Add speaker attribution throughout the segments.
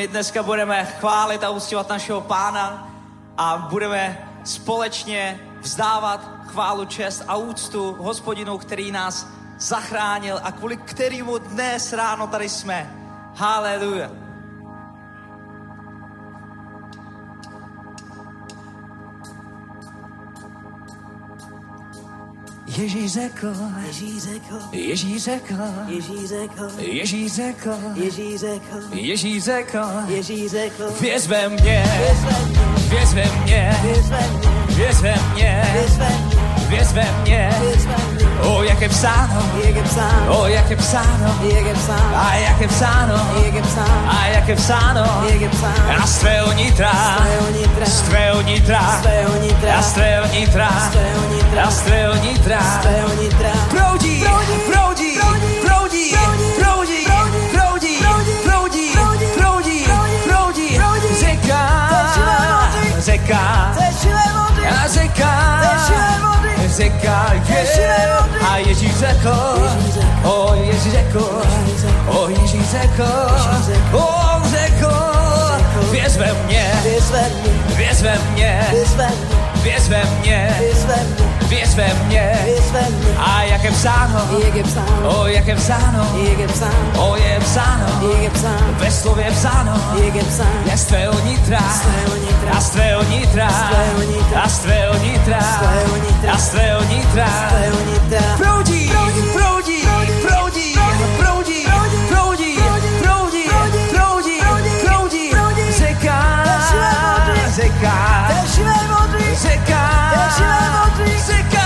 Speaker 1: my dneska budeme chválit a uctívat našeho Pána a budeme společně vzdávat chválu, čest a úctu hospodinu, který nás zachránil a kvůli kterému dnes ráno tady jsme. Haleluja. Ježíš řekl,
Speaker 2: Ježíš řekl,
Speaker 1: Ježíš řekl,
Speaker 2: Ježíš řekl,
Speaker 1: Ježíš řekl,
Speaker 2: Ježíš řekl,
Speaker 1: Ježíš řekl,
Speaker 2: Ježíš řekl,
Speaker 1: věř ve mě,
Speaker 2: věř ve mě,
Speaker 1: věř ve mě,
Speaker 2: věř ve mě,
Speaker 1: věř ve mě,
Speaker 2: věř ve mě,
Speaker 1: o jak je psáno,
Speaker 2: jak je psáno,
Speaker 1: o jak je psáno,
Speaker 2: jak je psáno,
Speaker 1: a jak je psáno,
Speaker 2: jak je psáno,
Speaker 1: a jak je psáno,
Speaker 2: jak je psáno,
Speaker 1: a z tvého nitra, z tvého nitra, a z tvého nitra, a z tvého nitra, proudí, proudí, proudí, proudí, proudí, proudí, proudí, proudí, řeka, řeka, řeka, řeka je. A Ježíš řekl, o Ježíš řekl, o Ježíš řekl, on řekl, věř
Speaker 2: jeździ
Speaker 1: rzeko, o jeździ
Speaker 2: rzeko, o jeździ
Speaker 1: rzeko, o rzeko,
Speaker 2: wierz we mnie,
Speaker 1: wierz we mnie,
Speaker 2: wierz we mnie,
Speaker 1: wierz we mnie, psáno,
Speaker 2: jak je psáno,
Speaker 1: o jak je psáno,
Speaker 2: jak je psáno,
Speaker 1: o je psáno,
Speaker 2: jak je psáno,
Speaker 1: ve slově psáno,
Speaker 2: jak je psáno,
Speaker 1: je z tvého nitra, z
Speaker 2: tvého nitra,
Speaker 1: a z tvého nitra, a z
Speaker 2: tvého nitra,
Speaker 1: a z tvého nitra, a z tvého nitra, proudí, proudí, proudí, proudí, proudí, proudí, proudí, proudí, řeka, řeka,
Speaker 2: řeka, řeka, řeka, řeka,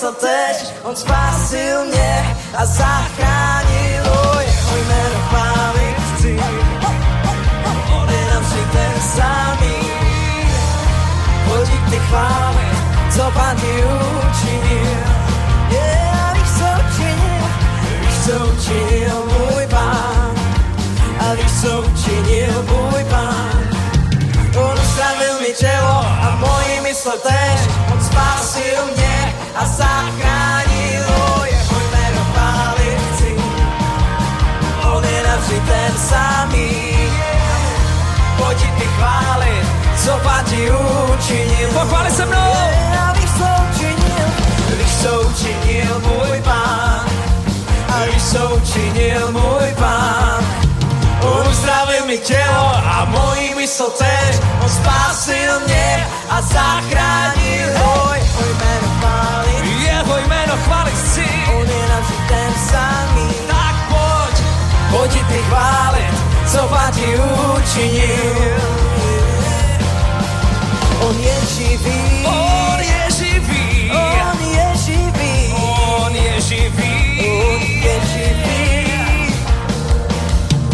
Speaker 2: mysl tež. On spásil mě a zachránil o jeho jméno chválit chci. On je navždy ten samý. Pojď ty chvály, co pán ti učinil. Yeah, víš, co učinil, víš, co učinil můj pán. A víš, co učinil můj pán. On uzdravil mi tělo a moji mysl tež. On spásil mě a zachránil o jeho jméno chválit chci. On je navždy ten samý. Pojď ty chválit, co ti učinil.
Speaker 3: Pochváli se mnou!
Speaker 2: A víš, co učinil, víš, co učinil můj pán. A víš, co učinil můj pán. Uzdravil mi tělo a moji mysl tež. On spásil mě a zachránil ho. Samý.
Speaker 3: Tak pojď,
Speaker 2: Pojď ty chválit, co pán ti učinil. On je živý,
Speaker 3: on je živý.
Speaker 2: on je živý,
Speaker 3: On je živý.
Speaker 2: on je živý.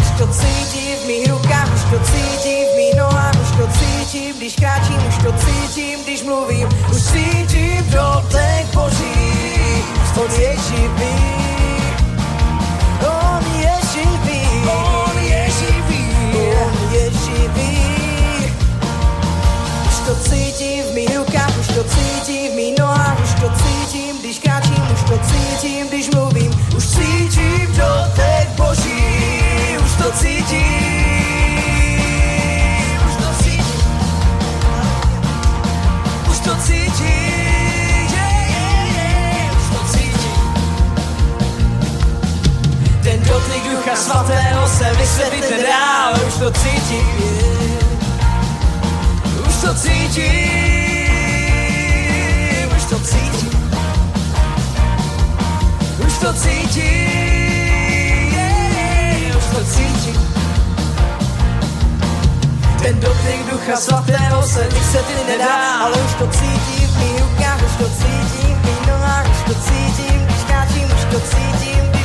Speaker 2: Už to cítím v mých rukách, už to cítím v mých nohách, už to cítím, když kráčím, už to cítím, když mluvím, už cítím dotek Boží. On je živý, Už to cítím v mých rukách, už to cítím v mých nohách, už to cítím, když kráčím, už to cítím, když mluvím, už cítím dotek Boží, už to cítím, už to cítím, už to cítím, Dotyk Ducha Svatého se vysvětlit nedá, už to cítím. Už to cítím, už to cítím, už to cítím, yeah, už to cítím. Ten dotyk Ducha Svatého se vysvětlit nedá, ale už to cítím v mých rukách, už to cítím v mých nohách, už to cítím, když už to cítím,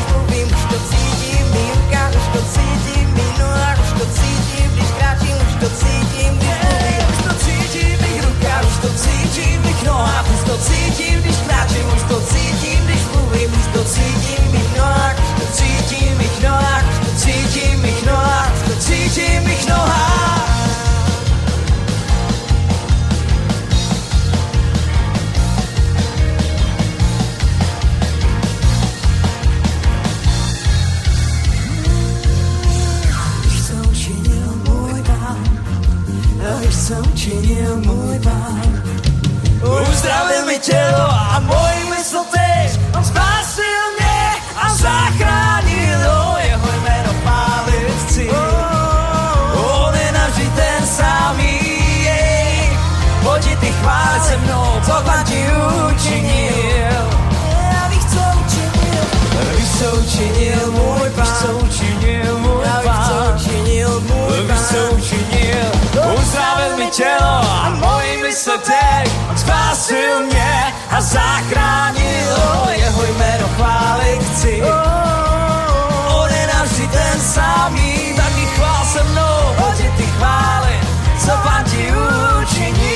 Speaker 2: to cítím, když kráčím, už to cítím, když mluvím, už to cítím v mých rukách, už to cítím v mých nohách, už to cítím, když kráčím, už to cítím, když mluvím, už to cítím v mých nohách, už to cítím v mých nohách, už to cítím v mých nohách, už to cítím v mých nohách. Co učinil můj pán. Uzdravil mi tělo a můj mysl tež, on spásil mě a zachránil o jeho jméno chválit chci. On je navždy ten samý, jej. pojď ty chválit se mnou, co pán ti učinil. A víš, co učinil, víš, co učinil
Speaker 3: mi tělo a moji mysl teď. On spásil mě a zachránil.
Speaker 2: Jeho jméno chválit chci. On je navždy ten samý.
Speaker 3: Taky chvál se mnou.
Speaker 2: Pojď ty chvály, co pán ti učinil.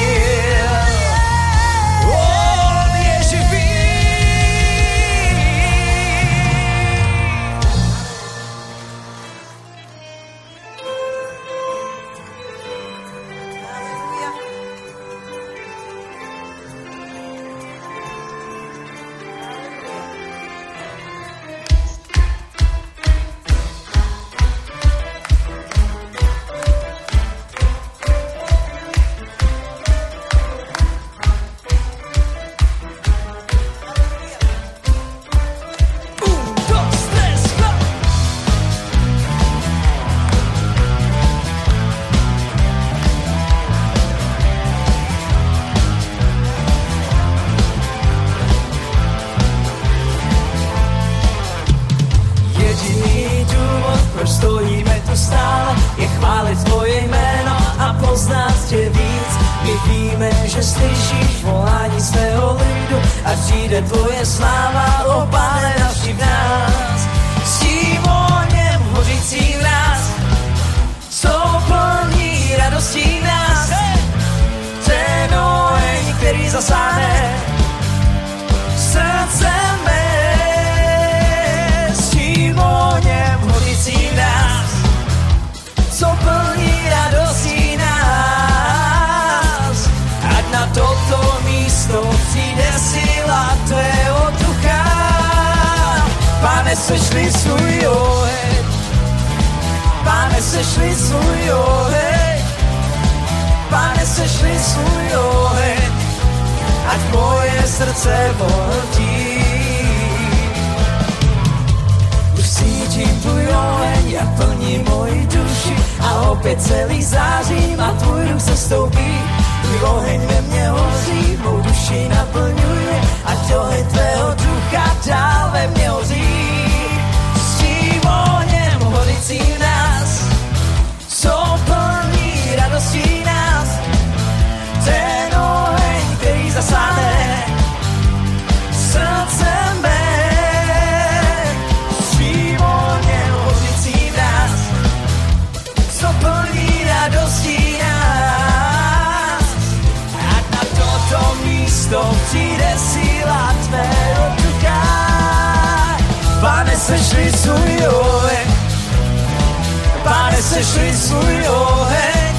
Speaker 2: Sešli svůj oheň,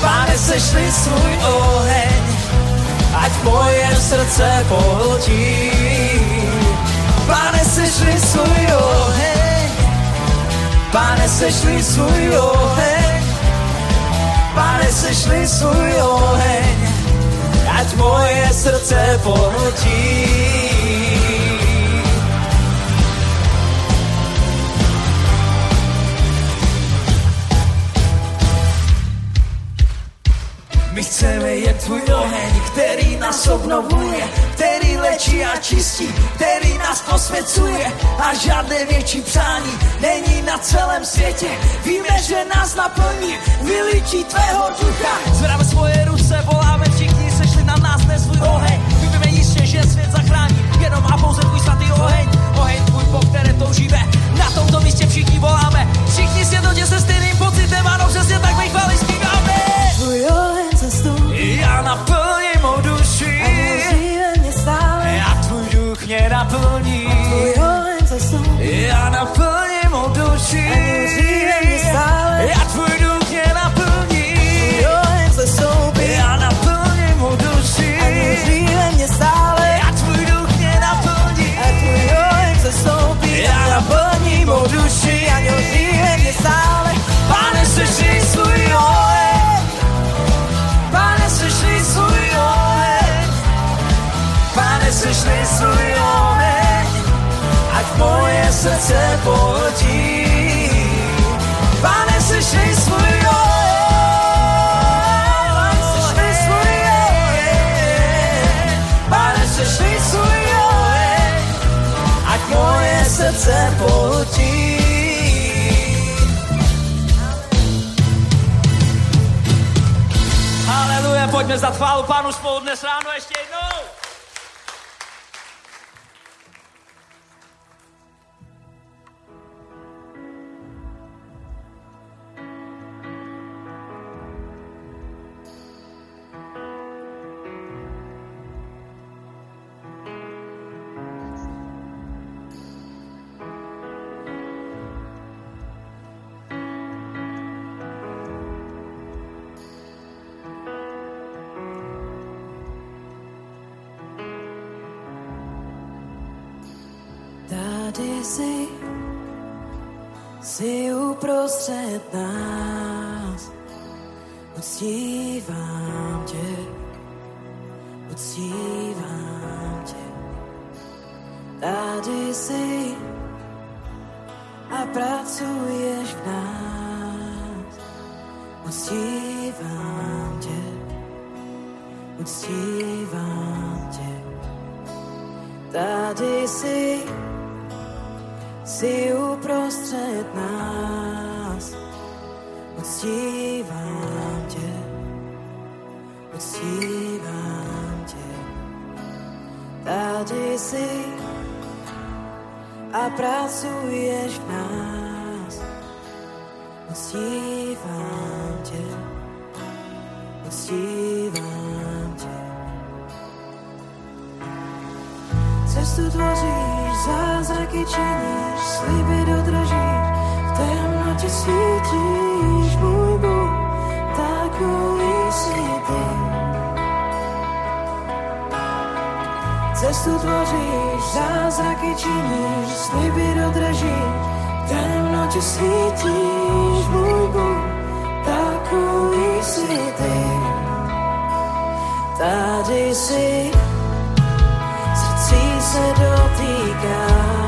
Speaker 2: Pane, sešli svůj oheň, ať moje srdce pohltí. Pane, sešli svůj oheň, Pane, sešli svůj oheň, Pane, sešli svůj oheň, ať moje srdce pohltí. Chceme je tvůj oheň, který nás obnovuje, který lečí a čistí, který nás posvěcuje a žádné větší přání není na celém světě. Víme, že nás naplní, vylíčí tvého ducha. Zvedáme svoje ruce, voláme všichni, sešli na nás dnes svůj oheň. Víme jistě, že svět zachrání, jenom a pouze tvůj svatý oheň. Oheň tvůj, po které toužíme, na tomto místě všichni voláme. Všichni světotě se stejným pocitem, ano, přesně tak my chvály zpíváme.
Speaker 4: Tvůj oheň zastupí
Speaker 2: Já naplním mou duši.
Speaker 4: Žive mě stále
Speaker 2: a tvůj duch mě naplní.
Speaker 4: Tvůj oheň zastupí
Speaker 2: Já naplním mou duši moje srdce pohltí. Pane, sešli svůj moje srdce pohltí. Haleluja, pojďme za chválu pánu spolu dnes ráno ještě
Speaker 4: uprostřed nás. Uctívám tě, uctívám tě. Tady jsi a pracuješ v nás. Uctívám tě, uctívám tě. Tady jsi, jsi uprostřed nás.
Speaker 2: uctívám tě, uctívám tě. Tady jsi a pracuješ v nás, uctívám tě, uctívám tě. Cestu tvoříš, zázraky činíš, Cestu tvoříš, zázraky činíš, sliby dodržíš, v temnotě svítíš, můj Bůh, takový jsi ty. Tady jsi, srdcí se dotýká.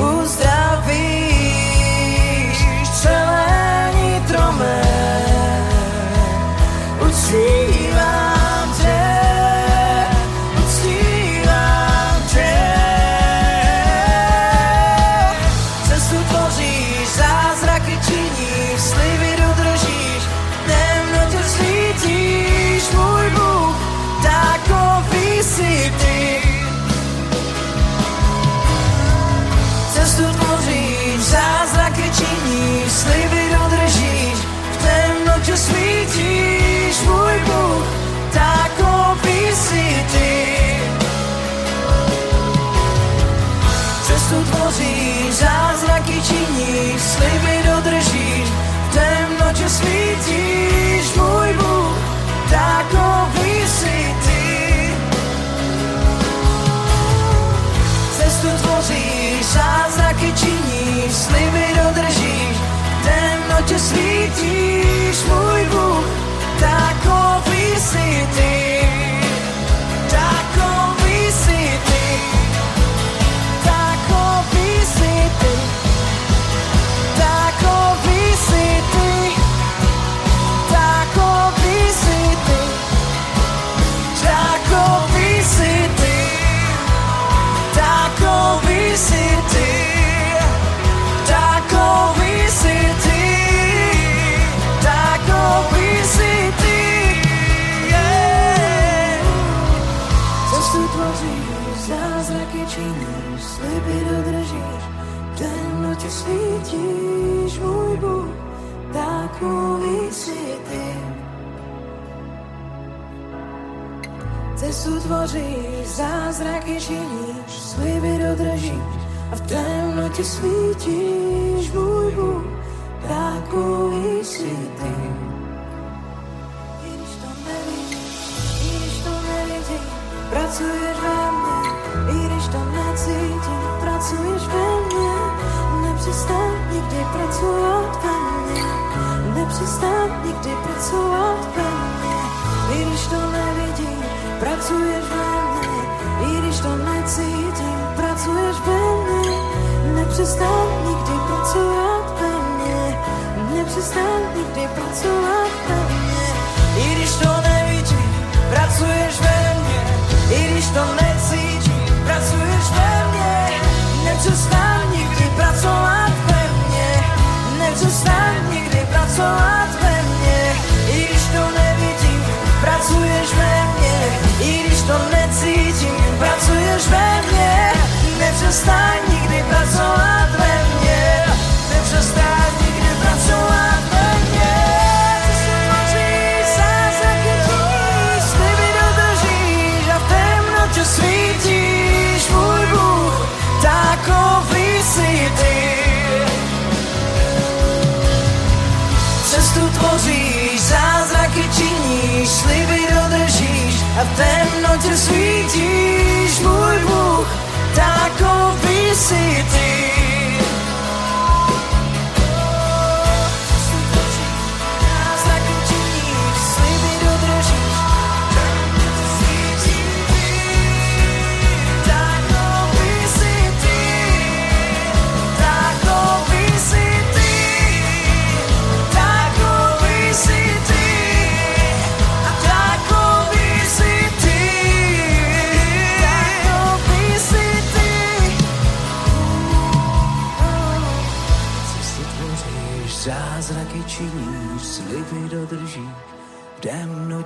Speaker 2: Who's down? noches letiš, moj Bog tvoříš, zázraky činíš, sliby dodržíš a v temnotě svítíš, můj Bůh, takový jsi ty. Nevidím, nevidím, pracuješ ve mně, i když to necítím, pracuješ ve mně, nepřestaň nikdy pracovat ve mně, nepřestaň nikdy pracovat ve mně, i když to nevidím, pracuješ ve mně, i když to necítím, pracuješ ve mně, nepřestaň nikdy pracovat ve mně, nepřestaň nikdy pracovat ve mně, i když to nevidím, pracuješ ve mně, i když to necítím, pracuješ ve mně, nepřestaň nikdy pracovat ve mně, nepřestaň nikdy pracovat ve mně, i když to nevidím, pracuješ ve mně, Idziesz do Necy pracujesz we mnie. Nie przestań nigdy pracować mnie. Nie a v temnotě svítíš, můj Bůh, takový
Speaker 5: si ty.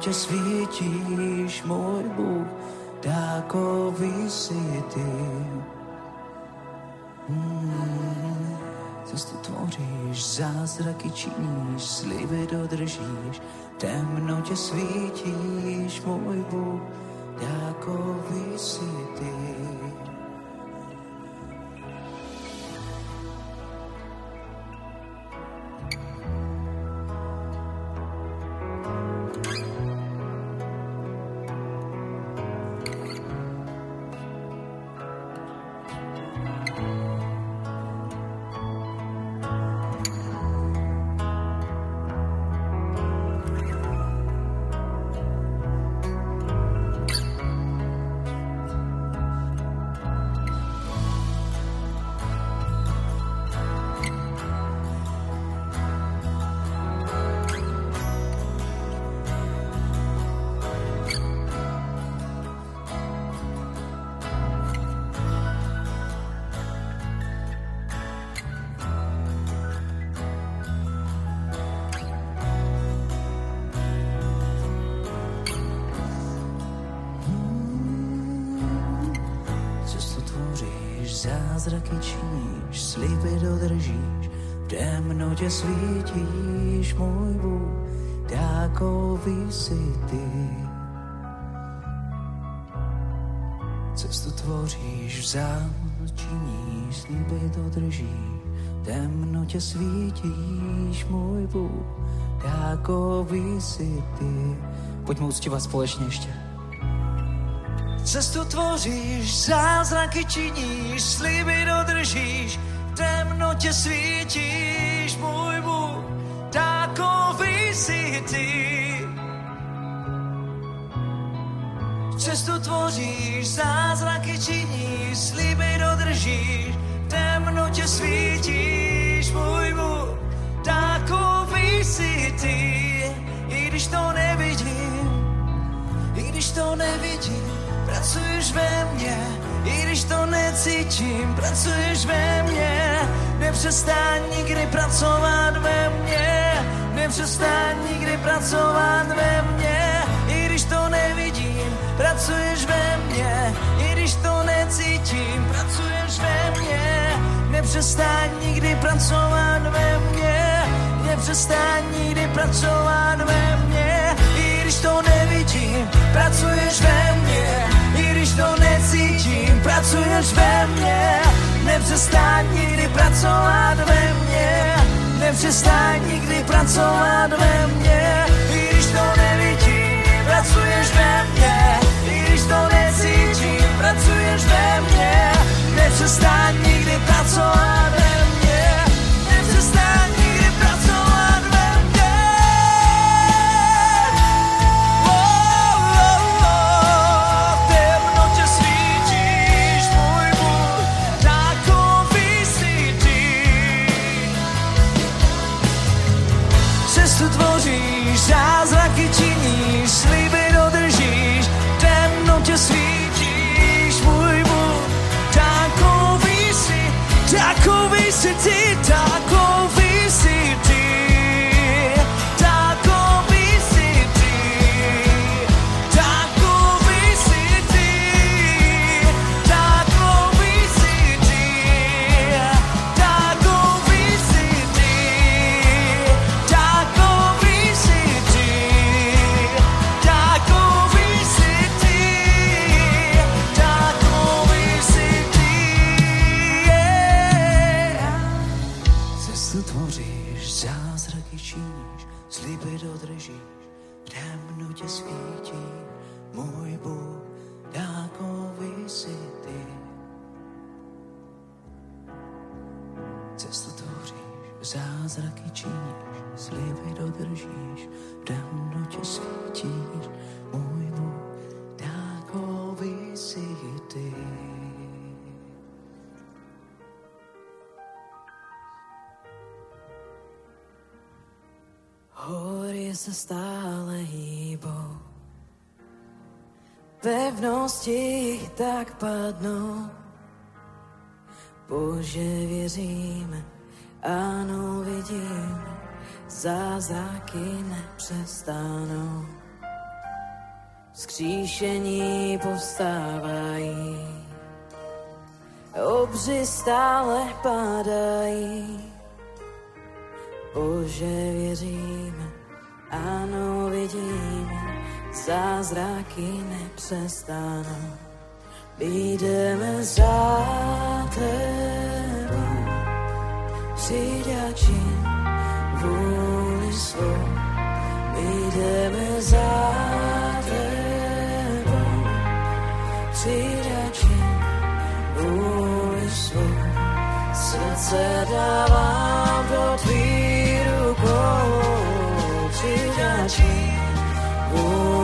Speaker 2: Temnotě svítíš, můj Bůh, takový jsi ty. Mm. Cestu tvoříš, zázraky činíš, sliby dodržíš, temnotě svítíš, můj Bůh, takový jsi ty. Zázraky činíš, sliby dodržíš, v temnotě svítíš, můj Bůh, takový jsi ty. Cestu tvoříš, v zámoc činíš, sliby dodržíš, v temnotě svítíš, můj Bůh, takový jsi ty. Pojďme uctívat společně ještě. Cestu tvoříš, zázraky činíš, sliby dodržíš, v temnotě svítíš, můj Bůh, takový jsi ty. Cestu tvoříš, zázraky činíš, sliby dodržíš, v temnotě svítíš, můj Bůh, takový jsi ty. I když to nevidím, i když to nevidím, pracuješ ve mně, i když to necítím, pracuješ ve mně, nepřestaň nikdy pracovat ve mně, nepřestaň nikdy pracovat ve mně, i když to nevidím, pracuješ ve mně, i když to necítím, pracuješ ve mně, nepřestaň nikdy pracovat ve mně, nepřestaň nikdy pracovat ve mně, i když to nevidím, pracuješ ve mně, pracuješ ve mně, nepřestaň nikdy pracovat ve mně, nepřestaň nikdy pracovat ve mně, i když to nevidím, pracuješ ve mně, i když to necítím, pracuješ ve mně, nepřestaň nikdy pracovat ve mně, pevnosti tak padnou. Bože, věříme, ano, vidíme, zázraky nepřestanou. Skříšení povstávají, obři stále padají. Bože, věříme, ano, vidíme, zázraky nepřestanou. Jdeme za tebou, přiďači vůli svou. Jdeme za tebou, přiďači vůli svou. Srdce dávám do tvý rukou, přiďači vůli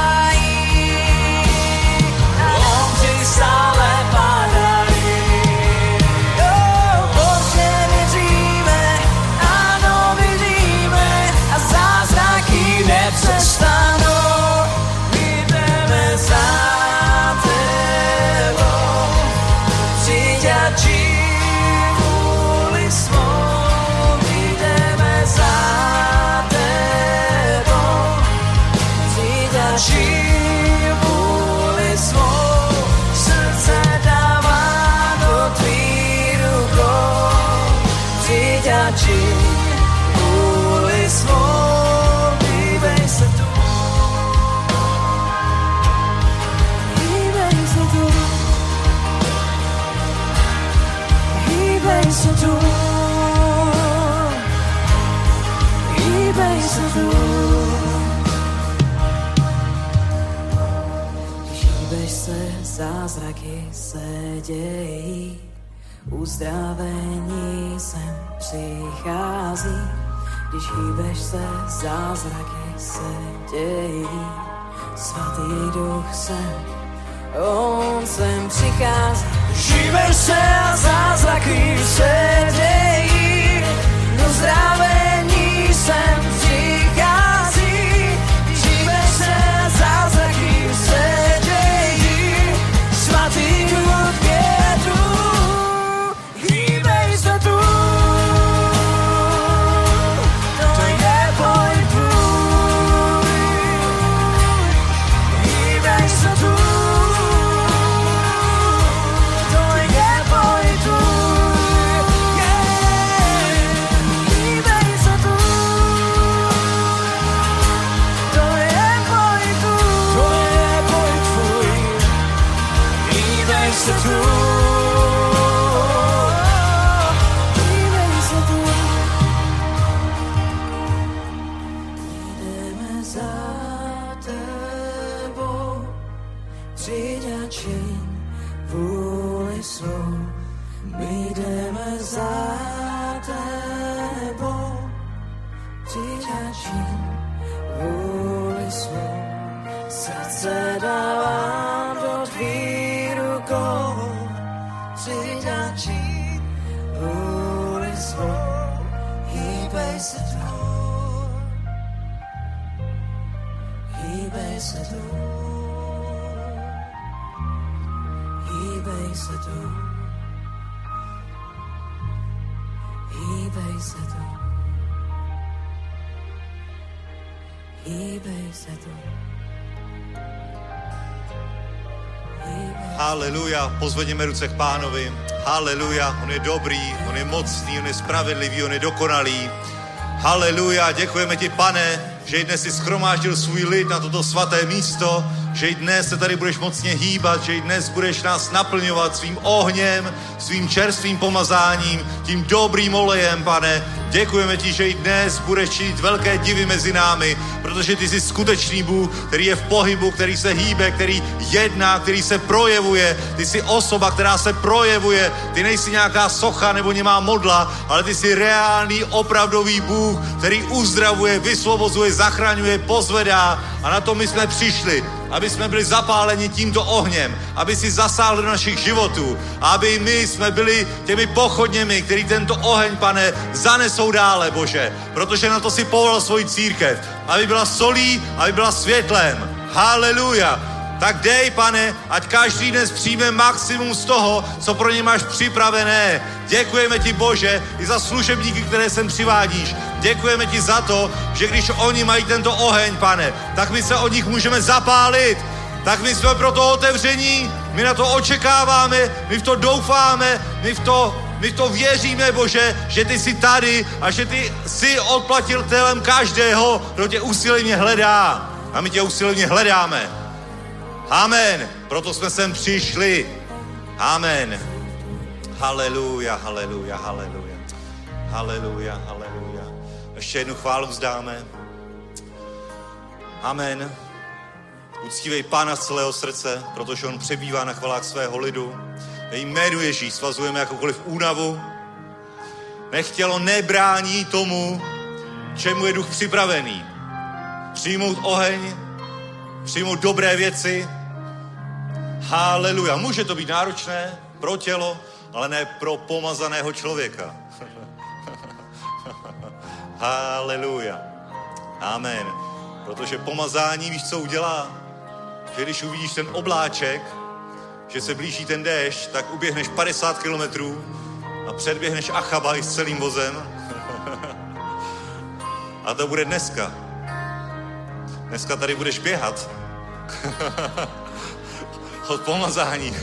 Speaker 2: zázraky se dějí. Uzdravení sem přichází. Když hýbeš se, zázraky se dějí. Svatý duch sem, on sem přichází. Hýbeš se a zázraky se dějí. Uzdravení sem přichází.
Speaker 6: Pozvedněme ruce k pánovi. Haleluja, on je dobrý, on je mocný, on je spravedlivý, on je dokonalý. Haleluja, děkujeme ti, pane, že dnes si schromáždil svůj lid na toto svaté místo. Že i dnes se tady budeš mocně hýbat, že i dnes budeš nás naplňovat svým ohněm, svým čerstvým pomazáním, tím dobrým olejem, pane. Děkujeme ti, že i dnes budeš činit velké divy mezi námi, protože ty jsi skutečný Bůh, který je v pohybu, který se hýbe, který jedná, který se projevuje. Ty jsi osoba, která se projevuje. Ty nejsi nějaká socha nebo němá modla, ale ty jsi reálný, opravdový Bůh, který uzdravuje, vysvobozuje, zachraňuje, pozvedá. A na to my jsme přišli aby jsme byli zapáleni tímto ohněm, aby si zasáhl do našich životů, aby my jsme byli těmi pochodněmi, který tento oheň, pane, zanesou dále, Bože, protože na to si povolal svoji církev, aby byla solí, aby byla světlem. Haleluja. Tak dej, pane, ať každý dnes přijme maximum z toho, co pro ně máš připravené. Děkujeme ti, Bože, i za služebníky, které sem přivádíš. Děkujeme ti za to, že když oni mají tento oheň, pane, tak my se od nich můžeme zapálit. Tak my jsme pro to otevření, my na to očekáváme, my v to doufáme, my v to, my v to věříme, Bože, že ty jsi tady a že ty jsi odplatitelem každého, kdo tě usilovně hledá. A my tě usilovně hledáme. Amen. Proto jsme sem přišli. Amen. Haleluja, haleluja, haleluja. Haleluja, haleluja. Ještě jednu chválu vzdáme. Amen. Uctívej Pána z celého srdce, protože On přebývá na chvalách svého lidu. Ve jménu Ježíš svazujeme jakoukoliv únavu. Nechtělo nebrání tomu, čemu je duch připravený. Přijmout oheň, přijmout dobré věci. Haleluja. Může to být náročné pro tělo, ale ne pro pomazaného člověka. Haleluja. Amen. Protože pomazání, víš, co udělá? Že když uvidíš ten obláček, že se blíží ten déšť, tak uběhneš 50 kilometrů a předběhneš Achaba i s celým vozem. a to bude dneska. Dneska tady budeš běhat. Od pomazání.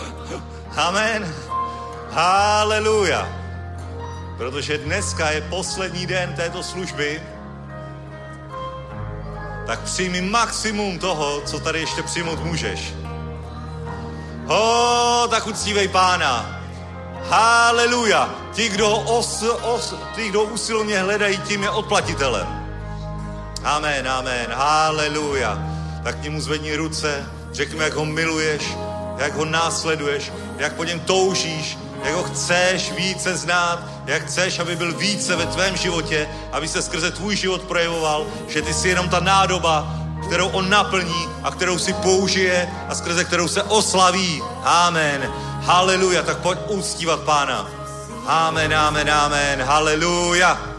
Speaker 6: Amen. Haleluja. Protože dneska je poslední den této služby, tak přijmi maximum toho, co tady ještě přijmout můžeš. Ho, tak uctívej pána. Haleluja. Ti, kdo, os, os, ti, kdo usilovně hledají, tím je odplatitelem. Amen, amen. Haleluja. Tak k němu zvedni ruce, řekni mu, jak ho miluješ, jak ho následuješ, jak po něm toužíš, jak ho chceš více znát, jak chceš, aby byl více ve tvém životě, aby se skrze tvůj život projevoval, že ty jsi jenom ta nádoba, kterou on naplní a kterou si použije a skrze kterou se oslaví. Amen. Haleluja. Tak pojď uctívat pána. Amen, amen, amen. Haleluja.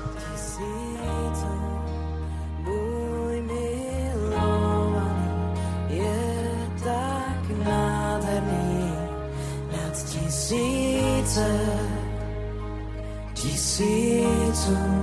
Speaker 2: Tisíce tisíců. Můj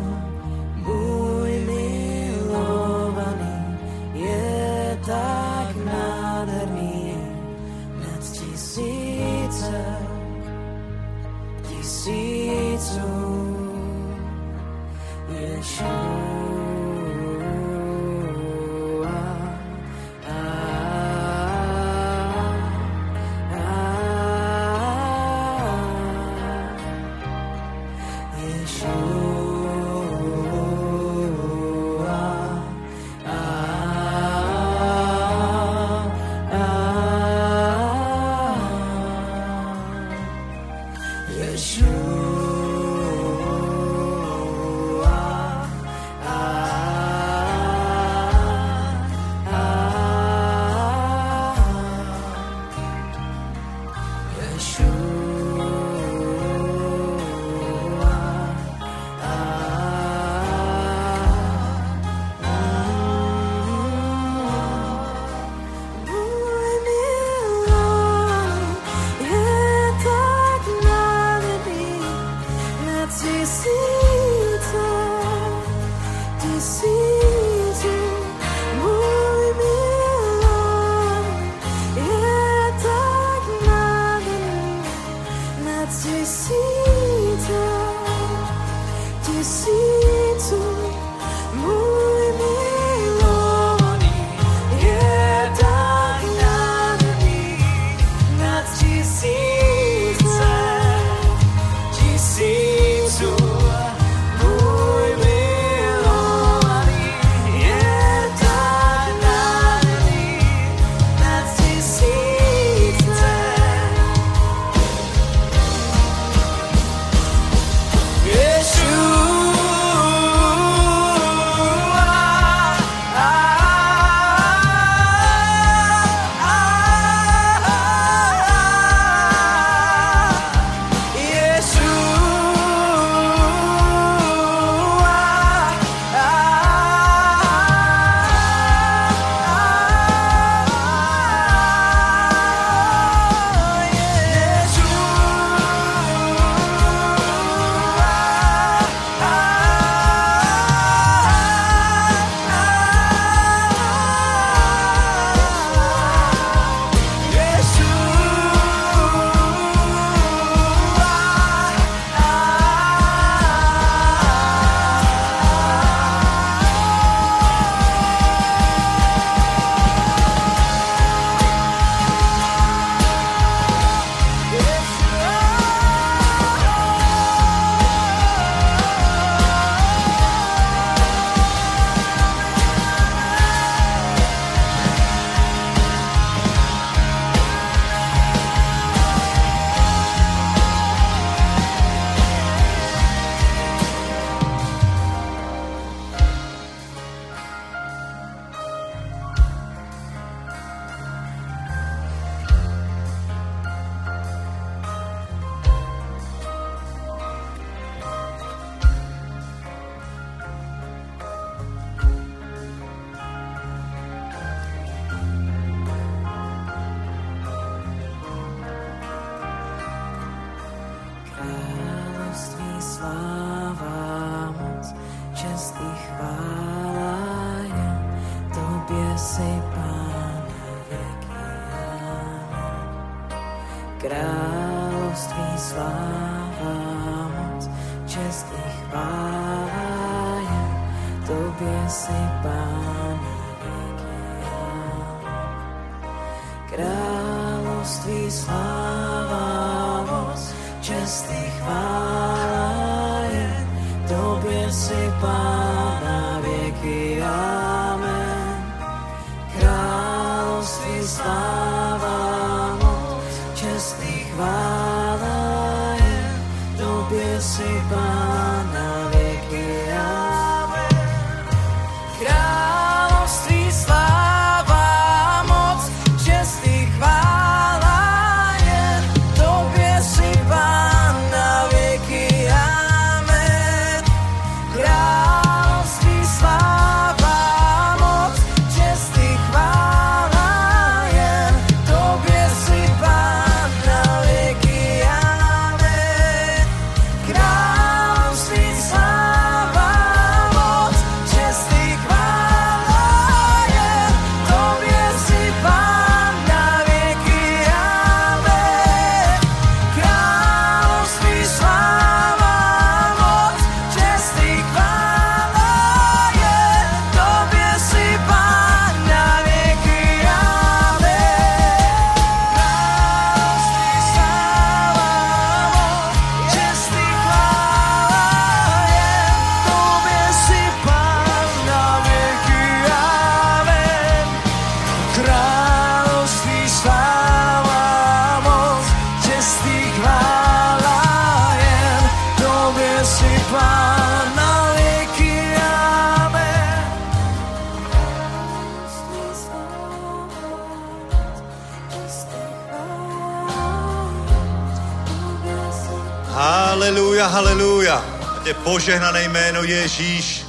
Speaker 6: Ježíš.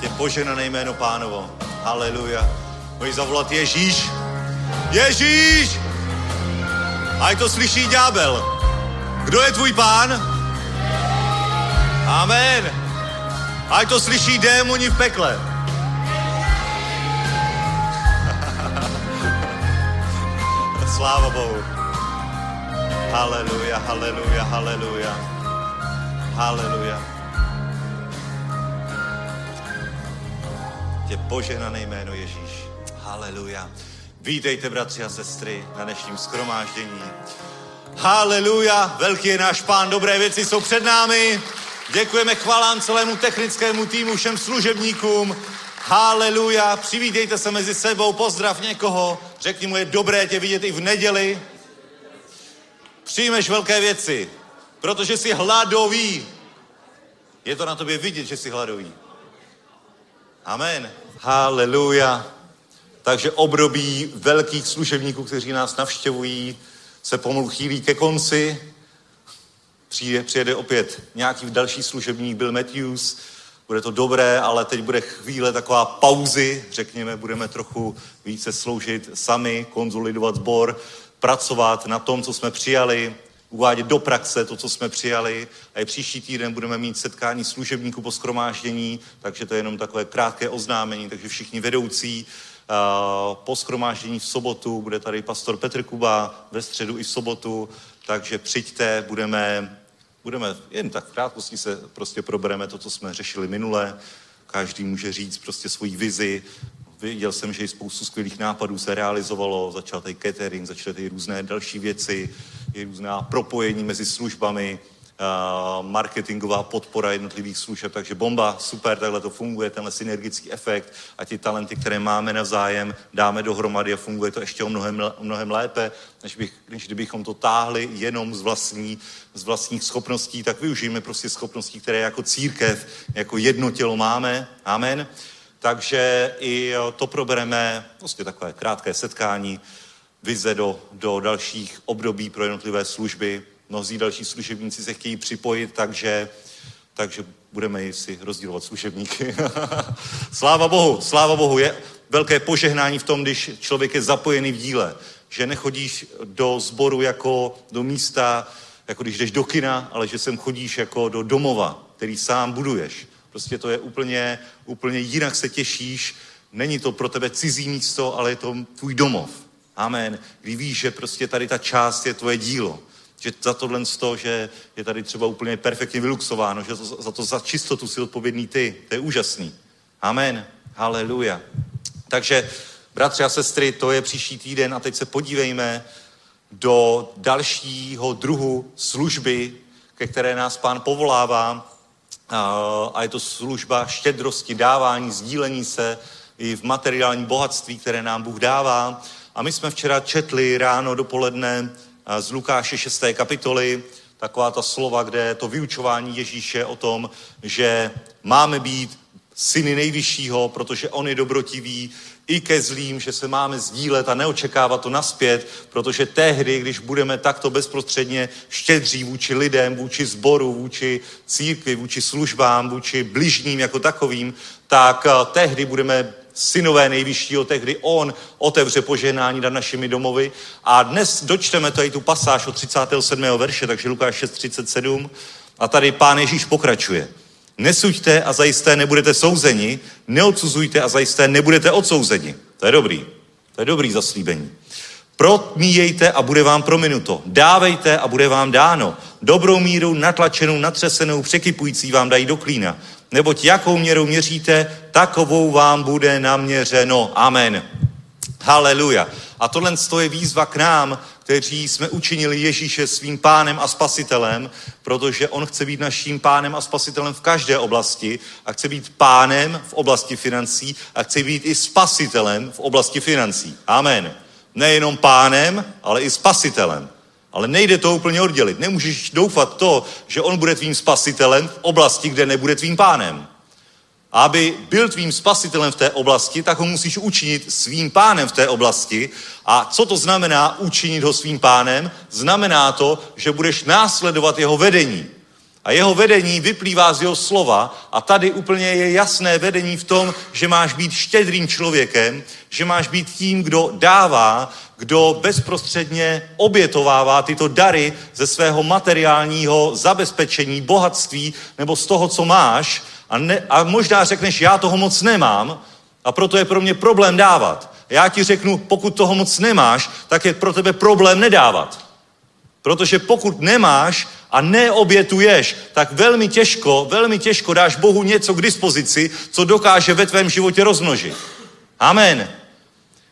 Speaker 6: Tě požehnané jméno pánovo. Haleluja. Můžeš zavolat Ježíš. Ježíš! Ať to slyší ďábel. Kdo je tvůj pán? Amen. Ať to slyší démoni v pekle. Sláva Bohu. Haleluja, haleluja, haleluja. Haleluja. Tě požehnané jméno Ježíš. Haleluja. Vítejte, bratři a sestry, na dnešním skromáždění. Haleluja, velký je náš pán, dobré věci jsou před námi. Děkujeme chvalám celému technickému týmu, všem služebníkům. Haleluja, přivítejte se mezi sebou, pozdrav někoho, řekni mu, je dobré tě vidět i v neděli. Přijmeš velké věci, protože jsi hladový. Je to na tobě vidět, že jsi hladový. Amen. Haleluja. Takže období velkých služebníků, kteří nás navštěvují, se pomalu chýlí ke konci. Přijde, přijede opět nějaký další služebník, Bill Matthews. Bude to dobré, ale teď bude chvíle taková pauzy, řekněme, budeme trochu více sloužit sami, konzolidovat sbor, pracovat na tom, co jsme přijali, uvádět do praxe to, co jsme přijali. A i příští týden budeme mít setkání služebníků po skromáždění, takže to je jenom takové krátké oznámení, takže všichni vedoucí uh, po skromáždění v sobotu, bude tady pastor Petr Kuba ve středu i v sobotu, takže přijďte, budeme, budeme jen tak v krátkosti se prostě probereme to, co jsme řešili minule. Každý může říct prostě svoji vizi, Viděl jsem, že i spoustu skvělých nápadů se realizovalo, začal tady catering, začaly tady různé další věci, i různá propojení mezi službami, marketingová podpora jednotlivých služeb, takže bomba, super, takhle to funguje, tenhle synergický efekt a ti talenty, které máme navzájem, dáme dohromady a funguje to ještě o mnohem, mnohem lépe, než, bych, než kdybychom to táhli jenom z, vlastní, z vlastních schopností, tak využijeme prostě schopností, které jako církev, jako jedno tělo máme. Amen. Takže i to probereme, prostě takové krátké setkání, vize do, do dalších období pro jednotlivé služby. Mnozí další služebníci se chtějí připojit, takže, takže budeme si rozdílovat služebníky. sláva Bohu, sláva Bohu. Je velké požehnání v tom, když člověk je zapojený v díle. Že nechodíš do sboru jako do místa, jako když jdeš do kina, ale že sem chodíš jako do domova, který sám buduješ. Prostě to je úplně, úplně jinak se těšíš není to pro tebe cizí místo, ale je to tvůj domov. Amen. Kdy víš, že prostě tady ta část je tvoje dílo. Že za tohle z toho, že je tady třeba úplně perfektně vyluxováno, že to, za to za čistotu si odpovědný ty. To je úžasný. Amen. Haleluja. Takže, bratři a sestry, to je příští týden a teď se podívejme do dalšího druhu služby, ke které nás pán povolává. A je to služba štědrosti, dávání, sdílení se i v materiálním bohatství, které nám Bůh dává. A my jsme včera četli ráno dopoledne z Lukáše 6. kapitoly taková ta slova, kde to vyučování Ježíše o tom, že máme být syny nejvyššího, protože on je dobrotivý, i ke zlým, že se máme sdílet a neočekávat to naspět, protože tehdy, když budeme takto bezprostředně štědří vůči lidem, vůči zboru, vůči církvi, vůči službám, vůči bližním jako takovým, tak eh, tehdy budeme synové nejvyššího, tehdy on otevře požehnání nad našimi domovy. A dnes dočteme tady tu pasáž od 37. verše, takže Lukáš 6.37. A tady pán Ježíš pokračuje. Nesuďte a zajisté nebudete souzeni, neodsuzujte a zajisté nebudete odsouzeni. To je dobrý. To je dobrý zaslíbení. Promíjejte a bude vám prominuto. Dávejte a bude vám dáno. Dobrou míru, natlačenou, natřesenou, překypující vám dají do klína. Neboť jakou měrou měříte, takovou vám bude naměřeno. Amen. Haleluja. A tohle je výzva k nám, kteří jsme učinili Ježíše svým pánem a spasitelem, protože on chce být naším pánem a spasitelem v každé oblasti a chce být pánem v oblasti financí a chce být i spasitelem v oblasti financí. Amen. Nejenom pánem, ale i spasitelem. Ale nejde to úplně oddělit. Nemůžeš doufat to, že on bude tvým spasitelem v oblasti, kde nebude tvým pánem. A aby byl tvým spasitelem v té oblasti, tak ho musíš učinit svým pánem v té oblasti. A co to znamená učinit ho svým pánem? Znamená to, že budeš následovat jeho vedení. A jeho vedení vyplývá z jeho slova a tady úplně je jasné vedení v tom, že máš být štědrým člověkem, že máš být tím, kdo dává, kdo bezprostředně obětovává tyto dary ze svého materiálního zabezpečení, bohatství nebo z toho, co máš a, ne, a možná řekneš, já toho moc nemám a proto je pro mě problém dávat. Já ti řeknu, pokud toho moc nemáš, tak je pro tebe problém nedávat. Protože pokud nemáš a neobětuješ, tak velmi těžko, velmi těžko dáš Bohu něco k dispozici, co dokáže ve tvém životě rozmnožit. Amen.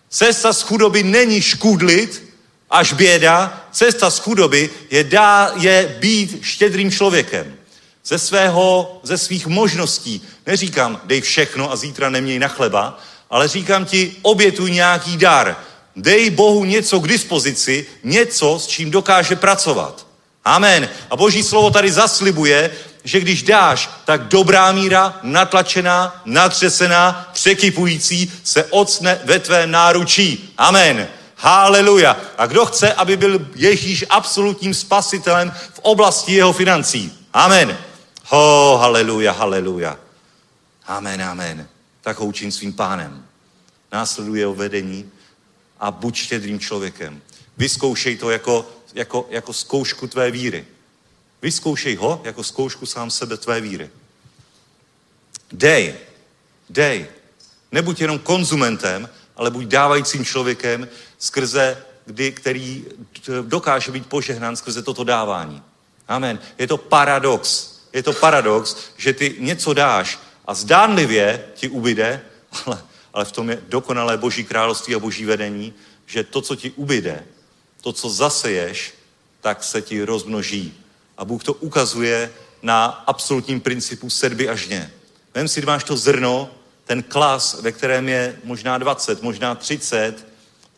Speaker 6: Cesta z chudoby není škůdlit až běda. Cesta z chudoby je, dá, je být štědrým člověkem ze, svého, ze svých možností. Neříkám, dej všechno a zítra neměj na chleba, ale říkám ti, obětuj nějaký dar. Dej Bohu něco k dispozici, něco, s čím dokáže pracovat. Amen. A Boží slovo tady zaslibuje, že když dáš, tak dobrá míra, natlačená, natřesená, překypující se ocne ve tvé náručí. Amen. Haleluja. A kdo chce, aby byl Ježíš absolutním spasitelem v oblasti jeho financí? Amen. Ho, haleluja, haleluja. Amen, amen. Tak ho učím svým pánem. Následuje jeho vedení a buď štědrým člověkem. Vyzkoušej to jako, jako, jako zkoušku tvé víry. Vyzkoušej ho jako zkoušku sám sebe tvé víry. Dej, dej. Nebuď jenom konzumentem, ale buď dávajícím člověkem, skrze, kdy, který dokáže být požehnán skrze toto dávání. Amen. Je to paradox je to paradox, že ty něco dáš a zdánlivě ti ubyde, ale, ale v tom je dokonalé boží království a boží vedení, že to, co ti ubyde, to, co zaseješ, tak se ti rozmnoží. A Bůh to ukazuje na absolutním principu sedby a žně. Vem si, máš to zrno, ten klas, ve kterém je možná 20, možná 30,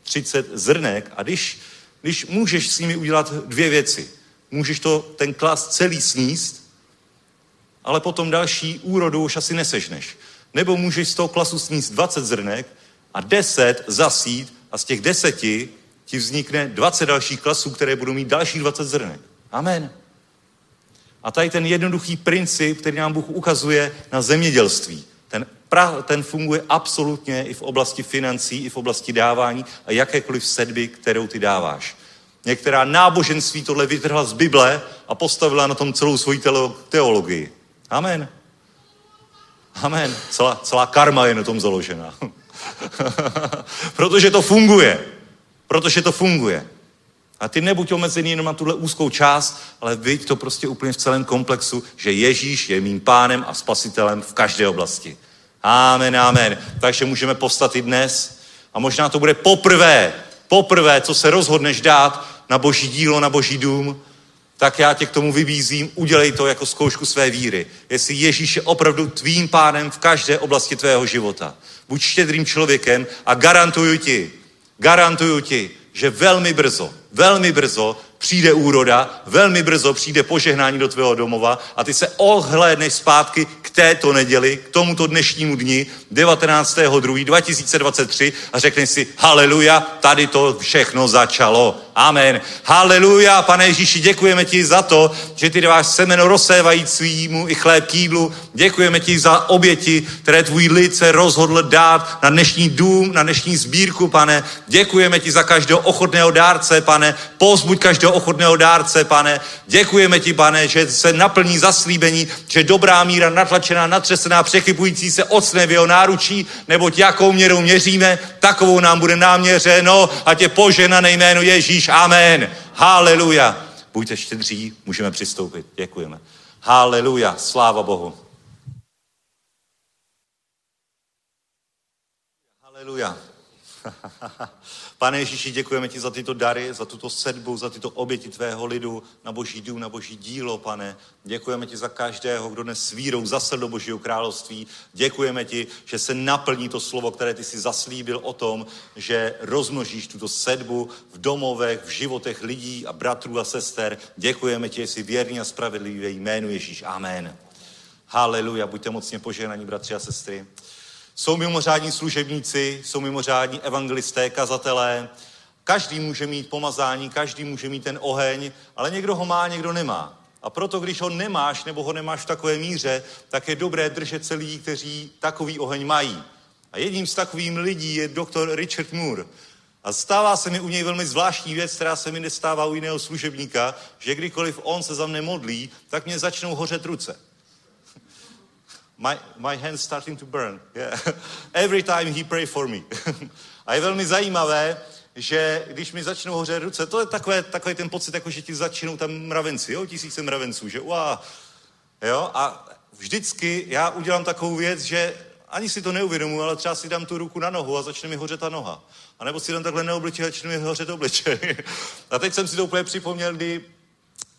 Speaker 6: 30 zrnek a když, když můžeš s nimi udělat dvě věci. Můžeš to, ten klas celý sníst ale potom další úrodu už asi nesežneš. Nebo můžeš z toho klasu sníst 20 zrnek a 10 zasít a z těch deseti ti vznikne 20 dalších klasů, které budou mít dalších 20 zrnek. Amen. A tady ten jednoduchý princip, který nám Bůh ukazuje na zemědělství, ten, pra, ten funguje absolutně i v oblasti financí, i v oblasti dávání a jakékoliv sedby, kterou ty dáváš. Některá náboženství tohle vytrhla z Bible a postavila na tom celou svoji teologii. Amen. Amen. Celá, celá karma je na tom založená. Protože to funguje. Protože to funguje. A ty nebuď omezený jenom na tuhle úzkou část, ale viď to prostě úplně v celém komplexu, že Ježíš je mým pánem a spasitelem v každé oblasti. Amen, amen. Takže můžeme postat i dnes. A možná to bude poprvé, poprvé, co se rozhodneš dát na boží dílo, na boží dům, tak já tě k tomu vybízím, udělej to jako zkoušku své víry. Jestli Ježíš je opravdu tvým pánem v každé oblasti tvého života. Buď štědrým člověkem a garantuju ti, garantuju ti, že velmi brzo, velmi brzo přijde úroda, velmi brzo přijde požehnání do tvého domova a ty se ohlédneš zpátky k této neděli, k tomuto dnešnímu dni, 19.2.2023 a řekneš si, haleluja, tady to všechno začalo. Amen. Haleluja, pane Ježíši, děkujeme ti za to, že ty dáváš semeno rozsévajícímu i chléb k jídlu. Děkujeme ti za oběti, které tvůj lid se rozhodl dát na dnešní dům, na dnešní sbírku, pane. Děkujeme ti za každého ochotného dárce, pane. Pozbuď každého ochotného dárce, pane. Děkujeme ti, pane, že se naplní zaslíbení, že dobrá míra, natlačená, natřesená, přechybující se ocne v jeho náručí, neboť jakou měrou měříme, takovou nám bude náměřeno a tě poženané jméno Ježíš. Amen. Haleluja. Buďte štědří, můžeme přistoupit. Děkujeme. Haleluja. Sláva Bohu. Haleluja. Pane Ježíši, děkujeme ti za tyto dary, za tuto sedbu, za tyto oběti tvého lidu na boží dům, na boží dílo, pane. Děkujeme ti za každého, kdo dnes vírou zasel do božího království. Děkujeme ti, že se naplní to slovo, které ty si zaslíbil o tom, že rozmnožíš tuto sedbu v domovech, v životech lidí a bratrů a sester. Děkujeme ti, že jsi věrný a spravedlivý jménu Ježíš. Amen. Haleluja, buďte mocně požehnaní, bratři a sestry. Jsou mimořádní služebníci, jsou mimořádní evangelisté, kazatelé. Každý může mít pomazání, každý může mít ten oheň, ale někdo ho má, někdo nemá. A proto, když ho nemáš nebo ho nemáš v takové míře, tak je dobré držet se lidí, kteří takový oheň mají. A jedním z takových lidí je doktor Richard Moore. A stává se mi u něj velmi zvláštní věc, která se mi nestává u jiného služebníka, že kdykoliv on se za mne modlí, tak mě začnou hořet ruce. My, my hand's starting to burn. Yeah. Every time he pray for me. a je velmi zajímavé, že když mi začnou hořet ruce, to je takové, takový ten pocit, jako že ti začínou tam mravenci, jo, tisíce mravenců, že uá, jo, a vždycky já udělám takovou věc, že ani si to neuvědomuji, ale třeba si dám tu ruku na nohu a začne mi hořet ta noha. A nebo si dám takhle na obličej a začne mi hořet obličej. a teď jsem si to úplně připomněl, kdy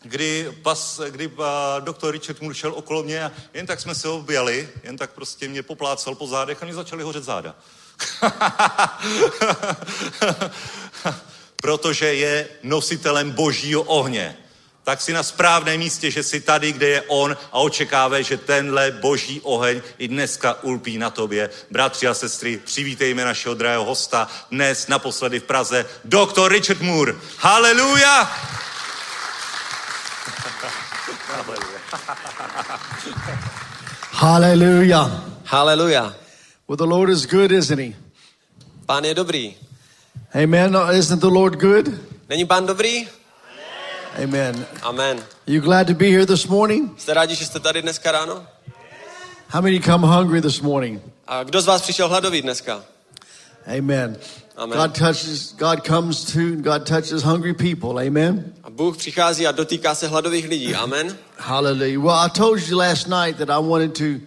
Speaker 6: kdy, pas, kdy uh, doktor Richard Moore šel okolo mě a jen tak jsme se objali, jen tak prostě mě poplácal po zádech a mě začaly hořet záda. Protože je nositelem božího ohně. Tak si na správném místě, že jsi tady, kde je on a očekávaj, že tenhle boží oheň i dneska ulpí na tobě. Bratři a sestry, přivítejme našeho drahého hosta dnes naposledy v Praze, doktor Richard Moore. Haleluja!
Speaker 5: Hallelujah.
Speaker 3: Hallelujah.
Speaker 5: Well, the Lord is good, isn't He?
Speaker 3: Pán je dobrý.
Speaker 5: Amen. Isn't the Lord good?
Speaker 3: Není pán dobrý?
Speaker 5: Amen.
Speaker 3: Amen.
Speaker 5: Are You glad to be here this morning?
Speaker 3: Jste rádi, že jste tady dneska ráno?
Speaker 5: How many come hungry this morning?
Speaker 3: A kdo z vás přišel hladový dneska?
Speaker 5: Amen.
Speaker 3: Amen.
Speaker 5: God touches, God comes to, God touches hungry people. Amen.
Speaker 3: A Bůh přichází a dotýká se hladových lidí. Amen.
Speaker 5: Hallelujah. Well, I told you last night that I wanted to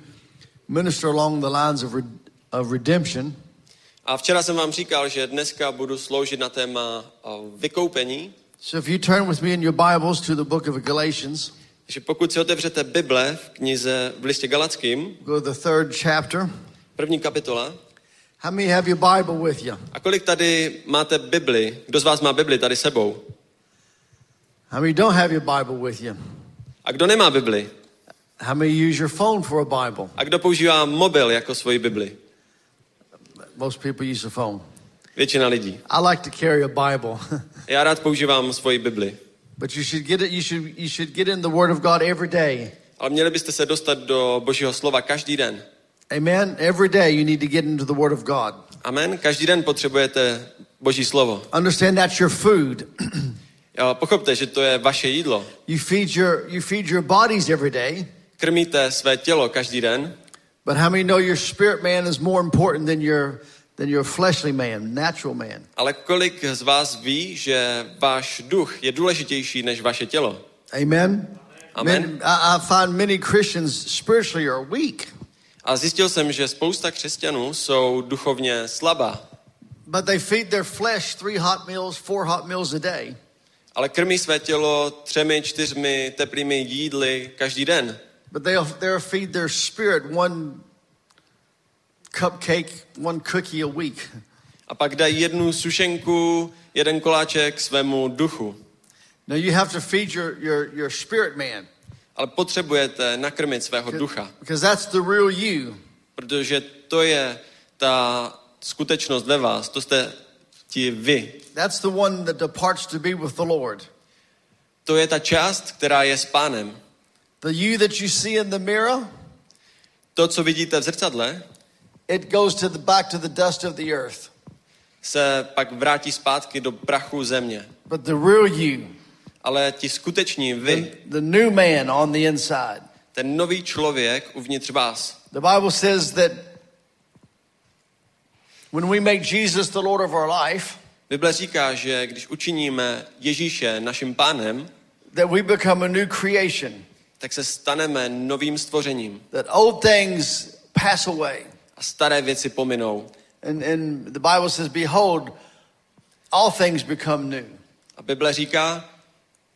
Speaker 5: minister along the lines of, red, of redemption.
Speaker 3: A včera jsem vám říkal, že dneska budu sloužit na téma vykoupení.
Speaker 5: So if you turn with me in your Bibles to the book of Galatians,
Speaker 3: Takže pokud si otevřete Bible v knize v listě Galackým,
Speaker 5: go to the third chapter.
Speaker 3: první kapitola,
Speaker 5: How many have your Bible with you?
Speaker 3: a kolik tady máte Bibli? Kdo z vás má Bibli tady sebou?
Speaker 5: How many don't have your Bible with you?
Speaker 3: A kdo nemá Bibli?
Speaker 5: How many use your phone for a Bible?
Speaker 3: A kdo používá mobil jako svoji Bibli?
Speaker 5: Most people use a phone.
Speaker 3: Většina lidí.
Speaker 5: I like to carry a Bible,
Speaker 3: Já rád používám svoji Bibli.
Speaker 5: but you should get it. You should you should get in the Word of God every day.
Speaker 3: Ale měli byste se dostat do Božího slova každý den.
Speaker 5: Amen. Every day you need to get into the Word of God.
Speaker 3: Amen. Každý den potřebujete Boží slovo.
Speaker 5: Understand that's your food.
Speaker 3: Jo, Pochopte, že to je vaše jídlo.
Speaker 5: you feed your you feed your bodies every day,
Speaker 3: Krmíte své tělo každý den,
Speaker 5: but how many know your spirit man is more important than your than your fleshly man, natural man.
Speaker 3: Ale kolik z vás ví, že váš duch je důležitější než vaše tělo?
Speaker 5: Amen.
Speaker 3: Amen.
Speaker 5: Many- I, I find many Christians spiritually are weak,
Speaker 3: A zjistil jsem, že spousta křesťanů jsou duchovně slabá,
Speaker 5: but they feed their flesh three hot meals, four hot meals a day.
Speaker 3: ale krmí své tělo třemi, čtyřmi teplými jídly každý den.
Speaker 5: But they'll, they'll feed their spirit one cupcake, one cookie a week.
Speaker 3: A pak dají jednu sušenku, jeden koláček svému duchu.
Speaker 5: Now you have to feed your, your, your spirit man
Speaker 3: Ale potřebujete nakrmit svého ducha,
Speaker 5: because that's the real you.
Speaker 3: protože to je ta skutečnost ve vás, to jste ti vy.
Speaker 5: That's the one that departs to be with the Lord.
Speaker 3: To je ta část, která je s pánem.
Speaker 5: The you that you see in the mirror,
Speaker 3: To, co vidíte v zrcadle,
Speaker 5: it goes to the back to the dust of the earth.
Speaker 3: se pak vrátí zpátky do prachu země.
Speaker 5: But the real you,
Speaker 3: Ale ti skuteční
Speaker 5: the,
Speaker 3: vy,
Speaker 5: the new man on the inside.
Speaker 3: ten nový člověk uvnitř vás,
Speaker 5: The Bible says that when we make Jesus the Lord of our life,
Speaker 3: Bible říká, že když učiníme Ježíše naším pánem,
Speaker 5: that we become a new creation,
Speaker 3: tak se staneme novým stvořením
Speaker 5: that old things pass away.
Speaker 3: a staré věci pominou.
Speaker 5: And, and the Bible says, Behold, all things become new.
Speaker 3: A Bible říká,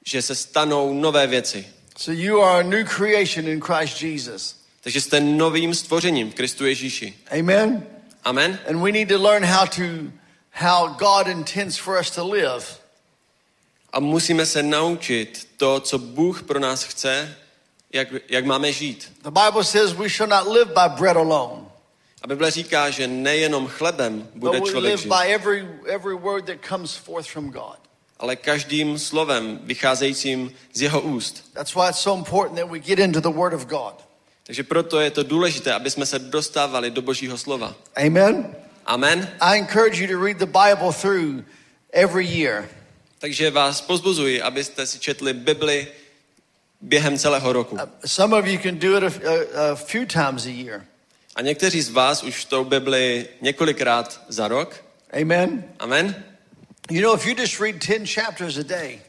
Speaker 3: že se stanou nové věci.
Speaker 5: So you are a new creation in Christ Jesus.
Speaker 3: Takže jste novým stvořením v Kristu Ježíši.
Speaker 5: Amen?
Speaker 3: Amen.
Speaker 5: And we need to learn how to how God intends for us to live.
Speaker 3: A musíme se naučit to, co Bůh pro nás chce, jak, jak máme žít.
Speaker 5: The Bible says we shall not live by bread alone,
Speaker 3: A Bible říká, že nejenom chlebem bude
Speaker 5: but we
Speaker 3: člověk
Speaker 5: live
Speaker 3: žít,
Speaker 5: by every every word that comes forth from God.
Speaker 3: Ale každým slovem vycházejícím z jeho úst.
Speaker 5: That's why it's so important that we get into the Word of God.
Speaker 3: Takže proto je to důležité, aby jsme se dostávali do Božího slova.
Speaker 5: Amen.
Speaker 3: Amen.
Speaker 5: I encourage you to read the Bible through every year.
Speaker 3: Takže vás pozbuzuji, abyste si četli Bibli během celého roku.
Speaker 5: Some of you can do it a, a, a few times a year.
Speaker 3: A někteří z vás už tou Bibli několikrát za rok.
Speaker 5: Amen.
Speaker 3: Amen.
Speaker 5: You know, if you just read 10 chapters a day,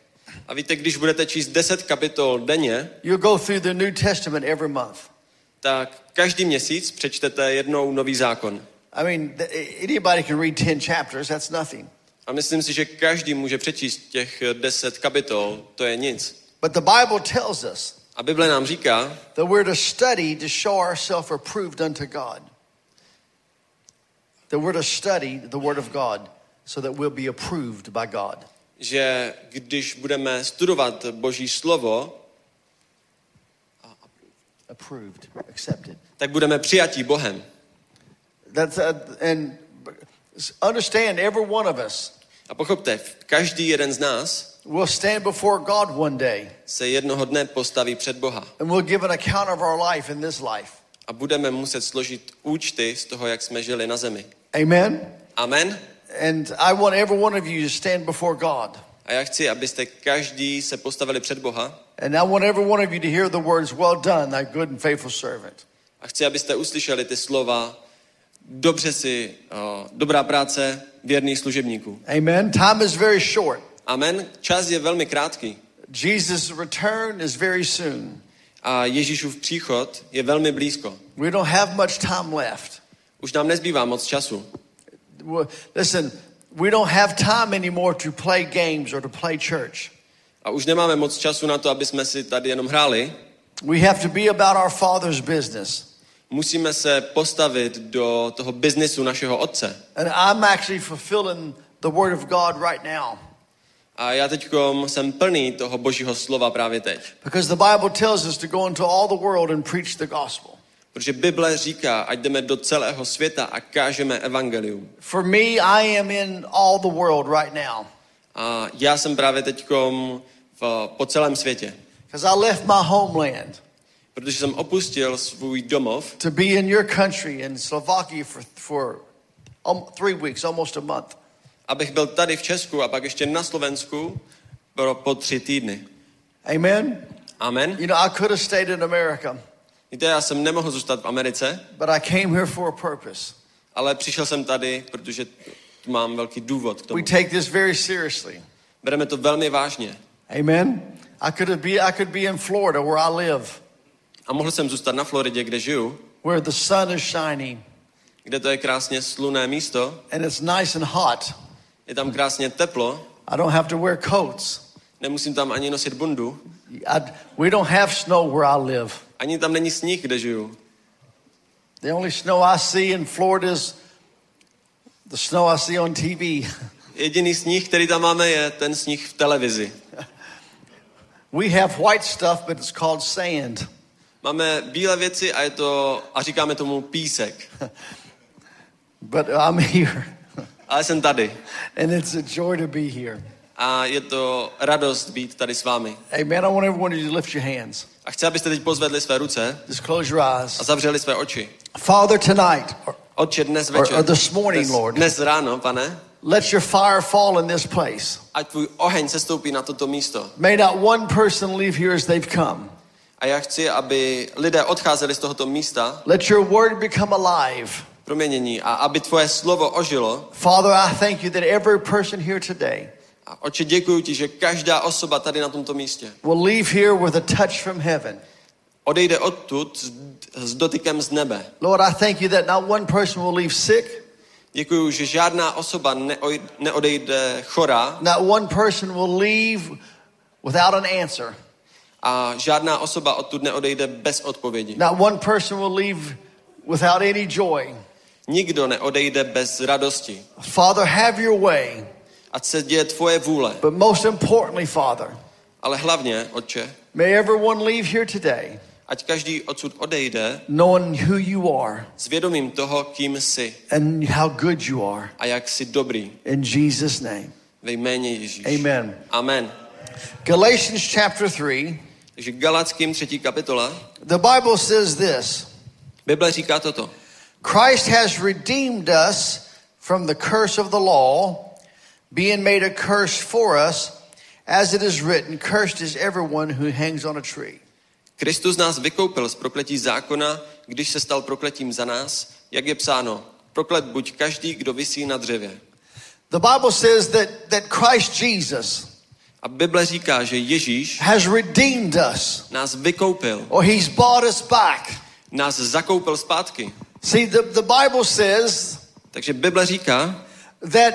Speaker 3: A víte, když budete číst 10 kapitol denně,
Speaker 5: you'll go through the New Testament every month.
Speaker 3: tak každý měsíc přečtete jednou nový zákon.
Speaker 5: I mean, anybody can read 10 chapters, that's nothing.
Speaker 3: A myslím si, že každý může přečíst těch 10 kapitol, to je nic.
Speaker 5: But the Bible tells us
Speaker 3: A Bible nám říká,
Speaker 5: that we're to study to show ourselves approved unto God. That we're to study the Word of God so that we'll be approved by God.
Speaker 3: že když budeme studovat Boží slovo,
Speaker 5: Approved, accepted.
Speaker 3: tak budeme přijatí Bohem.
Speaker 5: That's uh, and understand every one of us
Speaker 3: A pochopte, každý jeden z nás
Speaker 5: will stand before God one day
Speaker 3: se jednoho dne postaví před Boha
Speaker 5: and we'll give an account of our life in this life.
Speaker 3: a budeme muset složit účty z toho, jak jsme žili na zemi.
Speaker 5: Amen.
Speaker 3: Amen.
Speaker 5: And I want every one of you to stand before God.
Speaker 3: A já chci, abyste každý se postavili před Boha
Speaker 5: And I want every one of you to hear the words, Well done, thy good and faithful servant.
Speaker 3: a chci, abyste uslyšeli ty slova dobře si, o, dobrá práce, věrný služebníků.
Speaker 5: Amen. Time is very short.
Speaker 3: Amen. Čas je velmi krátký
Speaker 5: Jesus' return is very soon.
Speaker 3: a Ježíšův příchod je velmi blízko.
Speaker 5: We don't have much time left.
Speaker 3: Už nám nezbývá moc času.
Speaker 5: Listen, we don't have time anymore to play games or to play church.
Speaker 3: A už nemáme moc času na to, aby jsme si tady jenom hráli.
Speaker 5: We have to be about our Father's business.
Speaker 3: Musíme se postavit do toho biznisu našeho otce.
Speaker 5: And I'm actually fulfilling the Word of God right now.
Speaker 3: A já teď jsem plný toho božího slova právě teď.
Speaker 5: Because the Bible tells us to go into all the world and preach the gospel.
Speaker 3: Protože Bible říká, ať jdeme do celého světa a kážeme evangelium.
Speaker 5: For me, I am in all the world right now.
Speaker 3: A já jsem právě teď po celém světě.
Speaker 5: Because I left my homeland
Speaker 3: Protože jsem opustil svůj domov,
Speaker 5: to be in your country in Slovakia for, for um, three weeks, almost a month.
Speaker 3: abych byl tady v Česku a pak ještě na Slovensku pro, po tři týdny.
Speaker 5: Amen.
Speaker 3: Amen.
Speaker 5: You know, I could have stayed in America,
Speaker 3: Víte, já jsem nemohl zůstat v Americe,
Speaker 5: but I came here for a purpose.
Speaker 3: ale přišel jsem tady, protože mám velký důvod k tomu.
Speaker 5: We take this very seriously.
Speaker 3: Bereme to velmi vážně.
Speaker 5: Amen. I could be I could be in Florida where I live,
Speaker 3: A mohl jsem zůstat na Floridě, kde žiju,
Speaker 5: where the sun is shining
Speaker 3: kde to je krásně slunné místo,
Speaker 5: and it's nice and hot.
Speaker 3: je tam krásně teplo,
Speaker 5: I don't have to wear coats.
Speaker 3: nemusím tam ani nosit bundu,
Speaker 5: I, we don't have snow where I live.
Speaker 3: Ani tam není sníh, kde žiju.
Speaker 5: The only snow I see in Florida is the snow I see on TV.
Speaker 3: Jediný sníh, který tam máme, je ten sníh v televizi.
Speaker 5: We have white stuff, but it's called sand.
Speaker 3: Máme bílé věci a je to, a říkáme tomu písek.
Speaker 5: But I'm here,
Speaker 3: Ale jsem tady.
Speaker 5: and it's a joy to be here.
Speaker 3: A je to radost být tady s vámi.
Speaker 5: Amen. I want everyone to lift your hands.
Speaker 3: A chci, abyste teď pozvedli své ruce
Speaker 5: Just close your eyes.
Speaker 3: a zavřeli své oči.
Speaker 5: Father, tonight, or-
Speaker 3: Otče, dnes
Speaker 5: Or-
Speaker 3: večer,
Speaker 5: or this morning,
Speaker 3: dnes,
Speaker 5: Lord.
Speaker 3: dnes ráno, pane,
Speaker 5: let your fire fall in this place.
Speaker 3: ať tvůj oheň se stoupí na toto místo.
Speaker 5: May not one person leave here as they've come.
Speaker 3: A já chci, aby lidé odcházeli z tohoto místa
Speaker 5: Let your word become alive.
Speaker 3: proměnění a aby tvoje slovo ožilo.
Speaker 5: Father, I thank you that every person here today
Speaker 3: A oče, děkuji ti, že každá osoba tady na tomto místě
Speaker 5: will leave here with a touch from heaven.
Speaker 3: odejde odtud s, s dotykem z nebe.
Speaker 5: Lord, I thank you that not one person will leave sick,
Speaker 3: Děkuji, že žádná osoba neodejde chorá
Speaker 5: not one person will leave without an answer,
Speaker 3: a žádná osoba odtud neodejde bez odpovědi.
Speaker 5: not one person will leave without any joy.
Speaker 3: Nikdo neodejde bez radosti.
Speaker 5: Father, have your way.
Speaker 3: Ať se děje tvoje vůle.
Speaker 5: But most importantly, Father,
Speaker 3: Ale hlavně, Otče,
Speaker 5: may everyone leave here today
Speaker 3: ať každý odsud odejde
Speaker 5: knowing who you are
Speaker 3: s vědomím toho, kým jsi
Speaker 5: and how good you are.
Speaker 3: a jak jsi dobrý.
Speaker 5: In Jesus' name.
Speaker 3: Ve jméně Ježíš.
Speaker 5: Amen.
Speaker 3: Amen.
Speaker 5: Galatians chapter 3,
Speaker 3: Takže Galackým třetí kapitola.
Speaker 5: the Bible says this
Speaker 3: Bible říká toto.
Speaker 5: Christ has redeemed us from the curse of the law, being made a curse for us, as it is written, Cursed is everyone who hangs on a tree.
Speaker 3: Kristus nás vykoupil z prokletí zákona, když se stal prokletím za nás, jak je psáno. Proklet buď každý, kdo visí na dřevě.
Speaker 5: The Bible says that, that Christ Jesus
Speaker 3: A Bible říká, že Ježíš
Speaker 5: has redeemed us,
Speaker 3: nás vykoupil,
Speaker 5: or he's bought us back.
Speaker 3: nás zakoupil zpátky.
Speaker 5: See, the, the Bible says
Speaker 3: Takže Bible říká,
Speaker 5: that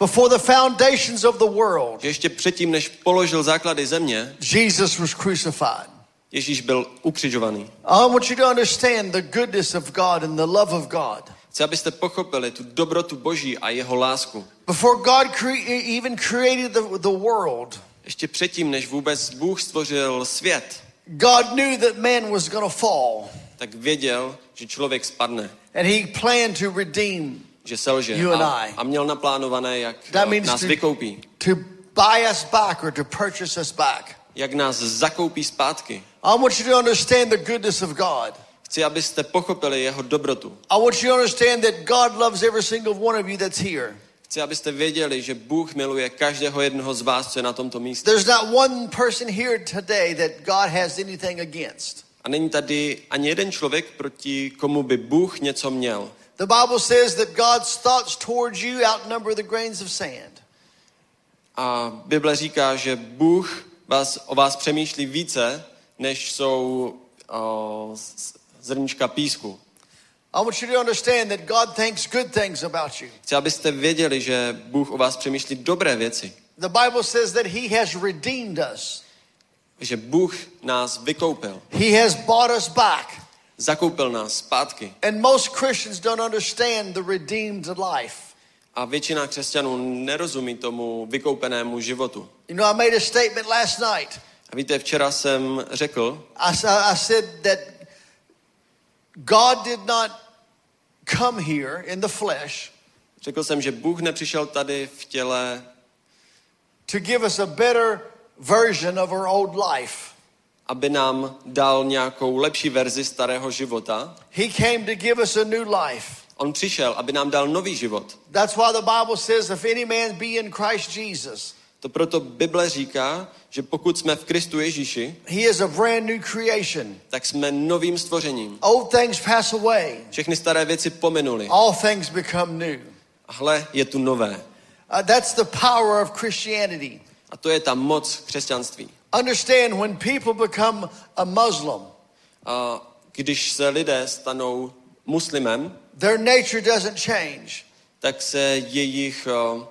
Speaker 5: before the foundations of the world,
Speaker 3: ještě předtím, než položil základy země,
Speaker 5: Jesus was crucified.
Speaker 3: Ježíš byl ukřižovaný.
Speaker 5: I want you to understand the goodness of God and the love of God.
Speaker 3: Chci, abyste pochopili tu dobrotu Boží a jeho lásku.
Speaker 5: Before God cre- even created the, the world,
Speaker 3: Ještě předtím, než vůbec Bůh stvořil svět,
Speaker 5: God knew that man was going to fall,
Speaker 3: tak věděl, že člověk spadne,
Speaker 5: and He planned to redeem,
Speaker 3: že selže
Speaker 5: You and
Speaker 3: a,
Speaker 5: I.
Speaker 3: a měl naplánované, jak
Speaker 5: That
Speaker 3: eh,
Speaker 5: means
Speaker 3: nás
Speaker 5: to-
Speaker 3: vykoupí,
Speaker 5: to buy us back or to purchase us back.
Speaker 3: jak nás zakoupí zpátky.
Speaker 5: I want you to understand the goodness of God.
Speaker 3: Chci, abyste pochopili jeho dobrotu.
Speaker 5: I want you to understand that God loves every single one of you that's here.
Speaker 3: Chci, abyste věděli, že Bůh miluje každého jednoho z vás, co je na tomto místě.
Speaker 5: There's not one person here today that God has anything against.
Speaker 3: A není tady ani jeden člověk, proti komu by Bůh něco měl.
Speaker 5: The Bible says that God's thoughts towards you outnumber the grains of sand.
Speaker 3: A Bible říká, že Bůh vás, o vás přemýšlí více, než jsou z- zrnička písku.
Speaker 5: I want you to understand that God thinks good things about you.
Speaker 3: Chci, abyste věděli, že Bůh o vás přemýšlí dobré věci.
Speaker 5: The Bible says that He has redeemed us.
Speaker 3: Že Bůh nás vykoupil.
Speaker 5: He has bought us back.
Speaker 3: Zakoupil nás zpátky.
Speaker 5: And most Christians don't understand the redeemed life.
Speaker 3: A většina křesťanů nerozumí tomu vykoupenému životu.
Speaker 5: You know, I made a statement last night.
Speaker 3: A víte, včera jsem řekl,
Speaker 5: I, I said that God did not come here in the flesh
Speaker 3: řekl jsem, že Bůh nepřišel tady v těle,
Speaker 5: to give us a better version of our old life.
Speaker 3: Aby nám dal nějakou lepší verzi starého života.
Speaker 5: He came to give us a new life.
Speaker 3: On přišel, aby nám dal nový život.
Speaker 5: That's why the Bible says, if any man be in Christ Jesus,
Speaker 3: To proto Bible říká, že pokud jsme v Kristu Ježíši,
Speaker 5: He is a brand new creation.
Speaker 3: tak jsme novým stvořením.
Speaker 5: Old things pass away,
Speaker 3: Všechny staré věci pominuly.
Speaker 5: all things become new.
Speaker 3: A hle, je tu nové.
Speaker 5: Uh, that's the power of Christianity.
Speaker 3: A to je ta moc křesťanství.
Speaker 5: Understand when people become a Muslim,
Speaker 3: A když se lidé stanou muslimem,
Speaker 5: their nature doesn't change.
Speaker 3: tak se jejich uh,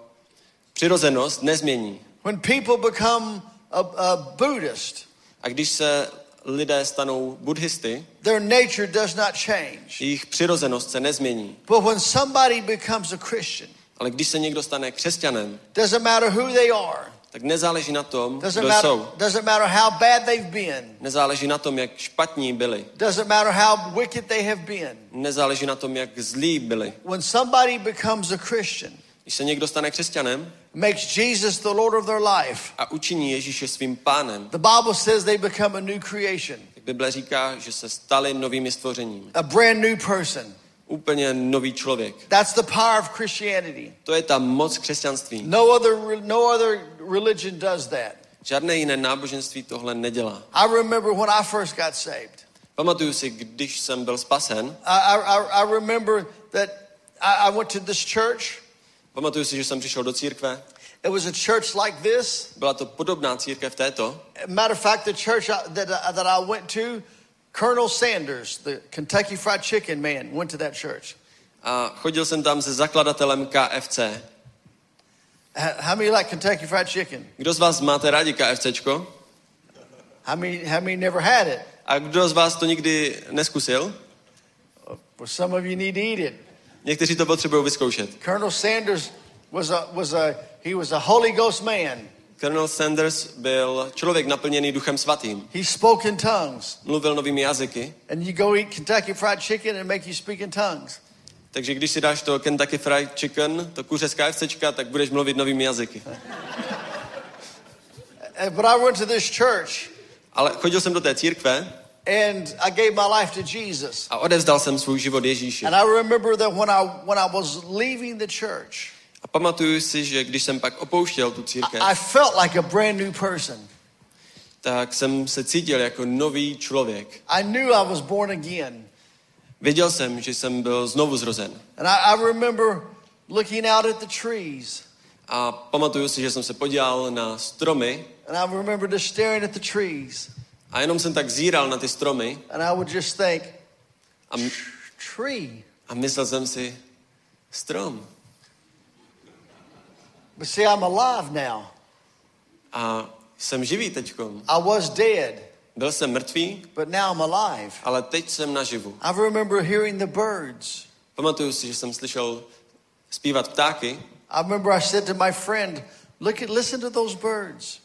Speaker 3: přirozenost nezmění.
Speaker 5: When people become a, a Buddhist,
Speaker 3: A když se lidé stanou buddhisty,
Speaker 5: their nature does not change.
Speaker 3: jejich přirozenost se nezmění.
Speaker 5: But when somebody becomes a Christian,
Speaker 3: Ale když se někdo stane křesťanem,
Speaker 5: doesn't matter who they are,
Speaker 3: tak nezáleží na tom,
Speaker 5: doesn't
Speaker 3: kdo
Speaker 5: matter,
Speaker 3: jsou.
Speaker 5: doesn't matter how bad they've been,
Speaker 3: Nezáleží na tom, jak špatní byli.
Speaker 5: doesn't matter how wicked they have been.
Speaker 3: Nezáleží na tom, jak zlí byli.
Speaker 5: When somebody becomes a Christian,
Speaker 3: Když se někdo stane křesťanem
Speaker 5: makes Jesus the Lord of their life,
Speaker 3: a učiní Ježíše svým pánem,
Speaker 5: the Bible says they become a new creation,
Speaker 3: Bible říká, že se stali novými stvořením.
Speaker 5: a brand new person.
Speaker 3: Úplně nový člověk.
Speaker 5: That's the power of Christianity.
Speaker 3: To je ta moc křesťanství.
Speaker 5: No other, no other religion does that.
Speaker 3: Žádné jiné náboženství tohle nedělá.
Speaker 5: I remember when I first got saved.
Speaker 3: Pamatuju si, když jsem byl spasen,
Speaker 5: I, I, I remember that I, I went to this church.
Speaker 3: pamatuju si, že jsem přišel do církve.
Speaker 5: It was a church like this.
Speaker 3: Byla to podobná církev této.
Speaker 5: Matter of fact, the church that, that I went to, Colonel Sanders, the Kentucky Fried Chicken man, went to that church.
Speaker 3: A chodil jsem tam se zakladatelem KFC.
Speaker 5: How many like Kentucky Fried Chicken?
Speaker 3: Kdo z vás máte rádi KFCčko?
Speaker 5: How many, how many never had it?
Speaker 3: A kdo z vás to nikdy neskusil?
Speaker 5: Well, some of you need to eat it.
Speaker 3: Někteří to potřebují vyzkoušet.
Speaker 5: Colonel Sanders was a, was a, he was a Holy Ghost man.
Speaker 3: Colonel Sanders byl člověk naplněný duchem svatým.
Speaker 5: He spoke in tongues.
Speaker 3: Mluvil novými jazyky.
Speaker 5: And you go eat Kentucky Fried Chicken and make you speak in tongues.
Speaker 3: Takže když si dáš to Kentucky Fried Chicken, to kuře z KFCčka, tak budeš mluvit novými jazyky.
Speaker 5: Uh, But I went to this church
Speaker 3: Ale chodil jsem do té církve
Speaker 5: and I gave my life to Jesus.
Speaker 3: a odevzdal jsem svůj život Ježíši.
Speaker 5: And I remember that when I, when I was leaving the church,
Speaker 3: A pamatuju si, že když jsem pak opouštěl tu církev,
Speaker 5: I felt like a brand new person.
Speaker 3: tak jsem se cítil jako nový člověk.
Speaker 5: I knew I was born again.
Speaker 3: Věděl jsem, že jsem byl znovu zrozen.
Speaker 5: And I, I remember looking out at the trees.
Speaker 3: A pamatuju si, že jsem se podíval na stromy
Speaker 5: And I remember just staring at the trees.
Speaker 3: a jenom jsem tak zíral na ty stromy
Speaker 5: And I would just think,
Speaker 3: a, m-
Speaker 5: tree.
Speaker 3: a myslel jsem si, strom.
Speaker 5: But see, I'm alive now.
Speaker 3: A jsem živý teďkom.
Speaker 5: I was dead,
Speaker 3: Byl jsem mrtvý,
Speaker 5: but now I'm alive.
Speaker 3: ale teď jsem naživu.
Speaker 5: I remember hearing the birds.
Speaker 3: Pamatuju si, že jsem slyšel zpívat ptáky
Speaker 5: I remember I said to my friend, look at, listen to those birds.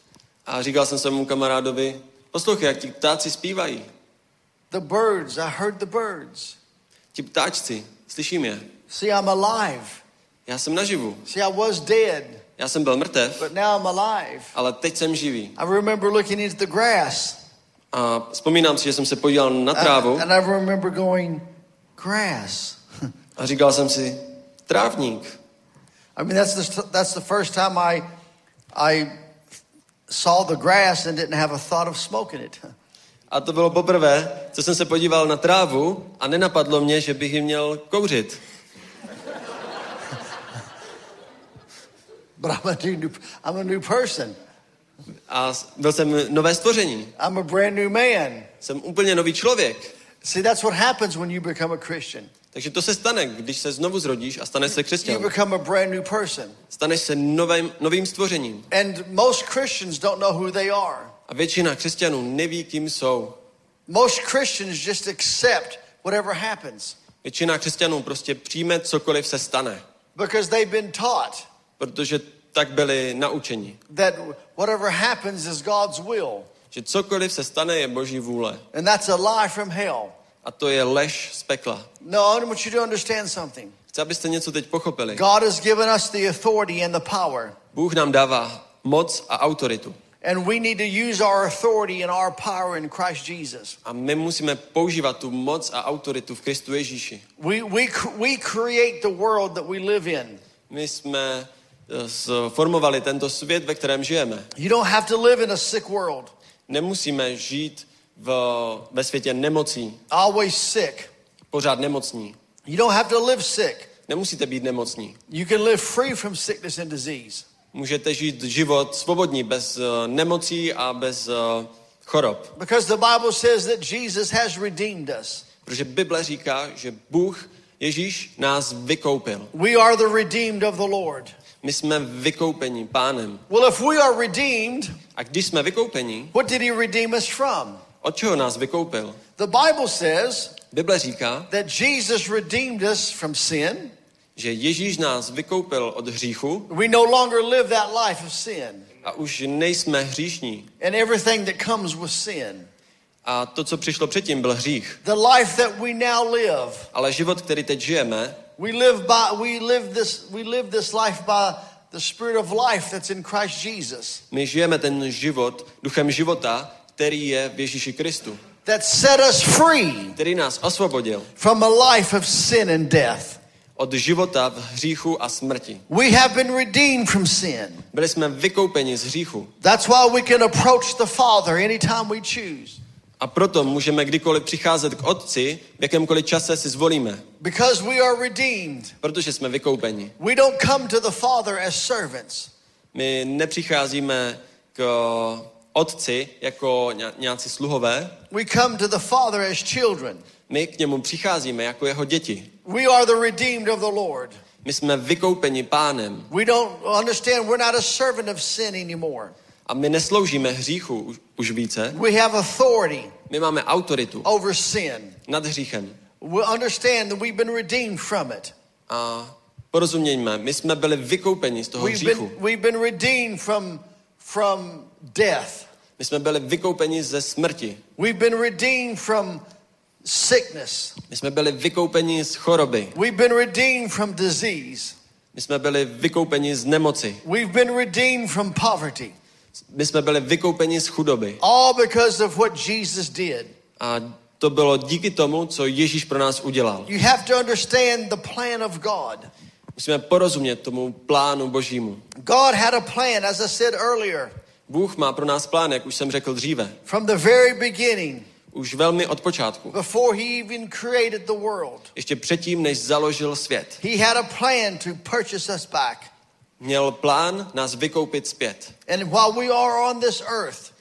Speaker 3: a říkal jsem svému kamarádovi, poslouchej, jak ti ptáci zpívají.
Speaker 5: The birds, I heard the birds.
Speaker 3: Ti ptáčci, slyším je.
Speaker 5: See, I'm alive.
Speaker 3: Já jsem naživu.
Speaker 5: See, I was dead,
Speaker 3: Já jsem byl mrtev,
Speaker 5: but now I'm alive.
Speaker 3: ale teď jsem živý.
Speaker 5: I remember looking into the grass.
Speaker 3: A vzpomínám si, že jsem se podíval na trávu
Speaker 5: And, I remember going, grass.
Speaker 3: a říkal jsem si, trávník.
Speaker 5: I mean, that's the, that's the first time I, I saw the grass and didn't have a thought of smoking it.
Speaker 3: A to bylo poprvé, co jsem se podíval na trávu a nenapadlo mě, že bych ji měl kouřit.
Speaker 5: But I'm a new, I'm a new person.
Speaker 3: A byl jsem nové stvoření.
Speaker 5: I'm a brand new man.
Speaker 3: Jsem úplně nový člověk.
Speaker 5: See, that's what happens when you become a Christian.
Speaker 3: Takže to se stane, když se znovu zrodíš a staneš se
Speaker 5: You
Speaker 3: křesťan.
Speaker 5: become a brand new person.
Speaker 3: Staneš se novým, novým stvořením.
Speaker 5: And most Christians don't know who they are.
Speaker 3: A většina křesťanů neví, kým jsou.
Speaker 5: Most Christians just accept whatever happens
Speaker 3: Většina křesťanů prostě přijme cokoliv se stane,
Speaker 5: because they've been taught
Speaker 3: protože tak byli naučeni.
Speaker 5: that whatever happens is God's will.
Speaker 3: Že cokoliv se stane je boží vůle.
Speaker 5: And that's a lie from hell.
Speaker 3: A to je lež z pekla.
Speaker 5: No, I want you to understand something.
Speaker 3: Chci, abyste něco teď pochopili.
Speaker 5: God has given us the authority and the power.
Speaker 3: Bůh nám dává moc a autoritu.
Speaker 5: And we need to use our authority and our power in Christ Jesus.
Speaker 3: A my musíme používat tu moc a autoritu v Kristu Ježíši.
Speaker 5: We, we, we create the world that we live in.
Speaker 3: My jsme eh, sformovali tento svět, ve kterém žijeme.
Speaker 5: You don't have to live in a sick world,
Speaker 3: Nemusíme žít v, ve světě nemocí,
Speaker 5: always sick.
Speaker 3: pořád nemocní.
Speaker 5: You don't have to live sick.
Speaker 3: Nemusíte být nemocní.
Speaker 5: You can live free from sickness and disease.
Speaker 3: Můžete žít život svobodní, bez eh, nemocí a bez eh, chorob.
Speaker 5: Because the Bible says that Jesus has redeemed us.
Speaker 3: Protože Bible říká, že Bůh, Ježíš, nás vykoupil.
Speaker 5: We are the redeemed of the Lord.
Speaker 3: My jsme vykoupeni pánem.
Speaker 5: Well, if we are redeemed,
Speaker 3: A když jsme vykoupeni,
Speaker 5: what did he redeem us from?
Speaker 3: od čeho nás vykoupil?
Speaker 5: The Bible says
Speaker 3: Bible říká,
Speaker 5: that Jesus redeemed us from sin.
Speaker 3: že Ježíš nás vykoupil od hříchu
Speaker 5: We no longer live that life of sin
Speaker 3: a už nejsme hříšní.
Speaker 5: and everything that comes with sin.
Speaker 3: A to, co přišlo předtím, byl hřích.
Speaker 5: The life that we now live,
Speaker 3: Ale život, který teď žijeme,
Speaker 5: we live by we live this we live this life by the spirit of life that's in Christ Jesus.
Speaker 3: my žijeme ten život duchem života, který je v Ježíši Kristu,
Speaker 5: That set us free
Speaker 3: který nás osvobodil
Speaker 5: from a life of sin and death.
Speaker 3: od života v hříchu a smrti.
Speaker 5: We have been redeemed from sin.
Speaker 3: Byli jsme vykoupeni z hříchu.
Speaker 5: That's why we can approach the Father anytime we choose.
Speaker 3: A proto můžeme kdykoliv přicházet k Otci, v jakémkoliv čase si zvolíme,
Speaker 5: Because we are redeemed.
Speaker 3: protože jsme vykoupeni.
Speaker 5: We don't come to the Father as servants.
Speaker 3: My nepřicházíme k Otci jako ně- nějací sluhové,
Speaker 5: We come to the Father as children.
Speaker 3: my k němu přicházíme jako jeho děti.
Speaker 5: We are the redeemed of the Lord.
Speaker 3: My jsme vykoupeni pánem
Speaker 5: We don't understand we're not a servant of sin anymore.
Speaker 3: A my nesloužíme hříchu už, více.
Speaker 5: We have authority
Speaker 3: My máme autoritu
Speaker 5: over sin.
Speaker 3: nad hříchem.
Speaker 5: We understand that we've been redeemed from it.
Speaker 3: A porozumějme, my jsme byli vykoupeni z toho
Speaker 5: We've
Speaker 3: hříchu.
Speaker 5: been, we've been redeemed from, from death.
Speaker 3: My jsme byli vykoupeni ze smrti.
Speaker 5: We've been redeemed from sickness.
Speaker 3: My jsme byli vykoupeni z choroby.
Speaker 5: We've been redeemed from disease.
Speaker 3: My jsme byli vykoupeni z nemoci.
Speaker 5: We've been redeemed from poverty.
Speaker 3: My jsme byli vykoupeni z chudoby.
Speaker 5: All because of what Jesus did.
Speaker 3: A to bylo díky tomu, co Ježíš pro nás udělal.
Speaker 5: You have to understand the plan of God.
Speaker 3: Musíme porozumět tomu plánu božímu.
Speaker 5: God had a plan, as I said earlier,
Speaker 3: Bůh má pro nás plán, jak už jsem řekl dříve.
Speaker 5: from the very beginning,
Speaker 3: Už velmi od počátku.
Speaker 5: before He even created the world.
Speaker 3: Ještě předtím, než založil svět.
Speaker 5: He had a plan to purchase us back.
Speaker 3: Měl plán nás vykoupit zpět.
Speaker 5: And while we are on this earth,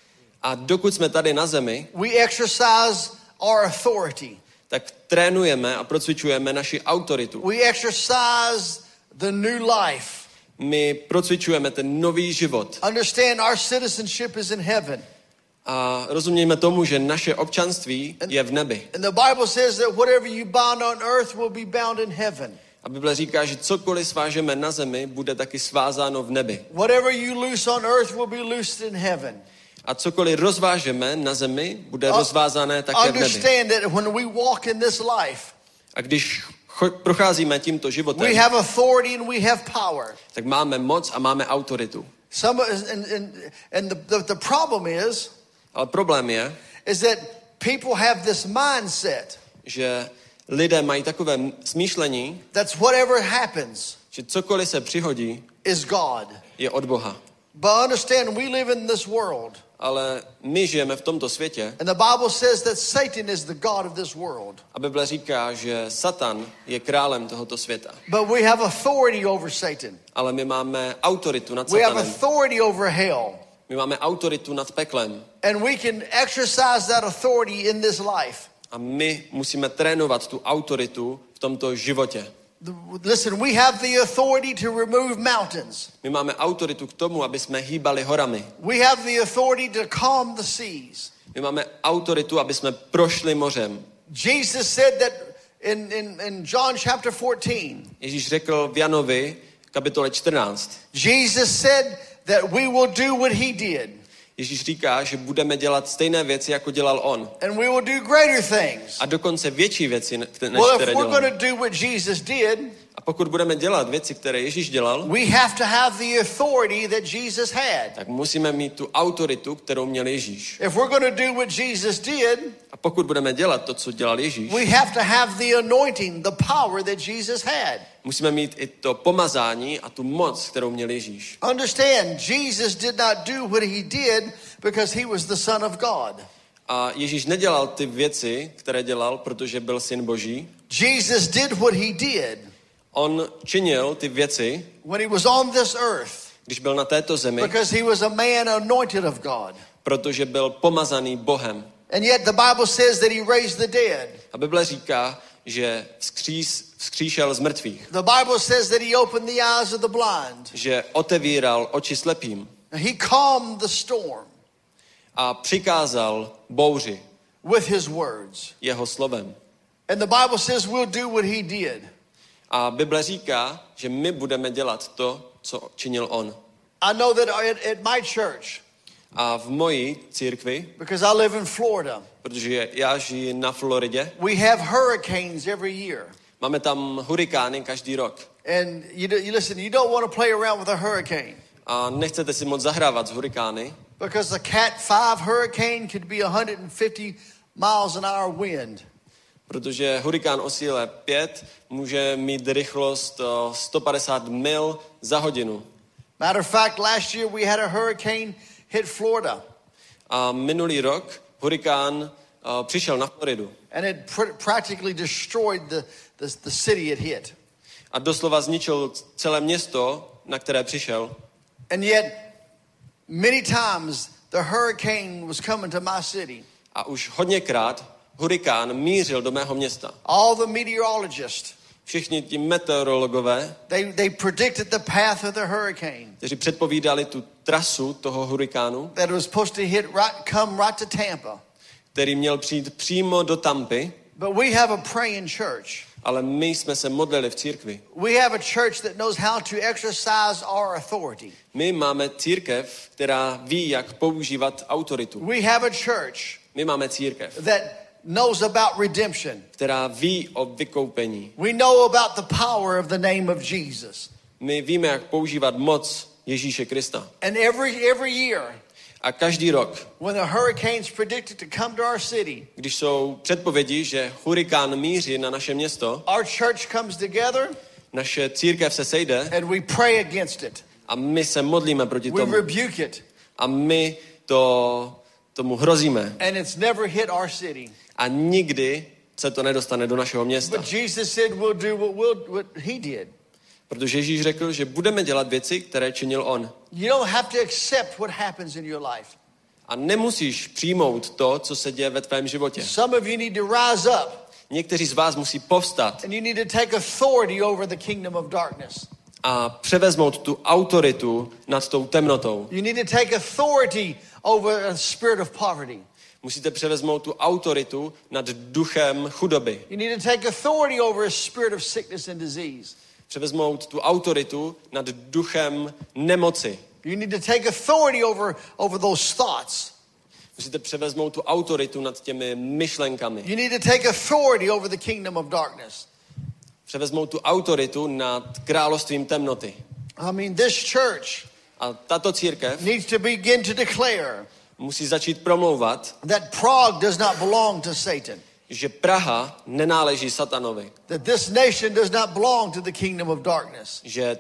Speaker 3: A dokud jsme tady na zemi,
Speaker 5: we exercise our authority.
Speaker 3: tak trénujeme a procvičujeme naši autoritu.
Speaker 5: We exercise the new life.
Speaker 3: My procvičujeme ten nový život.
Speaker 5: Understand our citizenship is in heaven.
Speaker 3: A rozumějme tomu, že naše občanství je v nebi.
Speaker 5: And the Bible says that whatever you bind on earth will be bound in heaven.
Speaker 3: A Bible říká, že cokoliv svážeme na zemi, bude taky svázáno v nebi.
Speaker 5: Whatever you loose on earth will be loosed in heaven.
Speaker 3: A cokoliv rozvážeme na zemi, bude rozvázané také v nebi.
Speaker 5: Understand that when we walk in this life,
Speaker 3: A když procházíme tímto
Speaker 5: we
Speaker 3: životem,
Speaker 5: have authority and we have power.
Speaker 3: tak máme moc a máme autoritu.
Speaker 5: Some and, and, and the, the, the problem is
Speaker 3: Ale problém je,
Speaker 5: is that people have this mindset
Speaker 3: že lidé mají takové smýšlení,
Speaker 5: that's whatever happens
Speaker 3: že cokoliv se přihodí,
Speaker 5: is God.
Speaker 3: je od Boha.
Speaker 5: But understand we live in this world.
Speaker 3: Ale my žijeme v tomto světě
Speaker 5: And the Bible says that Satan is the God of this world.
Speaker 3: a Bible říká, že Satan je králem tohoto světa.
Speaker 5: But we have authority over Satan.
Speaker 3: Ale my máme autoritu nad
Speaker 5: We have
Speaker 3: Satanem.
Speaker 5: authority over hell.
Speaker 3: My máme autoritu nad peklem.
Speaker 5: And we can exercise that authority in this life.
Speaker 3: A my musíme trénovat tu autoritu v tomto životě.
Speaker 5: Listen, we have the authority to remove mountains.
Speaker 3: My máme autoritu k tomu, aby jsme hýbali horami.
Speaker 5: We have the authority to calm the seas.
Speaker 3: My máme autoritu, aby jsme prošli mořem.
Speaker 5: Jesus said that in, in, in John chapter 14.
Speaker 3: Ježíš řekl v Janovi, kapitole 14,
Speaker 5: Jesus said that we will do what he did.
Speaker 3: Ježíš říká, že budeme dělat stejné věci, jako dělal on.
Speaker 5: And we will do greater things.
Speaker 3: A dokonce větší věci, ne- než
Speaker 5: Well,
Speaker 3: které dělal. A pokud budeme dělat věci, které Ježíš dělal,
Speaker 5: we have to have the authority that Jesus had.
Speaker 3: tak musíme mít tu autoritu, kterou měl Ježíš.
Speaker 5: If we're going to do what Jesus did,
Speaker 3: A pokud budeme dělat to, co dělal Ježíš,
Speaker 5: we have to have the anointing, the power that Jesus had.
Speaker 3: musíme mít i to pomazání a tu moc, kterou měl Ježíš.
Speaker 5: Understand, Jesus did not do what he did because he was the Son of God.
Speaker 3: A Ježíš nedělal ty věci, které dělal, protože byl syn Boží.
Speaker 5: Jesus did what he did
Speaker 3: On činil ty věci,
Speaker 5: when he was on this earth
Speaker 3: když byl na této zemi,
Speaker 5: because he was a man anointed of God.
Speaker 3: protože byl pomazaný Bohem.
Speaker 5: And yet the Bible says that he raised the dead.
Speaker 3: A Bible říká, že vzkříš, vzkříšel z mrtvých,
Speaker 5: The Bible says that he opened the eyes of the blind.
Speaker 3: že otevíral oči slepým
Speaker 5: He calmed the storm
Speaker 3: a přikázal bouři
Speaker 5: with his words.
Speaker 3: jeho slovem.
Speaker 5: And the Bible says we'll do what he did.
Speaker 3: A Bible říká, že my budeme dělat to, co činil on.
Speaker 5: I know that at, at my church,
Speaker 3: A v mojí církvi,
Speaker 5: because I live in Florida,
Speaker 3: protože já žiji na Floridě,
Speaker 5: we have hurricanes every year.
Speaker 3: máme tam hurikány každý rok.
Speaker 5: And you, do- you listen, you don't want to play around with a hurricane
Speaker 3: A nechcete si moc zahrávat s hurikány,
Speaker 5: because a Cat 5 hurricane could be 150 miles an hour wind.
Speaker 3: Protože hurikán o síle 5 může mít rychlost eh, 150 mil za hodinu.
Speaker 5: Matter of fact, last year we had a hurricane hit Florida,
Speaker 3: A minulý rok hurikán eh, přišel na Floridu
Speaker 5: and it pr- practically destroyed the, the, the city it hit.
Speaker 3: a doslova zničil celé město, na které přišel.
Speaker 5: And yet, many times the hurricane was coming to my city.
Speaker 3: A už hodněkrát hurikán mířil do mého města.
Speaker 5: All the meteorologists,
Speaker 3: Všichni ti meteorologové,
Speaker 5: they, they predicted the path of the hurricane.
Speaker 3: kteří předpovídali tu trasu toho hurikánu,
Speaker 5: That was supposed to hit right, come right to Tampa.
Speaker 3: který měl přijít přímo do Tampy,
Speaker 5: But we have a praying church.
Speaker 3: ale my jsme se modlili v církvi.
Speaker 5: We have a church that knows how to exercise our authority.
Speaker 3: My máme církev, která ví, jak používat autoritu.
Speaker 5: We have a church
Speaker 3: My máme církev,
Speaker 5: that knows about redemption.
Speaker 3: která ví o vykoupení.
Speaker 5: We know about the power of the name of Jesus.
Speaker 3: My víme, jak používat moc Ježíše Krista.
Speaker 5: And every every year,
Speaker 3: A každý rok,
Speaker 5: when a hurricane's predicted to come to our city,
Speaker 3: když jsou předpovědi, že hurikán míří na naše město,
Speaker 5: our church comes together
Speaker 3: naše církev se sejde
Speaker 5: and we pray against it.
Speaker 3: a my se modlíme proti
Speaker 5: We
Speaker 3: tomu.
Speaker 5: rebuke it.
Speaker 3: A my to, tomu hrozíme.
Speaker 5: And it's never hit our city.
Speaker 3: A nikdy se to nedostane do našeho města. Protože Ježíš řekl, že budeme dělat věci, které činil on. A nemusíš přijmout to, co se děje ve tvém životě. Někteří z vás musí povstat a převezmout tu autoritu nad tou temnotou.
Speaker 5: You need to take authority over a spirit of poverty.
Speaker 3: Musíte převezmout tu autoritu nad duchem chudoby.
Speaker 5: You need to take authority over a spirit of sickness and disease.
Speaker 3: Převezmout tu autoritu nad duchem nemoci.
Speaker 5: You need to take authority over, over those thoughts.
Speaker 3: Musíte převezmout tu autoritu nad těmi myšlenkami.
Speaker 5: You need to take authority over the kingdom of darkness.
Speaker 3: Převezmout tu autoritu nad královstvím temnoty.
Speaker 5: I mean, this church
Speaker 3: A tato církev
Speaker 5: needs to begin to declare
Speaker 3: musí začít promlouvat,
Speaker 5: that Prague does not belong to Satan,
Speaker 3: že Praha nenáleží satanovi.
Speaker 5: that this nation does not belong to the kingdom of darkness.
Speaker 3: Že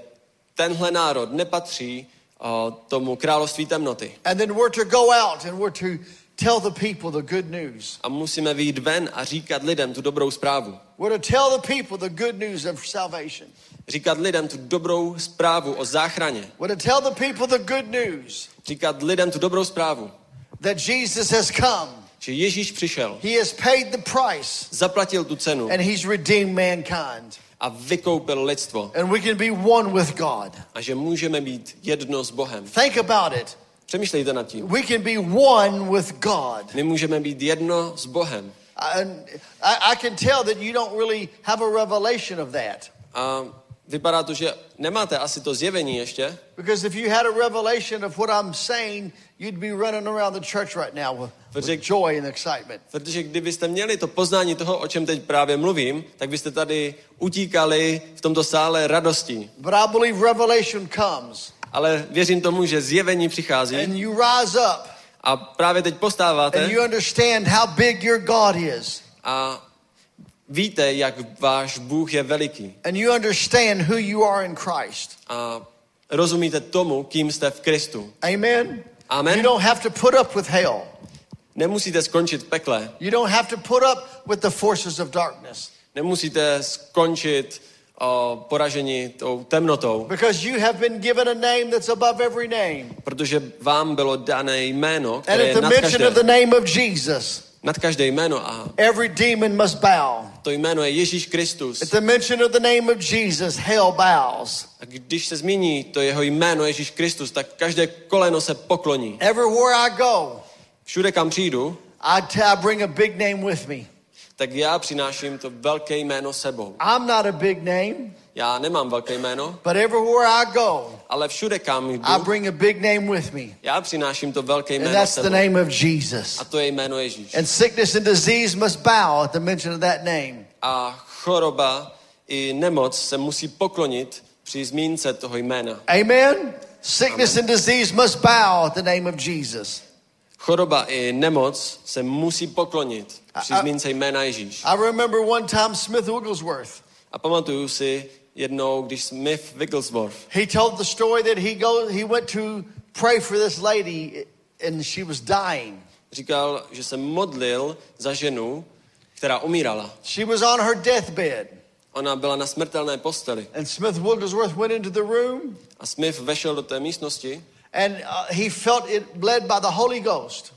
Speaker 3: tenhle národ nepatří o, tomu království temnoty.
Speaker 5: And then we're to go out and we're to tell the people the good news.
Speaker 3: A musíme vyjít ven a říkat lidem tu dobrou zprávu.
Speaker 5: We're to tell the people the good news of salvation.
Speaker 3: Říkat lidem tu dobrou zprávu o záchraně.
Speaker 5: We're to tell the people the good news
Speaker 3: Říkat lidem tu dobrou zprávu,
Speaker 5: that Jesus has come.
Speaker 3: že Ježíš přišel,
Speaker 5: He has paid the price
Speaker 3: zaplatil tu cenu
Speaker 5: and he's redeemed mankind.
Speaker 3: a vykoupil lidstvo.
Speaker 5: And we can be one with God.
Speaker 3: A že můžeme být jedno s Bohem.
Speaker 5: Think about it.
Speaker 3: Přemýšlejte nad tím.
Speaker 5: We can be one with God.
Speaker 3: My můžeme být jedno s Bohem.
Speaker 5: And I, I can tell that you don't really have a revelation of that.
Speaker 3: A vypadá to, že nemáte asi to zjevení ještě,
Speaker 5: Because if you had a revelation of what I'm saying, you'd be running around the church right now with, with joy and excitement.
Speaker 3: protože kdybyste měli to poznání toho, o čem teď právě mluvím, tak byste tady utíkali v tomto sále radostí.
Speaker 5: But I believe revelation comes
Speaker 3: Ale věřím tomu, že zjevení přichází
Speaker 5: and you rise up
Speaker 3: a právě teď postáváte
Speaker 5: and you understand how big your God is.
Speaker 3: a víte, jak váš Bůh je veliký.
Speaker 5: and you understand who you are in Christ.
Speaker 3: A rozumíte tomu, kým jste v Kristu.
Speaker 5: Amen.
Speaker 3: Amen.
Speaker 5: You don't have to put up with hell.
Speaker 3: Nemusíte skončit v pekle.
Speaker 5: You don't have to put up with the forces of darkness
Speaker 3: Nemusíte skončit o, poraženi tou temnotou,
Speaker 5: because you have been given a name that's above every name.
Speaker 3: protože vám bylo dané jméno,
Speaker 5: And
Speaker 3: které
Speaker 5: at
Speaker 3: je
Speaker 5: the mention of the name of Jesus,
Speaker 3: nad každé jméno a
Speaker 5: every demon must bow.
Speaker 3: to jméno je Ježíš Kristus.
Speaker 5: At the mention of the name of Jesus, hell bows.
Speaker 3: A když se zmíní to jeho jméno Ježíš Kristus, tak každé koleno se pokloní.
Speaker 5: Everywhere I go,
Speaker 3: Všude, kam přijdu,
Speaker 5: I, t- I bring a big name with me.
Speaker 3: Tak já přináším to velké jméno sebou.
Speaker 5: I'm not a big name,
Speaker 3: Já nemám velké jméno,
Speaker 5: but everywhere I go,
Speaker 3: ale všude, kam
Speaker 5: I
Speaker 3: jdu,
Speaker 5: bring a big name with me.
Speaker 3: já přináším to velké
Speaker 5: And
Speaker 3: jméno
Speaker 5: that's the
Speaker 3: sebou.
Speaker 5: name of Jesus.
Speaker 3: A to je jméno Ježíš.
Speaker 5: And sickness and disease must bow at the mention of that name.
Speaker 3: A choroba i nemoc se musí poklonit při zmínce toho jména.
Speaker 5: Amen. Sickness and disease must bow at the name of Jesus.
Speaker 3: Choroba i nemoc se musí poklonit při zmínce jména Ježíš.
Speaker 5: I remember one time Smith Wigglesworth.
Speaker 3: A pamatuju si jednou, když Smith Wigglesworth
Speaker 5: He told the story that he go he went to pray for this lady and she was dying.
Speaker 3: říkal, že se modlil za ženu, která umírala.
Speaker 5: She was on her deathbed.
Speaker 3: Ona byla na smrtelné posteli.
Speaker 5: And Smith Wigglesworth went into the room
Speaker 3: A Smith vešel do té místnosti
Speaker 5: and uh, he felt it led by the Holy Ghost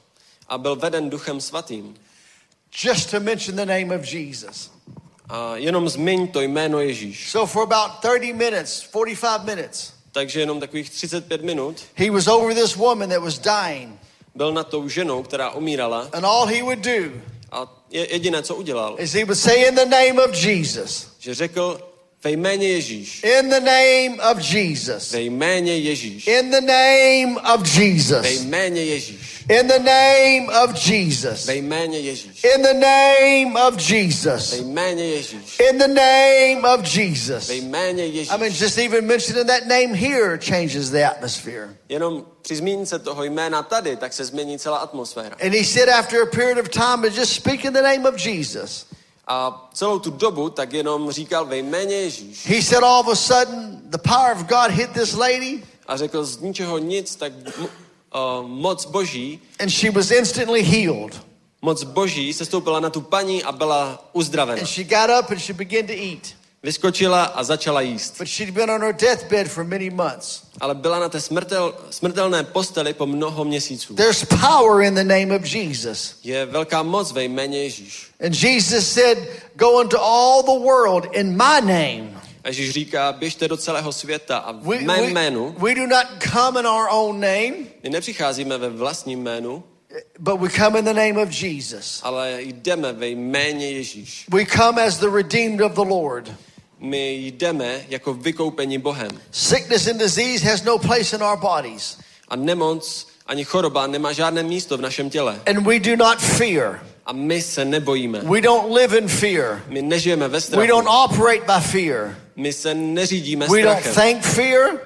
Speaker 3: a byl veden duchem svatým.
Speaker 5: Just to mention the name of Jesus.
Speaker 3: A jenom zmiň to jméno Ježíš.
Speaker 5: So for about 30 minutes, 45 minutes,
Speaker 3: Takže jenom takových 35 minut
Speaker 5: he was over this woman that was dying.
Speaker 3: byl nad tou ženou, která umírala
Speaker 5: And all he would do
Speaker 3: a je- jediné, co udělal,
Speaker 5: is he would say in the name of Jesus,
Speaker 3: že řekl ve jméně Ježíš.
Speaker 5: in the name of Jesus,
Speaker 3: Ve jméně Ježíš.
Speaker 5: in the name of
Speaker 3: Ve
Speaker 5: Jesus,
Speaker 3: jméně Ježíš.
Speaker 5: in the name of Jesus,
Speaker 3: Ve jméně Ježíš.
Speaker 5: in the name of
Speaker 3: Ve
Speaker 5: Jesus,
Speaker 3: jméně Ježíš.
Speaker 5: in the name of Jesus.
Speaker 3: Ve jméně
Speaker 5: I mean, just even mentioning that name here changes the atmosphere.
Speaker 3: Jenom při zmínce toho jména tady, tak se změní celá atmosféra.
Speaker 5: And he said after a period of time just speaking the name of Jesus,
Speaker 3: A celou tu dobu tak jenom říkal ve jméně Ježíš.
Speaker 5: he said all of a sudden the power of God hit this lady
Speaker 3: A řekl z ničeho nic, tak uh, moc boží,
Speaker 5: and she was instantly healed.
Speaker 3: moc boží se stoupila na tu paní a byla uzdravena.
Speaker 5: And she got up and she began to eat.
Speaker 3: Vyskočila a začala jíst.
Speaker 5: But she'd been on her deathbed for many months.
Speaker 3: Ale byla na té smrtel, smrtelné posteli po mnoho měsíců.
Speaker 5: There's power in the name of Jesus.
Speaker 3: Je velká moc ve jméně Ježíš.
Speaker 5: And Jesus said, Go into all the world in my name.
Speaker 3: A Ježíš říká, běžte do celého světa a v
Speaker 5: We,
Speaker 3: mém
Speaker 5: we,
Speaker 3: jménu,
Speaker 5: we do not come in our own name,
Speaker 3: my nepřicházíme ve vlastním jménu,
Speaker 5: but we come in the name of Jesus.
Speaker 3: ale jdeme ve jméně Ježíš.
Speaker 5: We come as the redeemed of the Lord.
Speaker 3: My jdeme jako vykoupení Bohem.
Speaker 5: Sickness and disease has no place in our bodies.
Speaker 3: A nemoc ani choroba nemá žádné místo v našem těle.
Speaker 5: And we do not fear.
Speaker 3: A my se nebojíme.
Speaker 5: We don't live in fear.
Speaker 3: My nežijeme ve
Speaker 5: We don't
Speaker 3: strachu.
Speaker 5: operate by fear.
Speaker 3: My se neřídíme
Speaker 5: We don't
Speaker 3: strachem.
Speaker 5: think fear.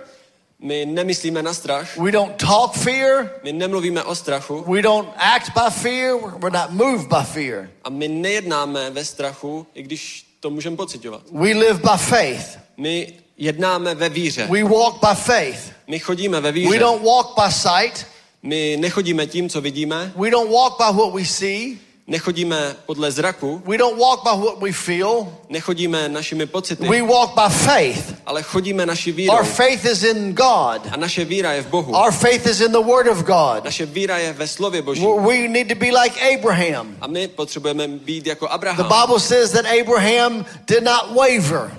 Speaker 3: My nemyslíme na strach.
Speaker 5: We don't talk fear.
Speaker 3: My nemluvíme o strachu.
Speaker 5: We don't act by fear. We're not moved by fear.
Speaker 3: A my nejednáme ve strachu, i když to můžeme pocitovat.
Speaker 5: We live by faith.
Speaker 3: My jednáme ve víře.
Speaker 5: We walk by faith.
Speaker 3: My chodíme ve
Speaker 5: We
Speaker 3: víře.
Speaker 5: don't walk by sight.
Speaker 3: My nechodíme tím, co vidíme.
Speaker 5: We don't walk by what we see.
Speaker 3: Nechodíme podle zraku.
Speaker 5: We don't walk by what we feel.
Speaker 3: Nechodíme našimi pocity.
Speaker 5: We walk by faith.
Speaker 3: Ale chodíme naší vírou.
Speaker 5: Our faith is in God.
Speaker 3: A naše víra je v Bohu.
Speaker 5: Our faith is in the Word of God.
Speaker 3: Naše víra je ve slově Boží.
Speaker 5: We need to be like Abraham.
Speaker 3: A my potřebujeme být jako
Speaker 5: The
Speaker 3: Abraham.
Speaker 5: Bible says that Abraham did not waver.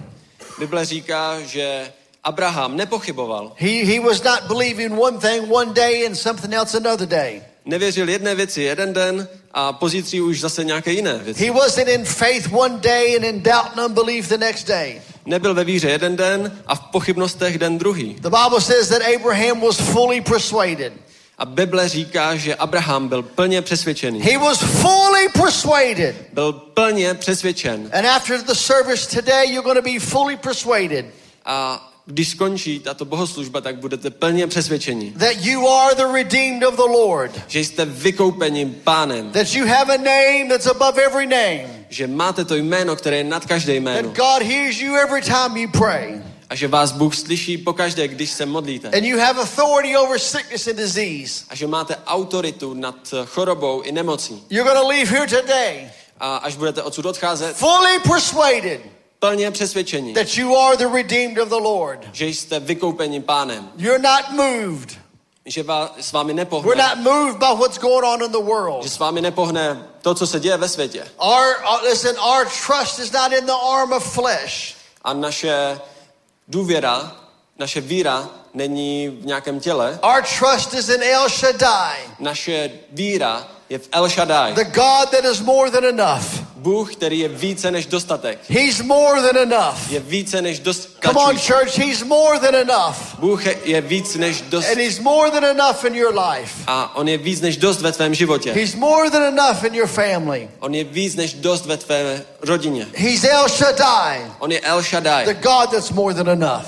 Speaker 3: Bible říká, že Abraham nepochyboval.
Speaker 5: He, he was not believing one thing one day and something else another day.
Speaker 3: Nevěřil jedné věci jeden den a pozítří už zase nějaké jiné věci.
Speaker 5: He wasn't in faith one day and in doubt and unbelief the next day.
Speaker 3: Nebyl ve víře jeden den a v pochybnostech den druhý.
Speaker 5: The Bible says that Abraham was fully persuaded.
Speaker 3: A Bible říká, že Abraham byl plně přesvědčený.
Speaker 5: He was fully persuaded.
Speaker 3: Byl plně přesvědčen.
Speaker 5: And after the service today, you're going to be fully persuaded.
Speaker 3: A když skončí tato bohoslužba, tak budete plně přesvědčeni,
Speaker 5: that you are the redeemed of the Lord,
Speaker 3: že jste vykoupeni pánem,
Speaker 5: that you have a name that's above every name,
Speaker 3: že máte to jméno, které je nad každé jméno
Speaker 5: that God hears you every time you pray,
Speaker 3: a že vás Bůh slyší pokaždé, když se modlíte.
Speaker 5: and you have authority over sickness and disease.
Speaker 3: A že máte autoritu nad chorobou i nemocí.
Speaker 5: You're going to leave here today
Speaker 3: A až budete odsud odcházet,
Speaker 5: fully persuaded
Speaker 3: plně přesvědčeni,
Speaker 5: that you are the redeemed of the Lord.
Speaker 3: že jste vykoupeni pánem.
Speaker 5: You're not moved.
Speaker 3: Že vás, s vámi
Speaker 5: We're
Speaker 3: nepohne,
Speaker 5: not moved by what's going on in the world.
Speaker 3: že s vámi nepohne to, co se děje ve světě.
Speaker 5: Our uh, listen, our trust is not in the arm of flesh.
Speaker 3: A naše důvěra, naše víra není v nějakém těle.
Speaker 5: Our trust is in El Shaddai,
Speaker 3: Naše víra je v El Shaddai.
Speaker 5: the God that is more than enough.
Speaker 3: Bůh, který je více než dostatek.
Speaker 5: He's more than enough.
Speaker 3: Je více než
Speaker 5: Come on, church, He's more than enough.
Speaker 3: Bůh je víc než dost.
Speaker 5: And He's more than enough in your life.
Speaker 3: A on je víc než dost ve tvém životě.
Speaker 5: He's more than enough in your family.
Speaker 3: On je víc než dost ve tvé rodině.
Speaker 5: He's El Shaddai,
Speaker 3: On je El Shaddai.
Speaker 5: the God that's more than enough.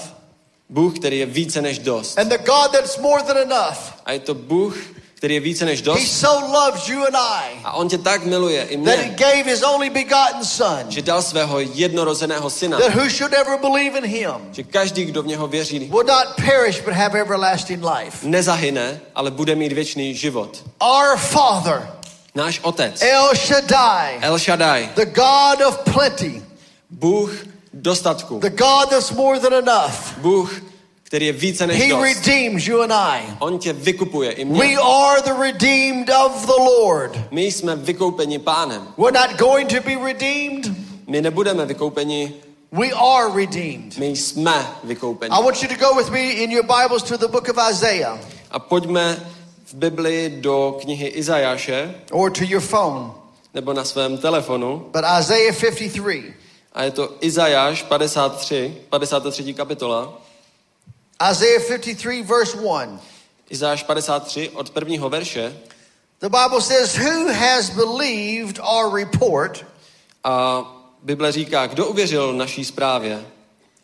Speaker 3: Bůh, který je více než dost.
Speaker 5: And the God that's more than enough,
Speaker 3: A je to Bůh, který je více než
Speaker 5: He
Speaker 3: dost.
Speaker 5: so loves you and I
Speaker 3: A on tě tak miluje i
Speaker 5: that He
Speaker 3: mě,
Speaker 5: gave His only begotten Son,
Speaker 3: že dal svého jednorozeného syna.
Speaker 5: that who should ever believe in Him
Speaker 3: Že každý, kdo v něho věří,
Speaker 5: will not perish but have everlasting life.
Speaker 3: nezahyne, ale bude mít věčný život.
Speaker 5: Our Father,
Speaker 3: Náš otec,
Speaker 5: El Shaddai,
Speaker 3: El Shaddai,
Speaker 5: the God of plenty,
Speaker 3: Bůh dostatku,
Speaker 5: the God that's more than enough,
Speaker 3: Bůh, který je více než
Speaker 5: He
Speaker 3: dost.
Speaker 5: redeems you and I.
Speaker 3: On tě vykupuje i
Speaker 5: We
Speaker 3: mě.
Speaker 5: are the redeemed of the Lord.
Speaker 3: My jsme vykoupeni pánem.
Speaker 5: We're not going to be redeemed,
Speaker 3: My nebudeme vykoupeni,
Speaker 5: we are redeemed.
Speaker 3: my jsme vykoupeni.
Speaker 5: I want you to go with me in your Bibles to the book of Isaiah
Speaker 3: A pojďme v Bibli do knihy Izajáše,
Speaker 5: or to your phone,
Speaker 3: nebo na svém telefonu.
Speaker 5: but Isaiah 53.
Speaker 3: A je to Izajáš 53, 53. kapitola.
Speaker 5: Isaiah 53, verse 1.
Speaker 3: Izajáš 53 od prvního verše.
Speaker 5: The Bible says, Who has believed our report,
Speaker 3: A Bible říká, kdo uvěřil naší zprávě?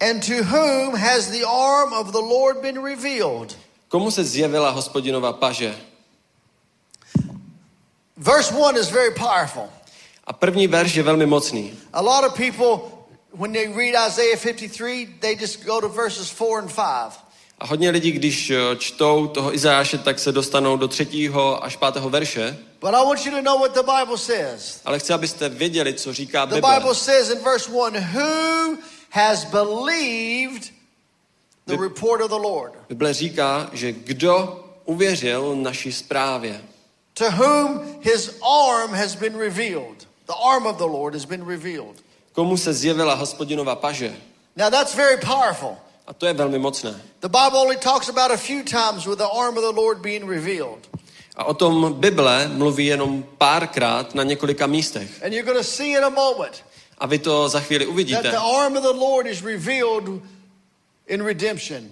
Speaker 5: and to whom has the arm of the Lord been revealed?
Speaker 3: Komu se zjevila hospodinova paže?
Speaker 5: Verse 1 is very powerful.
Speaker 3: A první verš je velmi mocný.
Speaker 5: A lot of people, when they read Isaiah 53, they just go to verses 4 and 5.
Speaker 3: A hodně lidí, když eh, čtou toho Izajáše, tak se dostanou do třetího až pátého verše.
Speaker 5: But I want you to know what the Bible says.
Speaker 3: Ale chci, abyste věděli, co říká
Speaker 5: The
Speaker 3: Bible.
Speaker 5: Bible says in verse 1 Who has believed the report of the Lord?
Speaker 3: Bible říká, že kdo uvěřil naší zprávě,
Speaker 5: To whom his arm has been revealed. The arm of the Lord has been revealed.
Speaker 3: komu se zjevila hospodinova paže.
Speaker 5: Now that's very powerful.
Speaker 3: A to je velmi mocné.
Speaker 5: The Bible only talks about a few times with the arm of the Lord being revealed.
Speaker 3: A o tom Bible mluví jenom párkrát na několika místech.
Speaker 5: And you're going to see in a moment
Speaker 3: A vy to za chvíli
Speaker 5: that
Speaker 3: uvidíte,
Speaker 5: the arm of the Lord is revealed in redemption.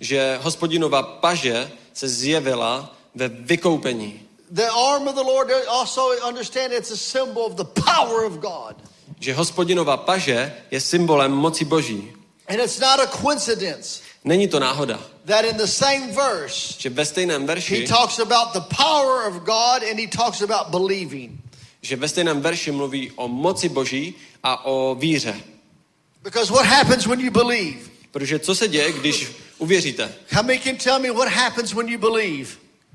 Speaker 3: že hospodinova paže se zjevila ve vykoupení.
Speaker 5: The arm of the Lord also understand it's a symbol of the power of God.
Speaker 3: Že hospodinova paže je symbolem moci boží.
Speaker 5: And it's not a coincidence
Speaker 3: Není to náhoda,
Speaker 5: that in the same verse
Speaker 3: že ve stejném
Speaker 5: he
Speaker 3: verši,
Speaker 5: talks about the power of God and he talks about believing.
Speaker 3: že ve stejném verši mluví o moci boží a o víře.
Speaker 5: Because what happens when you believe?
Speaker 3: Protože co se děje, když uvěříte?
Speaker 5: How many can tell me what happens when you believe?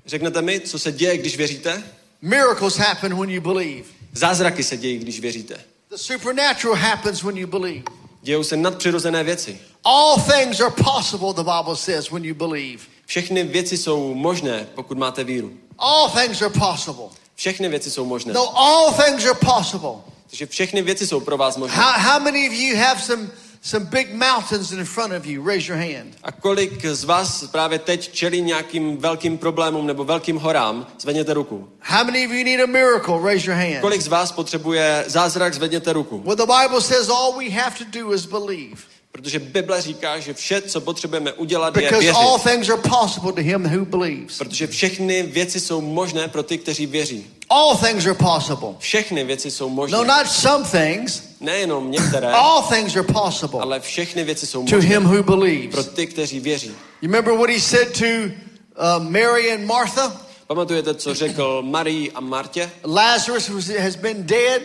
Speaker 3: Řeknete mi, co se děje, když věříte?
Speaker 5: Miracles happen when you believe.
Speaker 3: Zázraky se dějí, když věříte.
Speaker 5: The supernatural happens when you believe.
Speaker 3: Dějou se nadpřirozené věci.
Speaker 5: All things are possible, the Bible says, when you believe.
Speaker 3: Všechny věci jsou možné, pokud máte víru.
Speaker 5: All things are possible.
Speaker 3: Všechny věci jsou možné.
Speaker 5: No, all things are possible.
Speaker 3: Takže všechny věci jsou pro vás možné.
Speaker 5: How, how many of you have some, some big mountains in front of you? Raise your hand.
Speaker 3: A kolik z vás právě teď čelí nějakým velkým problémům nebo velkým horám, zvedněte ruku.
Speaker 5: How many of you need a miracle? Raise your hand.
Speaker 3: Kolik z vás potřebuje zázrak, zvedněte ruku.
Speaker 5: Well, the Bible says all we have to do is believe.
Speaker 3: Protože Bible říká, že vše, co potřebujeme udělat, je
Speaker 5: Because all
Speaker 3: věřit.
Speaker 5: things are possible to him who believes.
Speaker 3: Protože všechny věci jsou možné pro ty, kteří věří.
Speaker 5: All things are possible.
Speaker 3: Všechny věci jsou
Speaker 5: No,
Speaker 3: možné.
Speaker 5: not some things.
Speaker 3: Nejenom některé,
Speaker 5: All things are possible
Speaker 3: ale všechny věci jsou
Speaker 5: to
Speaker 3: možné
Speaker 5: him who
Speaker 3: pro
Speaker 5: believes.
Speaker 3: ty, kteří věří.
Speaker 5: You remember what he said to uh, Mary and Martha?
Speaker 3: Pamatujete, co řekl Marii a Martě?
Speaker 5: Lazarus was, has been dead,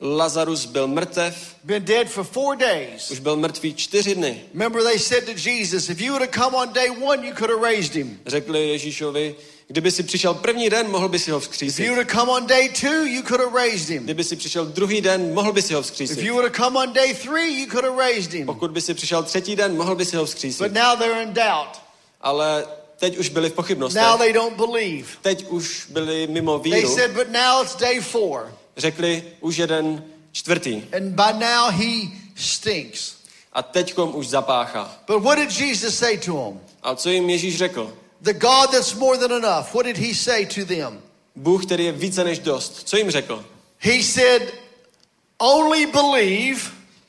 Speaker 3: Lazarus byl mrtev,
Speaker 5: been dead for four days.
Speaker 3: už byl mrtvý čtyři dny.
Speaker 5: Remember, they said to Jesus, if you would have come on day one, you could have raised him.
Speaker 3: Řekli Ježíšovi, kdyby si přišel první den, mohl by si ho
Speaker 5: If you would have come on day two, you could have raised him.
Speaker 3: Kdyby si přišel druhý den, mohl by si ho
Speaker 5: If you would have come on day three, you could have raised him.
Speaker 3: Pokud by si přišel třetí den, mohl by si ho
Speaker 5: But now they're in doubt.
Speaker 3: Ale teď už byli v pochybnostech.
Speaker 5: Now they don't believe.
Speaker 3: Teď už byli mimo
Speaker 5: They said, but now it's day four.
Speaker 3: Řekli už jeden čtvrtý.
Speaker 5: And by now he stinks.
Speaker 3: A teďkom už zapáchá.
Speaker 5: But what did Jesus say to him?
Speaker 3: A co jim Ježíš řekl?
Speaker 5: The God that's more than enough. What did he say to them?
Speaker 3: Bůh, který je více než dost. Co jim řekl?
Speaker 5: He said, only believe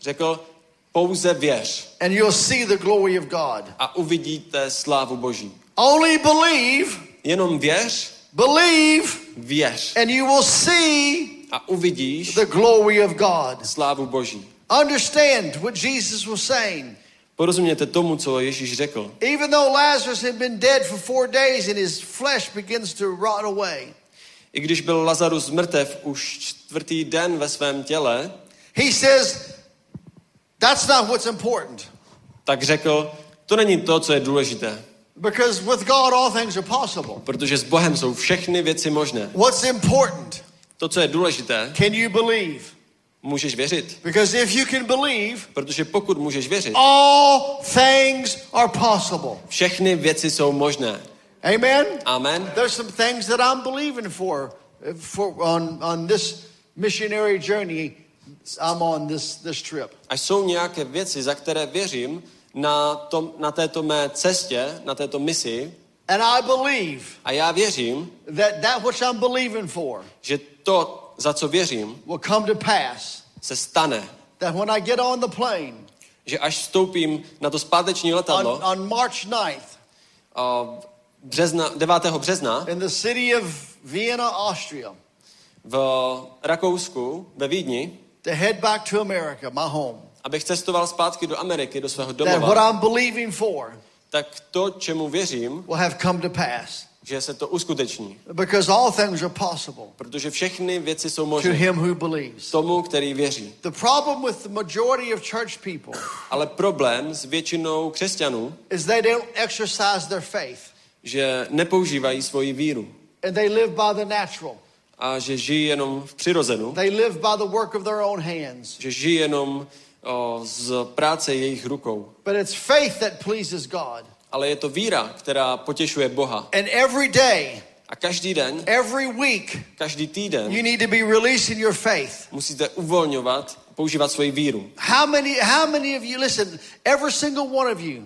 Speaker 3: Řekl, pouze věř
Speaker 5: and you'll see the glory of God.
Speaker 3: a uvidíte slávu Boží.
Speaker 5: Only believe,
Speaker 3: Jenom věř,
Speaker 5: believe,
Speaker 3: věř
Speaker 5: and you will see
Speaker 3: a uvidíš
Speaker 5: the glory of God.
Speaker 3: slávu Boží.
Speaker 5: Understand what Jesus was saying.
Speaker 3: Porozumějte tomu, co Ježíš řekl.
Speaker 5: Even though Lazarus had been dead for four days and his flesh begins to rot away,
Speaker 3: I když byl Lazarus mrtev už čtvrtý den ve svém těle,
Speaker 5: he says, that's not what's important.
Speaker 3: tak řekl, to není to, co je důležité,
Speaker 5: Because with God, all things are possible.
Speaker 3: protože s Bohem jsou všechny věci možné.
Speaker 5: What's important?
Speaker 3: To, co je důležité,
Speaker 5: Can you believe?
Speaker 3: můžeš věřit.
Speaker 5: Because if you can believe,
Speaker 3: Protože pokud můžeš věřit,
Speaker 5: all things are possible.
Speaker 3: všechny věci jsou možné.
Speaker 5: Amen?
Speaker 3: Amen.
Speaker 5: There's some things that I'm believing for, for on, on this missionary journey I'm on this, this trip.
Speaker 3: A jsou nějaké věci, za které věřím na, tom, na této mé cestě, na této misi.
Speaker 5: And I believe
Speaker 3: A já věřím,
Speaker 5: that that which I'm believing for
Speaker 3: že to, za co věřím,
Speaker 5: will come to pass.
Speaker 3: se stane.
Speaker 5: That when I get on the plane
Speaker 3: Že až vstoupím na to zpáteční
Speaker 5: on,
Speaker 3: letadlo
Speaker 5: on March 9th
Speaker 3: a března, 9. března
Speaker 5: in the city of Vienna, Austria,
Speaker 3: v Rakousku, ve Vídni,
Speaker 5: to head back to America, my home,
Speaker 3: abych cestoval zpátky do Ameriky, do svého
Speaker 5: that what
Speaker 3: domova,
Speaker 5: I'm believing for
Speaker 3: tak to, čemu věřím,
Speaker 5: will have come to pass.
Speaker 3: že se to uskuteční.
Speaker 5: Because all things are possible
Speaker 3: Protože všechny věci jsou
Speaker 5: to
Speaker 3: možné.
Speaker 5: him who believes.
Speaker 3: Tomu, který věří.
Speaker 5: The problem with the majority of church people
Speaker 3: Ale problém s většinou křesťanů,
Speaker 5: is they don't exercise their faith
Speaker 3: že nepoužívají svoji víru
Speaker 5: and they live by the natural.
Speaker 3: a že žijí jenom v přirozenu,
Speaker 5: They live by the work of their own hands.
Speaker 3: že žijí jenom z práce jejich rukou.
Speaker 5: But it's faith that pleases God.
Speaker 3: Ale je to víra, která potěšuje Boha.
Speaker 5: And every day,
Speaker 3: A každý den,
Speaker 5: every week,
Speaker 3: každý týden
Speaker 5: you need to be releasing your faith.
Speaker 3: musíte uvolňovat, používat svoji víru.
Speaker 5: How many, how many of you, listen, every single one of you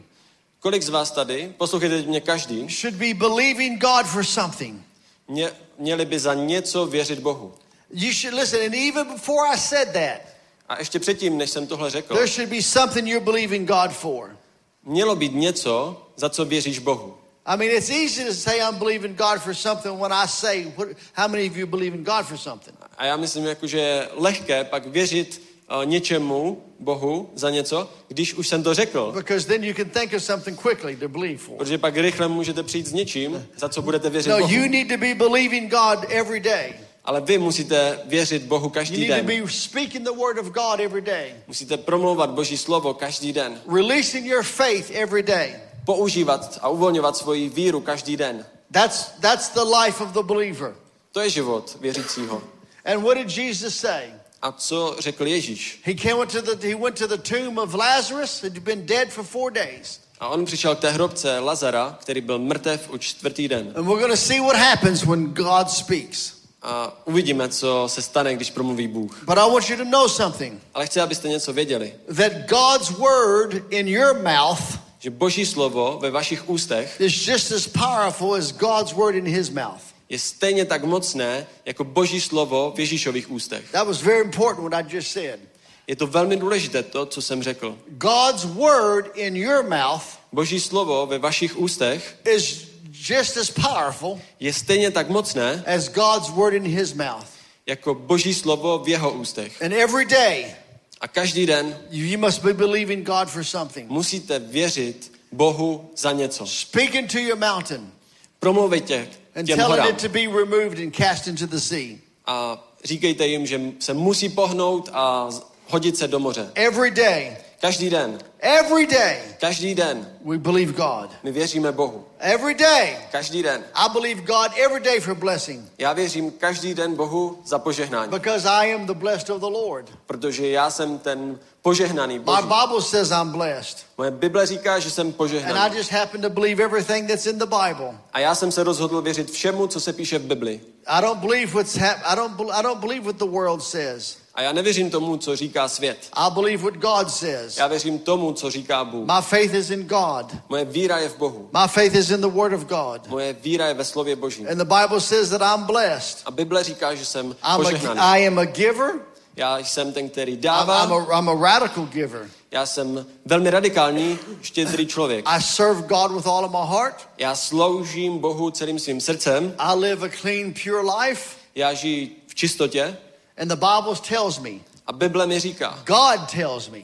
Speaker 3: Kolik z vás tady, poslouchejte mě každý,
Speaker 5: should be believing God for something.
Speaker 3: mě, měli by za něco věřit Bohu.
Speaker 5: You should listen, and even before I said that,
Speaker 3: A ještě předtím, než jsem tohle řekl,
Speaker 5: there should be something you're believing God for.
Speaker 3: mělo být něco, za co věříš Bohu.
Speaker 5: I mean, it's easy to say I'm believing God for something when I say, what, how many of you believe in God for something?
Speaker 3: A já myslím, jako, že je lehké pak věřit uh, něčemu, Bohu, za něco, když už jsem to řekl.
Speaker 5: Because then you can think of something quickly to believe for.
Speaker 3: Protože pak rychle můžete přijít s něčím, za co budete věřit
Speaker 5: No,
Speaker 3: Bohu.
Speaker 5: you need to be believing God every day.
Speaker 3: Ale vy musíte věřit Bohu
Speaker 5: You
Speaker 3: každý
Speaker 5: need to
Speaker 3: den.
Speaker 5: be speaking the word of God every day.
Speaker 3: Musíte promlouvat Boží slovo každý den.
Speaker 5: Releasing your faith every day.
Speaker 3: Používat a uvolňovat svoji víru každý den.
Speaker 5: That's, that's the life of the believer.
Speaker 3: To je život věřícího.
Speaker 5: And what did Jesus say?
Speaker 3: A co řekl Ježíš?
Speaker 5: He came to the, he went to the tomb of Lazarus, who'd been dead for four days.
Speaker 3: A on přišel k té hrobce Lazara, který byl mrtev už čtvrtý den.
Speaker 5: And we're going to see what happens when God speaks.
Speaker 3: A uvidíme, co se stane, když promluví Bůh.
Speaker 5: But I want you to know something
Speaker 3: Ale chci, abyste něco věděli.
Speaker 5: that God's word in your mouth
Speaker 3: Že Boží slovo ve vašich ústech
Speaker 5: is just as powerful as God's word in his mouth.
Speaker 3: je stejně tak mocné, jako Boží slovo v Ježíšových ústech.
Speaker 5: That was very important what I just said.
Speaker 3: Je to velmi důležité, to, co jsem řekl.
Speaker 5: God's word in your mouth
Speaker 3: Boží slovo ve vašich ústech
Speaker 5: is just as powerful
Speaker 3: je stejně tak mocné,
Speaker 5: as God's word in his mouth.
Speaker 3: jako Boží slovo v jeho ústech.
Speaker 5: And every day,
Speaker 3: A každý den
Speaker 5: you must be believing God for something.
Speaker 3: musíte věřit Bohu za něco.
Speaker 5: Speak into your mountain
Speaker 3: Promluvejte
Speaker 5: and
Speaker 3: těm horám
Speaker 5: it to be removed and cast into the sea.
Speaker 3: a říkejte jim, že se musí pohnout a hodit se do moře.
Speaker 5: Every day,
Speaker 3: Každý den,
Speaker 5: every day,
Speaker 3: každý den
Speaker 5: we believe God.
Speaker 3: my věříme Bohu.
Speaker 5: Every day,
Speaker 3: Každý den.
Speaker 5: I believe God every day for blessing
Speaker 3: Já věřím každý den Bohu za požehnání,
Speaker 5: because I am the blessed of the Lord.
Speaker 3: protože já jsem ten požehnaný
Speaker 5: My Bible says I'm blessed.
Speaker 3: Moje Bible říká, že jsem
Speaker 5: And I just happen to believe everything that's in the Bible.
Speaker 3: A já jsem se rozhodl věřit všemu, co se píše v Bibli.
Speaker 5: I don't believe what's hap- I don't I don't believe what the world says.
Speaker 3: A já nevěřím tomu, co říká svět.
Speaker 5: I believe what God says.
Speaker 3: Já věřím tomu, co říká Bůh.
Speaker 5: My faith is in God.
Speaker 3: Moje víra je v Bohu.
Speaker 5: My faith is in the Word of God.
Speaker 3: Moje víra je ve slově Božím.
Speaker 5: And the Bible says that I'm blessed.
Speaker 3: A Bible říká, že jsem
Speaker 5: I'm a,
Speaker 3: požehnaný.
Speaker 5: I am a giver.
Speaker 3: Já jsem ten, který
Speaker 5: I'm,
Speaker 3: dává.
Speaker 5: I'm, a, I'm a radical giver.
Speaker 3: Já jsem velmi radikální, štědrý člověk.
Speaker 5: I serve God with all of my heart.
Speaker 3: Já sloužím Bohu celým svým srdcem.
Speaker 5: I live a clean, pure life.
Speaker 3: Já žiji v čistotě.
Speaker 5: And the Bible tells me,
Speaker 3: A Bible mi říká,
Speaker 5: God tells me,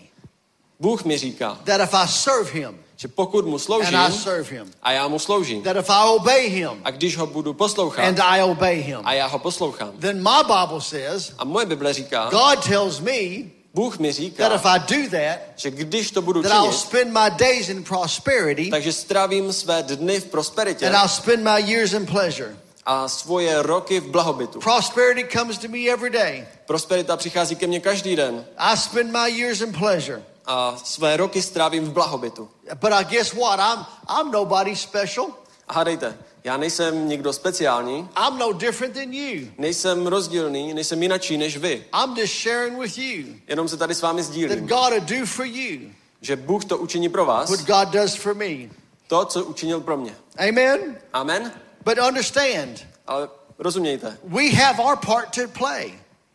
Speaker 3: Bůh mi říká,
Speaker 5: that if I serve Him
Speaker 3: že pokud mu sloužím
Speaker 5: and I serve Him,
Speaker 3: a já mu sloužím
Speaker 5: that if I obey Him
Speaker 3: a když ho budu poslouchat
Speaker 5: and I obey Him,
Speaker 3: a já ho poslouchám
Speaker 5: then my Bible says,
Speaker 3: a moje Bible říká,
Speaker 5: God tells me
Speaker 3: Bůh mi
Speaker 5: that
Speaker 3: říká,
Speaker 5: if I do that,
Speaker 3: že když to budu
Speaker 5: that I'll
Speaker 3: činit,
Speaker 5: spend my days in prosperity
Speaker 3: takže strávím své dny v prosperitě
Speaker 5: and I'll spend my years in pleasure.
Speaker 3: A svoje roky v blahobytu.
Speaker 5: Prosperity comes to me every day.
Speaker 3: Prosperita přichází ke mně každý den
Speaker 5: I spend my years in pleasure.
Speaker 3: a své roky strávím v blahobytu.
Speaker 5: But I guess what? I'm I'm nobody special.
Speaker 3: A hádejte, já nejsem nikdo speciální,
Speaker 5: I'm no different than you.
Speaker 3: nejsem rozdílný, nejsem jinačí než vy.
Speaker 5: I'm just sharing with you
Speaker 3: Jenom se tady s vámi
Speaker 5: that
Speaker 3: sdílím,
Speaker 5: God will do for you
Speaker 3: že Bůh to učiní pro vás,
Speaker 5: what God does for me.
Speaker 3: to, co učinil pro mě.
Speaker 5: Amen.
Speaker 3: Amen?
Speaker 5: But understand,
Speaker 3: Ale rozumějte,
Speaker 5: we have our part to play.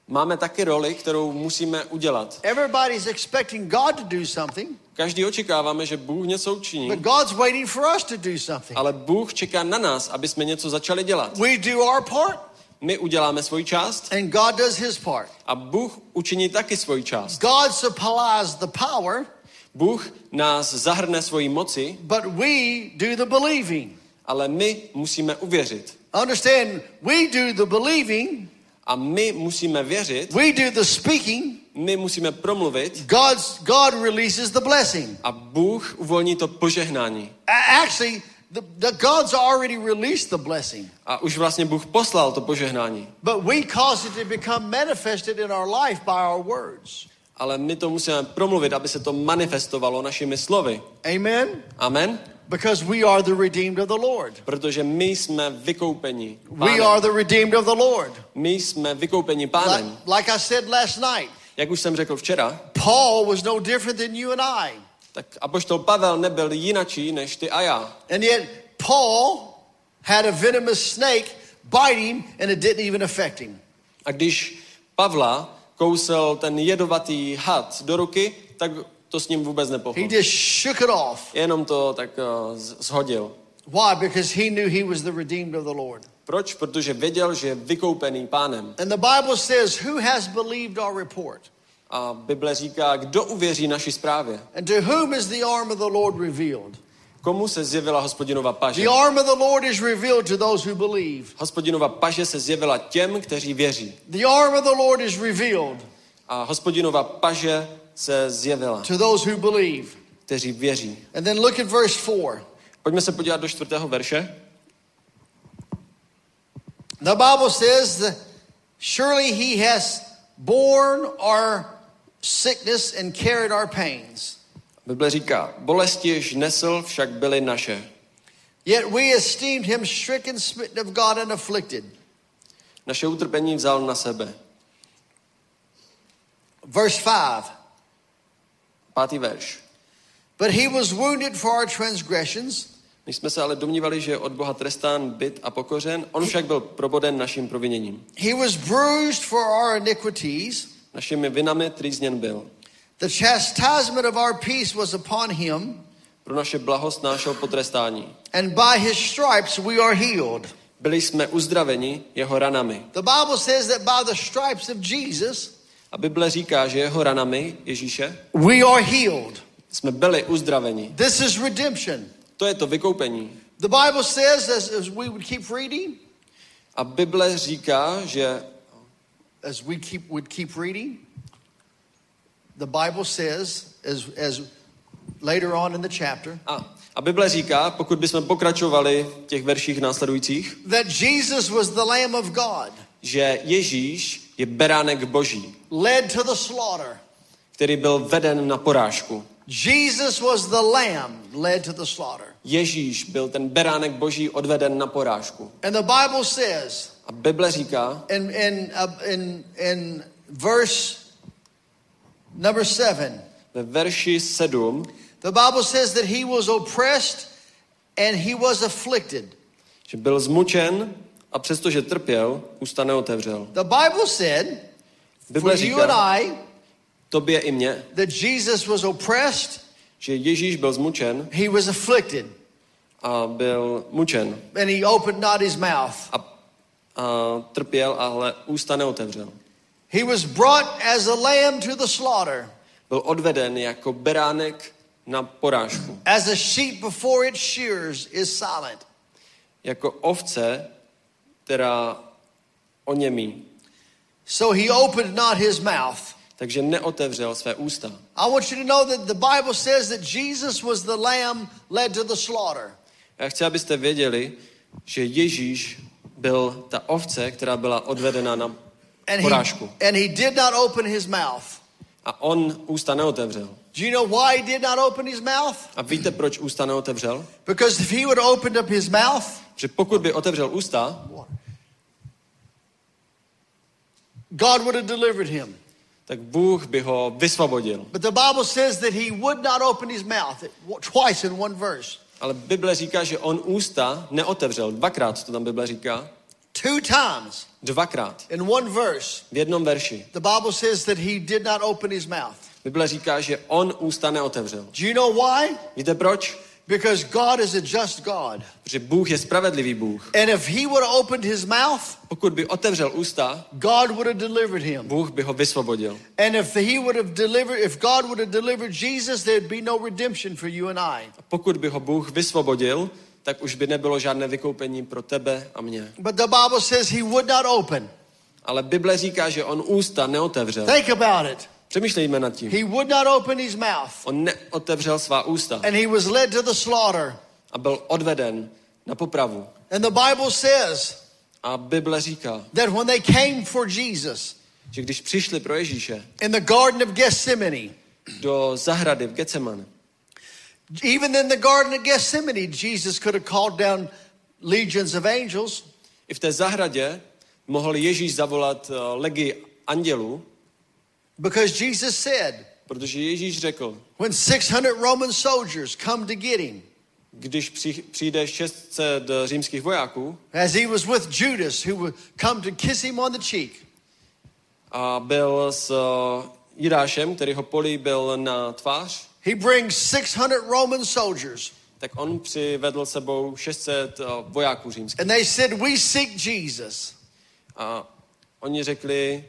Speaker 3: máme taky roli, kterou musíme udělat.
Speaker 5: Everybody's expecting God to do something,
Speaker 3: Každý očekáváme, že Bůh něco učiní,
Speaker 5: but God's waiting for us to do something.
Speaker 3: ale Bůh čeká na nás, aby jsme něco začali dělat.
Speaker 5: We do our part,
Speaker 3: My uděláme svoji část
Speaker 5: and God does His part.
Speaker 3: a Bůh učiní taky svoji část.
Speaker 5: God supplies the power,
Speaker 3: Bůh nás zahrne svojí moci,
Speaker 5: but we do the believing.
Speaker 3: Ale my musíme uvěřit.
Speaker 5: Understand, we do the believing,
Speaker 3: A my musíme věřit,
Speaker 5: we do the speaking,
Speaker 3: my musíme promluvit
Speaker 5: God's, God releases the blessing.
Speaker 3: a Bůh uvolní to požehnání.
Speaker 5: A- Actually, the, the God's already released the blessing,
Speaker 3: A už vlastně Bůh poslal to požehnání.
Speaker 5: but we cause it to become manifested in our life by our words.
Speaker 3: Ale my to musíme promluvit, aby se to manifestovalo našimi slovy.
Speaker 5: Amen?
Speaker 3: Amen?
Speaker 5: Because we are the redeemed of the Lord.
Speaker 3: Protože my jsme vykoupeni
Speaker 5: We
Speaker 3: pánem.
Speaker 5: are the redeemed of the Lord.
Speaker 3: My jsme vykoupeni
Speaker 5: Like,
Speaker 3: pánem.
Speaker 5: like I said last night,
Speaker 3: Jak už jsem řekl včera,
Speaker 5: Paul was no different than you and I.
Speaker 3: tak apoštol Pavel nebyl jinačí než ty a já.
Speaker 5: And yet, Paul had a venomous snake bite him, and it didn't even affect him.
Speaker 3: A když Pavla kousel ten jedovatý had do ruky, tak to s ním vůbec
Speaker 5: He
Speaker 3: nepochopil.
Speaker 5: just shook it off.
Speaker 3: Jenom to tak uh, zhodil.
Speaker 5: Why? Because he knew he was the redeemed of the Lord.
Speaker 3: Proč? Protože věděl, že je vykoupený pánem.
Speaker 5: And the Bible says, Who has believed our report?
Speaker 3: A Bible říká, kdo uvěří naší zprávě.
Speaker 5: And to whom is the arm of the Lord revealed?
Speaker 3: Komu se zjevila hospodinova paže?
Speaker 5: The arm of the Lord is revealed to those who believe.
Speaker 3: Hospodinova paže se zjevila těm, kteří věří.
Speaker 5: The arm of the Lord is revealed
Speaker 3: A hospodinova paže se zjevila,
Speaker 5: to those who believe.
Speaker 3: kteří věří.
Speaker 5: And then look at verse 4.
Speaker 3: Pojďme se podívat do čtvrtého verše.
Speaker 5: The Bible says that surely he has borne our sickness and carried our pains.
Speaker 3: Bible říká, bolesti jež nesl, však byly naše.
Speaker 5: Yet we esteemed him stricken, smitten of God, and afflicted.
Speaker 3: Naše utrpení vzal na sebe.
Speaker 5: Verse 5.
Speaker 3: Pátý verš.
Speaker 5: But he was wounded for our transgressions,
Speaker 3: My jsme se ale domnívali, že je od Boha trestán, byt a pokořen, on však byl proboden naším proviněním.
Speaker 5: he was bruised for our iniquities.
Speaker 3: Našimi vinami trýzněn byl.
Speaker 5: The chastisement of our peace was upon him,
Speaker 3: Pro naše blahost nášel potrestání.
Speaker 5: and by his stripes we are healed.
Speaker 3: Byli jsme uzdraveni jeho ranami.
Speaker 5: The Bible says that by the stripes of Jesus,
Speaker 3: A Bible říká, že jeho ranami Ježíše
Speaker 5: we are healed.
Speaker 3: jsme byli uzdraveni.
Speaker 5: This is redemption.
Speaker 3: To je to vykoupení.
Speaker 5: The Bible says, as, as we would keep reading,
Speaker 3: A Bible říká, že
Speaker 5: as we keep would keep reading, the Bible says, as as later on in the chapter,
Speaker 3: a, a Bible říká, pokud bychom pokračovali v těch verších následujících,
Speaker 5: that Jesus was the Lamb of God,
Speaker 3: že Ježíš je beránek boží,
Speaker 5: led to the slaughter.
Speaker 3: který byl veden na porážku.
Speaker 5: Jesus was the Lamb led to the slaughter.
Speaker 3: Ježíš byl ten beránek boží odveden na porážku.
Speaker 5: And the Bible says
Speaker 3: A Bible říká
Speaker 5: in in uh, in in verse number seven,
Speaker 3: ve verši 7,
Speaker 5: the Bible says that he was oppressed and he was afflicted.
Speaker 3: že byl zmučen a přestože trpěl, ústa neotevřel.
Speaker 5: The Bible said
Speaker 3: Bible
Speaker 5: for you and
Speaker 3: říká
Speaker 5: I
Speaker 3: tobě i mně,
Speaker 5: that Jesus was oppressed,
Speaker 3: že Ježíš byl zmučen
Speaker 5: he was afflicted,
Speaker 3: a byl mučen
Speaker 5: and he opened not his mouth.
Speaker 3: a, a trpěl, ale ústa neotevřel.
Speaker 5: He was brought as a lamb to the slaughter,
Speaker 3: Byl odveden jako beránek na porážku.
Speaker 5: as a sheep before its shears is silent.
Speaker 3: Jako ovce, která oněmí.
Speaker 5: So he opened not his mouth.
Speaker 3: Takže neotevřel své ústa.
Speaker 5: I want you to know that the Bible says that Jesus was the lamb led to the slaughter.
Speaker 3: Já chci, abyste věděli, že Ježíš byl ta ovce, která byla odvedena na
Speaker 5: And
Speaker 3: porážku.
Speaker 5: he, and he did not open his mouth.
Speaker 3: A on ústa neotevřel.
Speaker 5: Do you know why he did not open his mouth?
Speaker 3: A víte, proč ústa neotevřel?
Speaker 5: Because if he would opened up his mouth,
Speaker 3: Že pokud by otevřel ústa,
Speaker 5: God would have delivered him.
Speaker 3: tak Bůh by ho vysvobodil.
Speaker 5: But the Bible says that he would not open his mouth twice in one verse.
Speaker 3: Ale Bible říká, že on ústa neotevřel. Dvakrát to tam Bible říká.
Speaker 5: Two times
Speaker 3: Dvakrát.
Speaker 5: in one verse,
Speaker 3: V jednom verši.
Speaker 5: the Bible says that he did not open his mouth.
Speaker 3: Bible říká, že on ústa neotevřel.
Speaker 5: Do you know why?
Speaker 3: Víte proč?
Speaker 5: Because God is a just God.
Speaker 3: Protože Bůh je spravedlivý Bůh.
Speaker 5: And if he would have opened his mouth,
Speaker 3: Pokud by otevřel ústa,
Speaker 5: God would have delivered him.
Speaker 3: Bůh by ho vysvobodil.
Speaker 5: And if he would have delivered, if God would have delivered Jesus, there'd be no redemption for you and I.
Speaker 3: A pokud by ho Bůh vysvobodil, tak už by nebylo žádné vykoupení pro tebe a mě.
Speaker 5: But the Bible says he would not open.
Speaker 3: Ale Bible říká, že on ústa neotevřel.
Speaker 5: Think about it.
Speaker 3: Přemýšlejme nad tím.
Speaker 5: He would not open his mouth.
Speaker 3: On neotevřel svá ústa
Speaker 5: And he was led to the slaughter.
Speaker 3: a byl odveden na popravu.
Speaker 5: And the Bible says
Speaker 3: A Bible říká,
Speaker 5: that when they came for Jesus
Speaker 3: že když přišli pro Ježíše
Speaker 5: in the Garden of Gethsemane,
Speaker 3: do zahrady v Getsemane,
Speaker 5: even in the Garden of Gethsemane, Jesus could have called down legions of angels.
Speaker 3: i v té zahradě mohl Ježíš zavolat eh, legi andělů,
Speaker 5: Because Jesus said,
Speaker 3: protože Ježíš řekl,
Speaker 5: when 600 Roman soldiers come to get him,
Speaker 3: když přijde 600 římských vojáků
Speaker 5: as he was with Judas, who would come to kiss him on the cheek,
Speaker 3: a byl s eh, Jidášem, který ho políbil na tvář,
Speaker 5: he brings 600 Roman soldiers.
Speaker 3: tak on přivedl sebou 600 eh, vojáků římských.
Speaker 5: And they said, We seek Jesus.
Speaker 3: A oni řekli,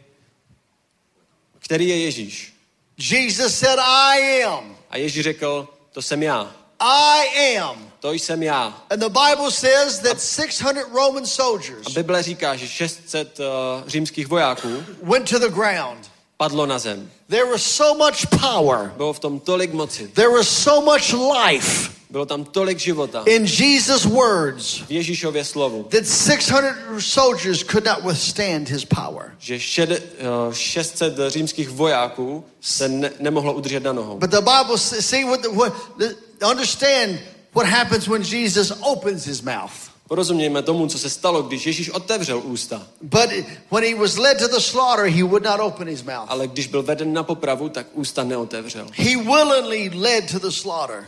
Speaker 3: který je Ježíš?
Speaker 5: Jesus said, I am.
Speaker 3: A Ježíš řekl, to jsem já.
Speaker 5: I am.
Speaker 3: To jsem já.
Speaker 5: And the Bible says that 600 Roman
Speaker 3: A
Speaker 5: soldiers
Speaker 3: Bible říká, že 600 uh, římských vojáků
Speaker 5: went to the ground.
Speaker 3: padlo na zem.
Speaker 5: There was so much power,
Speaker 3: Bylo v tom tolik moci.
Speaker 5: there was so much life
Speaker 3: Bylo tam tolik života.
Speaker 5: in Jesus' words
Speaker 3: V Ježíšově slovu.
Speaker 5: that 600 soldiers could not withstand his power.
Speaker 3: Že šed, uh, 600 římských vojáků se ne, nemohlo udržet na nohou.
Speaker 5: But the Bible, see what, the, what the, understand what happens when Jesus opens his mouth.
Speaker 3: Porozumějme tomu, co se stalo, když Ježíš otevřel ústa.
Speaker 5: But when he was led to the slaughter, he would not open his mouth.
Speaker 3: Ale když byl veden na popravu, tak ústa neotevřel.
Speaker 5: He willingly led to the slaughter.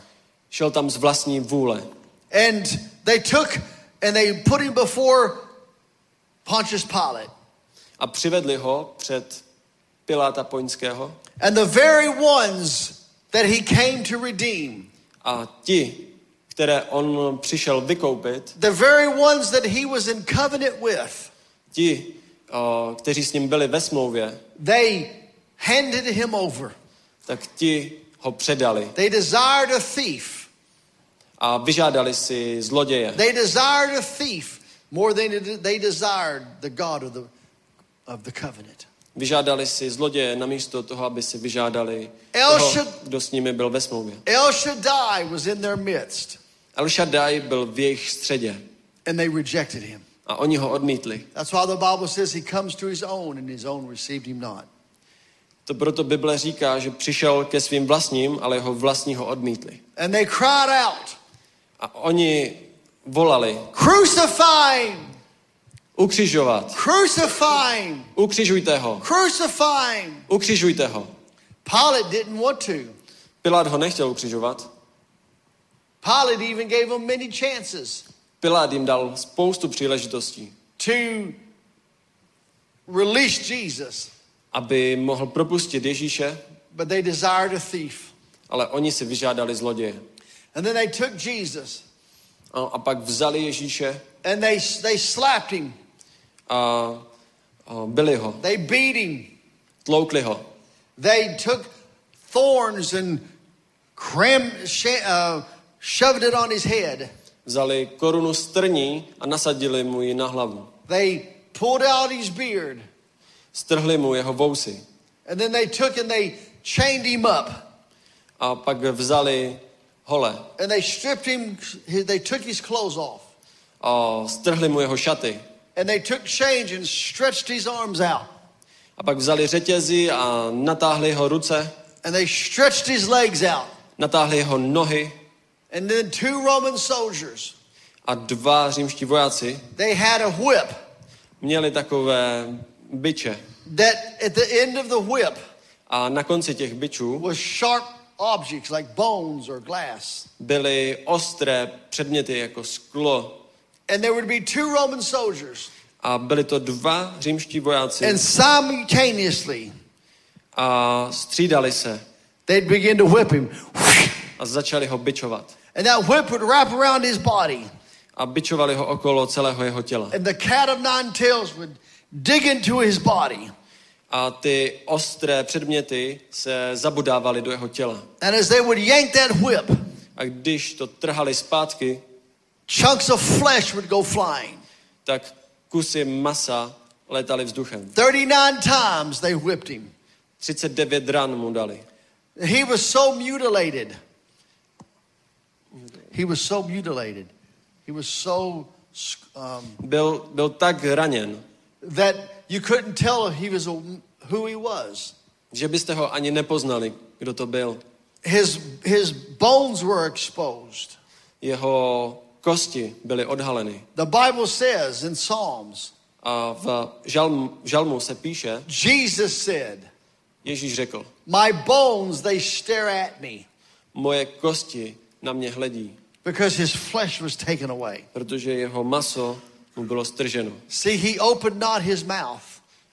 Speaker 3: Šel tam z vlastní vůle.
Speaker 5: And they took and they put him before Pontius Pilate.
Speaker 3: A přivedli ho před Piláta Poňského.
Speaker 5: And the very ones that he came to redeem,
Speaker 3: A ti, které on přišel vykoupit,
Speaker 5: the very ones that he was in covenant with,
Speaker 3: ti, o, kteří s ním byli ve smlouvě,
Speaker 5: they handed him over.
Speaker 3: tak ti ho předali
Speaker 5: They desired a thief.
Speaker 3: A vyžádali si zloděje.
Speaker 5: They desired a thief more than they desired the God of the, of the covenant.
Speaker 3: Vyžádali si zloděje namísto toho, aby si vyžádali toho, kdo s nimi byl ve smlouvě.
Speaker 5: El Shaddai was in their midst,
Speaker 3: El Shaddai byl v jejich středě
Speaker 5: and they rejected him.
Speaker 3: a oni ho odmítli.
Speaker 5: That's why the Bible says he comes to his own, and his own received him not.
Speaker 3: To proto Bible říká, že přišel ke svým vlastním, ale jeho vlastní ho odmítli.
Speaker 5: And they cried out,
Speaker 3: A oni volali,
Speaker 5: Crucify him!
Speaker 3: ukřižovat,
Speaker 5: Crucify him!
Speaker 3: ukřižujte ho,
Speaker 5: Crucify him!
Speaker 3: ukřižujte ho.
Speaker 5: Pilate didn't want to.
Speaker 3: Pilát ho nechtěl ukřižovat.
Speaker 5: Pilate even gave him many chances
Speaker 3: Pilát jim dal spoustu příležitostí,
Speaker 5: to release Jesus,
Speaker 3: aby mohl propustit Ježíše,
Speaker 5: but they desired a thief.
Speaker 3: ale oni si vyžádali zloděje.
Speaker 5: And then they took Jesus
Speaker 3: A, a pak vzali Ježíše
Speaker 5: and they, they slapped him,
Speaker 3: a, a byli ho,
Speaker 5: they beat him,
Speaker 3: tloukli ho.
Speaker 5: they took thorns and crammed, sh- uh, shoved it on his head.
Speaker 3: Vzali korunu strní a nasadili mu ji na hlavu.
Speaker 5: They pulled out his beard
Speaker 3: Strhli mu jeho vousy.
Speaker 5: and then they took and they chained him up
Speaker 3: A pak vzali hole
Speaker 5: and they stripped him, they took his clothes off
Speaker 3: a strhli mu jeho šaty.
Speaker 5: and they took change and stretched his arms out
Speaker 3: A pak vzali řetězy a natáhli jeho ruce,
Speaker 5: and they stretched his legs out.
Speaker 3: natáhli jeho nohy
Speaker 5: And then two Roman soldiers,
Speaker 3: a dva římští vojáci
Speaker 5: they had a whip
Speaker 3: měli takové byče.
Speaker 5: that at the end of the whip
Speaker 3: A na konci těch byčů
Speaker 5: was sharp objects like bones or glass.
Speaker 3: byly ostré předměty jako sklo.
Speaker 5: And there would be two Roman soldiers.
Speaker 3: A byli to dva římští vojáci
Speaker 5: And simultaneously,
Speaker 3: a střídali se
Speaker 5: they'd begin to whip him.
Speaker 3: a začali ho byčovat.
Speaker 5: And that whip would wrap around his body.
Speaker 3: A byčovali ho okolo celého jeho těla.
Speaker 5: And the cat of nine tails would dig into his body.
Speaker 3: A ty ostré předměty se zabudávaly do jeho těla.
Speaker 5: And as they would yank that whip,
Speaker 3: A když to trhali zpátky,
Speaker 5: chunks of flesh would go flying.
Speaker 3: tak kusy masa letaly vzduchem.
Speaker 5: 39 times they whipped him.
Speaker 3: 39 ran mu dali.
Speaker 5: He was so mutilated. He was so mutilated. He was so um,
Speaker 3: Byl, byl tak raněn,
Speaker 5: that you couldn't tell he was a, who he was.
Speaker 3: že byste ho ani nepoznali, kdo to byl.
Speaker 5: His, his bones were exposed.
Speaker 3: Jeho kosti byly odhaleny.
Speaker 5: The Bible says in Psalms,
Speaker 3: A v žalm, žalmu se píše,
Speaker 5: Jesus said,
Speaker 3: Ježíš řekl,
Speaker 5: My bones, they stare at me
Speaker 3: moje kosti na mě hledí,
Speaker 5: because his flesh was taken away.
Speaker 3: protože jeho maso mu bylo strženo.
Speaker 5: See, he opened not his mouth.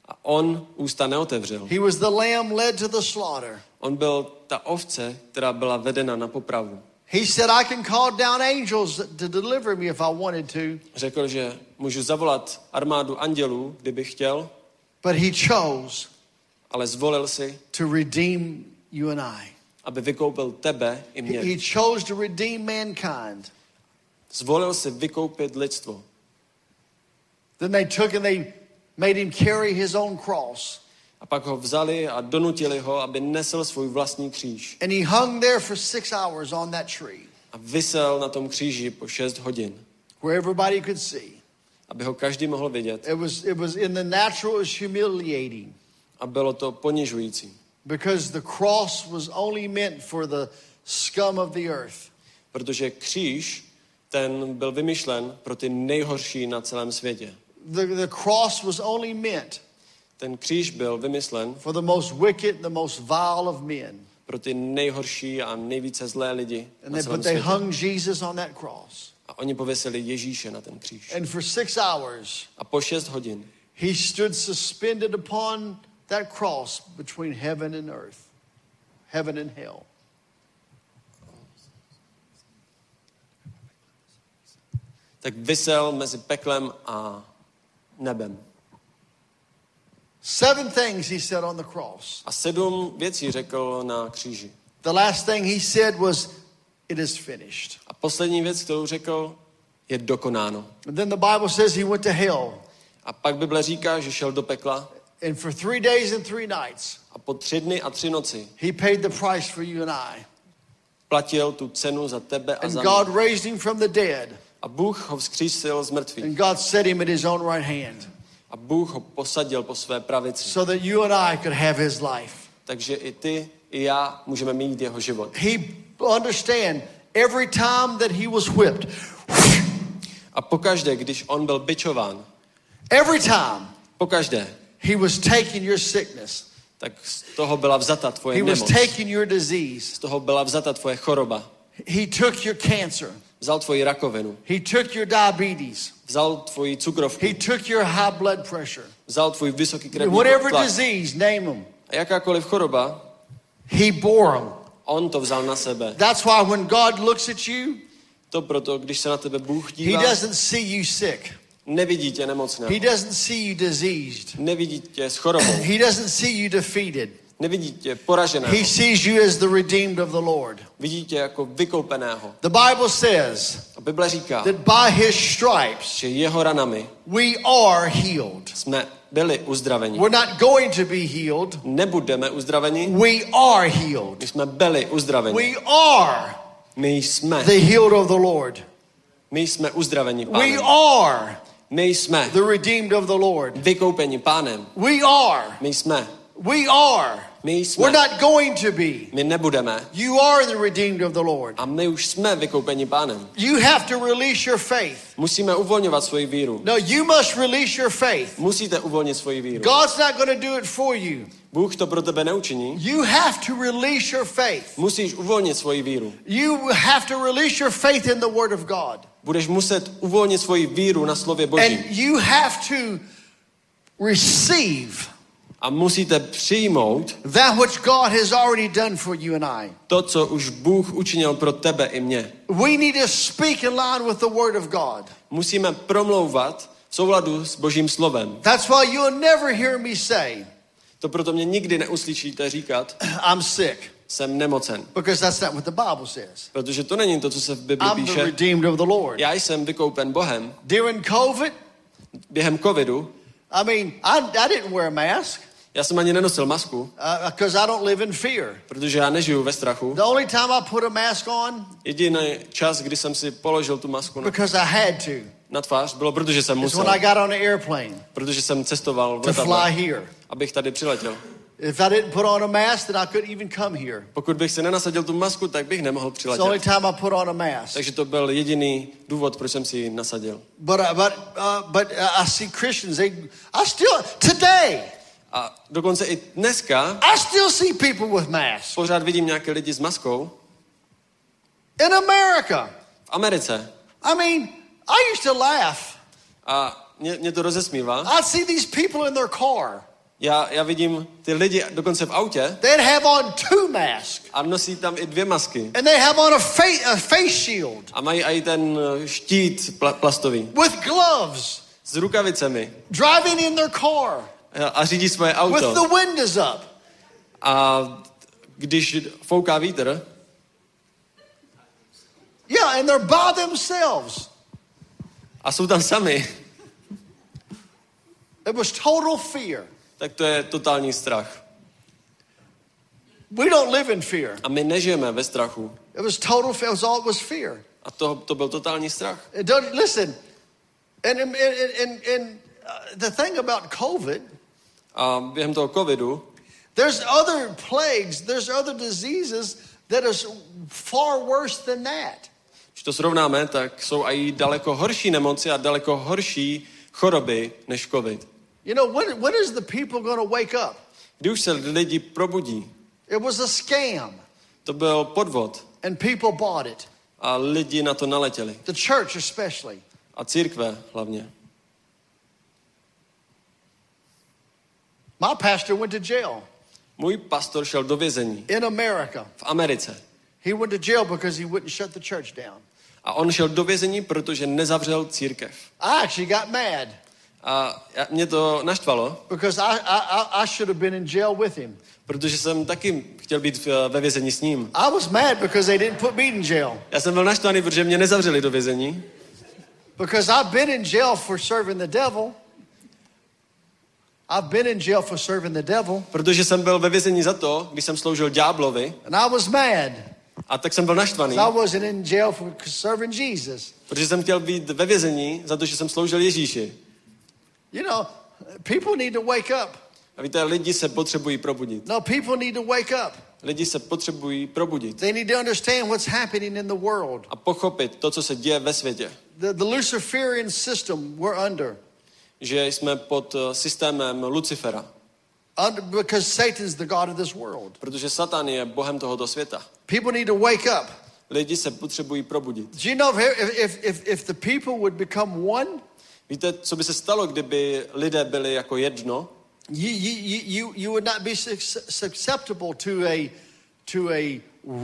Speaker 3: A on ústa neotevřel.
Speaker 5: He was the lamb led to the slaughter.
Speaker 3: On byl ta ovce, která byla vedena na popravu.
Speaker 5: He said, I can call down angels to deliver me if I wanted to.
Speaker 3: Řekl, že můžu zavolat armádu andělů, kdyby chtěl,
Speaker 5: But he chose
Speaker 3: ale zvolil si,
Speaker 5: to redeem you and I.
Speaker 3: aby vykoupil tebe i
Speaker 5: He,
Speaker 3: mě.
Speaker 5: he chose to redeem mankind.
Speaker 3: Zvolil si vykoupit lidstvo.
Speaker 5: Then they took and they made him carry his own cross.
Speaker 3: A pak ho vzali a donutili ho, aby nesl svůj vlastní kříž.
Speaker 5: And he hung there for six hours on that tree
Speaker 3: A vysel na tom kříži po 6 hodin,
Speaker 5: where everybody could see.
Speaker 3: aby ho každý mohl vidět.
Speaker 5: It was, it was in the natural, it was humiliating
Speaker 3: A bylo to ponižující,
Speaker 5: because the cross was only meant for the scum of the earth.
Speaker 3: protože kříž ten byl vymyšlen pro ty nejhorší na celém světě.
Speaker 5: The, the cross was only meant
Speaker 3: Ten kříž byl vymyslen
Speaker 5: for the most wicked, the most vile of men.
Speaker 3: pro ty nejhorší a nejvíce zlé lidi
Speaker 5: And
Speaker 3: na
Speaker 5: they,
Speaker 3: celém
Speaker 5: but they
Speaker 3: světě.
Speaker 5: hung Jesus on that cross.
Speaker 3: A oni pověsili Ježíše na ten kříž.
Speaker 5: And for six hours,
Speaker 3: A po šest hodin
Speaker 5: he stood suspended upon that cross between heaven and earth, heaven and hell.
Speaker 3: tak vysel mezi peklem a nebem.
Speaker 5: Seven things he said on the cross.
Speaker 3: A sedm věcí řekl na kříži.
Speaker 5: The last thing he said was, It is finished.
Speaker 3: A poslední věc, kterou řekl, je dokonáno.
Speaker 5: And then the Bible says he went to hell.
Speaker 3: A pak Bible říká, že šel do pekla
Speaker 5: And for three days and three nights,
Speaker 3: a po tři dny a tři noci
Speaker 5: he paid the price for you and I.
Speaker 3: platil tu cenu za tebe a
Speaker 5: And
Speaker 3: za
Speaker 5: God
Speaker 3: mě.
Speaker 5: raised him from the dead.
Speaker 3: A Bůh ho vzkřísil z mrtvých.
Speaker 5: And God set him at his own right hand
Speaker 3: A Bůh ho posadil po své pravici.
Speaker 5: so that you and I could have his life.
Speaker 3: Takže i ty, i já můžeme mít jeho život.
Speaker 5: He understand every time that he was whipped,
Speaker 3: A pokaždé, když on byl bičován,
Speaker 5: every time
Speaker 3: pokaždé,
Speaker 5: he was taking your sickness,
Speaker 3: tak z toho byla vzata tvoje
Speaker 5: he was
Speaker 3: nemoc.
Speaker 5: taking your disease,
Speaker 3: Z toho byla vzata tvoje choroba.
Speaker 5: he took your cancer,
Speaker 3: Vzal tvoji rakovinu.
Speaker 5: he took your diabetes,
Speaker 3: Vzal tvoji cukrovku.
Speaker 5: he took your high blood pressure.
Speaker 3: Vzal tvůj vysoký krevní
Speaker 5: Whatever
Speaker 3: tlak.
Speaker 5: disease, name them,
Speaker 3: A jakákoliv choroba,
Speaker 5: he bore them.
Speaker 3: on to vzal na sebe.
Speaker 5: That's why when God looks at you,
Speaker 3: To proto, když se na tebe Bůh
Speaker 5: he doesn't see you sick.
Speaker 3: nevidí tě nemocného.
Speaker 5: He doesn't see you diseased.
Speaker 3: Nevidí tě s chorobou.
Speaker 5: He doesn't see you defeated.
Speaker 3: Nevidí tě poraženého.
Speaker 5: He sees you as the redeemed of the Lord.
Speaker 3: Vidí tě jako vykoupeného.
Speaker 5: The Bible says
Speaker 3: A Bible říká,
Speaker 5: that by his stripes
Speaker 3: že jeho ranami
Speaker 5: we are healed.
Speaker 3: jsme byli uzdraveni.
Speaker 5: We're not going to be healed.
Speaker 3: Nebudeme uzdraveni,
Speaker 5: We are healed.
Speaker 3: my jsme byli uzdraveni.
Speaker 5: We are
Speaker 3: My jsme,
Speaker 5: the healed of the Lord.
Speaker 3: my jsme uzdraveni
Speaker 5: We
Speaker 3: pánem.
Speaker 5: are
Speaker 3: My jsme
Speaker 5: the redeemed of the Lord.
Speaker 3: vykoupeni pánem.
Speaker 5: We are.
Speaker 3: My jsme,
Speaker 5: We are.
Speaker 3: my
Speaker 5: We're
Speaker 3: jsme,
Speaker 5: not going to be.
Speaker 3: my nebudeme.
Speaker 5: You are the redeemed of the Lord.
Speaker 3: A my už jsme vykoupeni pánem.
Speaker 5: You have to release your faith.
Speaker 3: Musíme uvolňovat svoji víru.
Speaker 5: No, you must release your faith.
Speaker 3: Musíte uvolnit svoji víru.
Speaker 5: God's not going to do it for you.
Speaker 3: Bůh to pro tebe neučiní.
Speaker 5: You have to release your faith.
Speaker 3: Musíš uvolnit svoji víru.
Speaker 5: You have to release your faith in the Word of God.
Speaker 3: Budeš muset uvolnit svoji víru na slově
Speaker 5: And
Speaker 3: Božím.
Speaker 5: you have to receive
Speaker 3: A musíte přijmout
Speaker 5: that which God has already done for you and I.
Speaker 3: to, co už Bůh učinil pro tebe i mě.
Speaker 5: We need to speak in line with the Word of God.
Speaker 3: Musíme promlouvat v souladu s Božím slovem.
Speaker 5: That's why you'll never hear me say,
Speaker 3: To proto mě nikdy neuslyšíte říkat,
Speaker 5: I'm sick,
Speaker 3: jsem nemocen.
Speaker 5: because that's not what the Bible says.
Speaker 3: Protože to není to, co se v Bibli
Speaker 5: I'm the
Speaker 3: píše.
Speaker 5: redeemed of the Lord.
Speaker 3: Já jsem vykoupen Bohem.
Speaker 5: During COVID,
Speaker 3: Během covidu,
Speaker 5: I mean, I, I didn't wear a mask
Speaker 3: já jsem ani nenosil masku,
Speaker 5: because I don't live in fear.
Speaker 3: protože já nežiju ve strachu.
Speaker 5: The only time I put a mask on,
Speaker 3: Jediný čas, kdy jsem si položil tu masku na,
Speaker 5: because I had to,
Speaker 3: na tvář, bylo protože jsem musel.
Speaker 5: when I got on an airplane
Speaker 3: Protože jsem cestoval v letadle, abych tady přiletěl.
Speaker 5: If I didn't put on a mask, then I couldn't even come here.
Speaker 3: Pokud bych si nenasadil tu masku, tak bych nemohl
Speaker 5: It's the only
Speaker 3: přiletět.
Speaker 5: time I put on a mask.
Speaker 3: Takže to byl jediný důvod, proč jsem si ji nasadil.
Speaker 5: But uh, but uh, but uh, I see Christians. They I still today
Speaker 3: A dokonce i dneska
Speaker 5: I still see people with masks
Speaker 3: pořád vidím nějaké lidi s maskou
Speaker 5: in America.
Speaker 3: v Americe.
Speaker 5: I mean, I used to laugh.
Speaker 3: A mě, mě to rozesmívá.
Speaker 5: I'd see these people in their car.
Speaker 3: Já, já vidím ty lidi dokonce v autě
Speaker 5: They'd have on two masks,
Speaker 3: a nosí tam i dvě masky.
Speaker 5: and they have on a face a face shield
Speaker 3: A mají i ten eh, štít pla- plastový
Speaker 5: with gloves,
Speaker 3: s rukavicemi
Speaker 5: driving in their car
Speaker 3: a- řídí svoje
Speaker 5: with
Speaker 3: auto.
Speaker 5: the windows up.
Speaker 3: A když fouká vítr,
Speaker 5: Yeah, and they're by themselves.
Speaker 3: a jsou tam sami,
Speaker 5: It was total fear.
Speaker 3: tak to je totální strach.
Speaker 5: We don't live in fear.
Speaker 3: A my nežijeme ve strachu.
Speaker 5: It was total fear. It was all it was fear.
Speaker 3: A to, to byl totální strach.
Speaker 5: It Don't listen. And and and, and, and uh, the thing about COVID,
Speaker 3: A během toho covidu
Speaker 5: there's other plagues, there's other diseases that is far worse than that.
Speaker 3: Když to srovnáme, tak jsou i daleko horší nemoci a daleko horší choroby než covid.
Speaker 5: You know, when when is the people going to wake up?
Speaker 3: Kdy už se lidi probudí,
Speaker 5: It was a scam,
Speaker 3: to byl podvod
Speaker 5: and people bought it.
Speaker 3: a lidi na to naletěli.
Speaker 5: The church, especially.
Speaker 3: A církve hlavně.
Speaker 5: My pastor went to jail
Speaker 3: Můj pastor šel do vězení
Speaker 5: in America.
Speaker 3: v Americe.
Speaker 5: He went to jail because he wouldn't shut the church down.
Speaker 3: A on šel do vězení, protože nezavřel církev.
Speaker 5: I actually got mad.
Speaker 3: A mě to naštvalo,
Speaker 5: because I, I, I- should have been in jail with him.
Speaker 3: protože jsem taky chtěl být ve vězení s ním.
Speaker 5: I was mad because they didn't put me in jail.
Speaker 3: Já jsem byl naštvaný, protože mě nezavřeli do vězení,
Speaker 5: Because I've been in jail for serving the devil. I've been in jail for serving the devil.
Speaker 3: protože jsem byl ve vězení za to, když jsem sloužil ďáblovi,
Speaker 5: And I was mad.
Speaker 3: a tak jsem byl naštvaný,
Speaker 5: I wasn't in jail for serving Jesus.
Speaker 3: protože jsem chtěl být ve vězení za to, že jsem sloužil Ježíši.
Speaker 5: You know, people need to wake up.
Speaker 3: A víte, lidi se potřebují probudit.
Speaker 5: No, people need to wake up.
Speaker 3: Lidi se potřebují probudit
Speaker 5: They need to understand what's happening in the world.
Speaker 3: a pochopit to, co se děje ve světě.
Speaker 5: The, the Luciferian system we're under.
Speaker 3: Že jsme pod eh, systémem Lucifera,
Speaker 5: under because Satan's the God of this world.
Speaker 3: protože Satan je bohem tohoto světa.
Speaker 5: People need to wake up.
Speaker 3: Lidi se potřebují probudit.
Speaker 5: Do you know if, if, if, if the people would become one,
Speaker 3: Víte, co by se stalo, kdyby lidé byli jako jedno?
Speaker 5: you, you, you, you would not be sus- susceptible to a, to a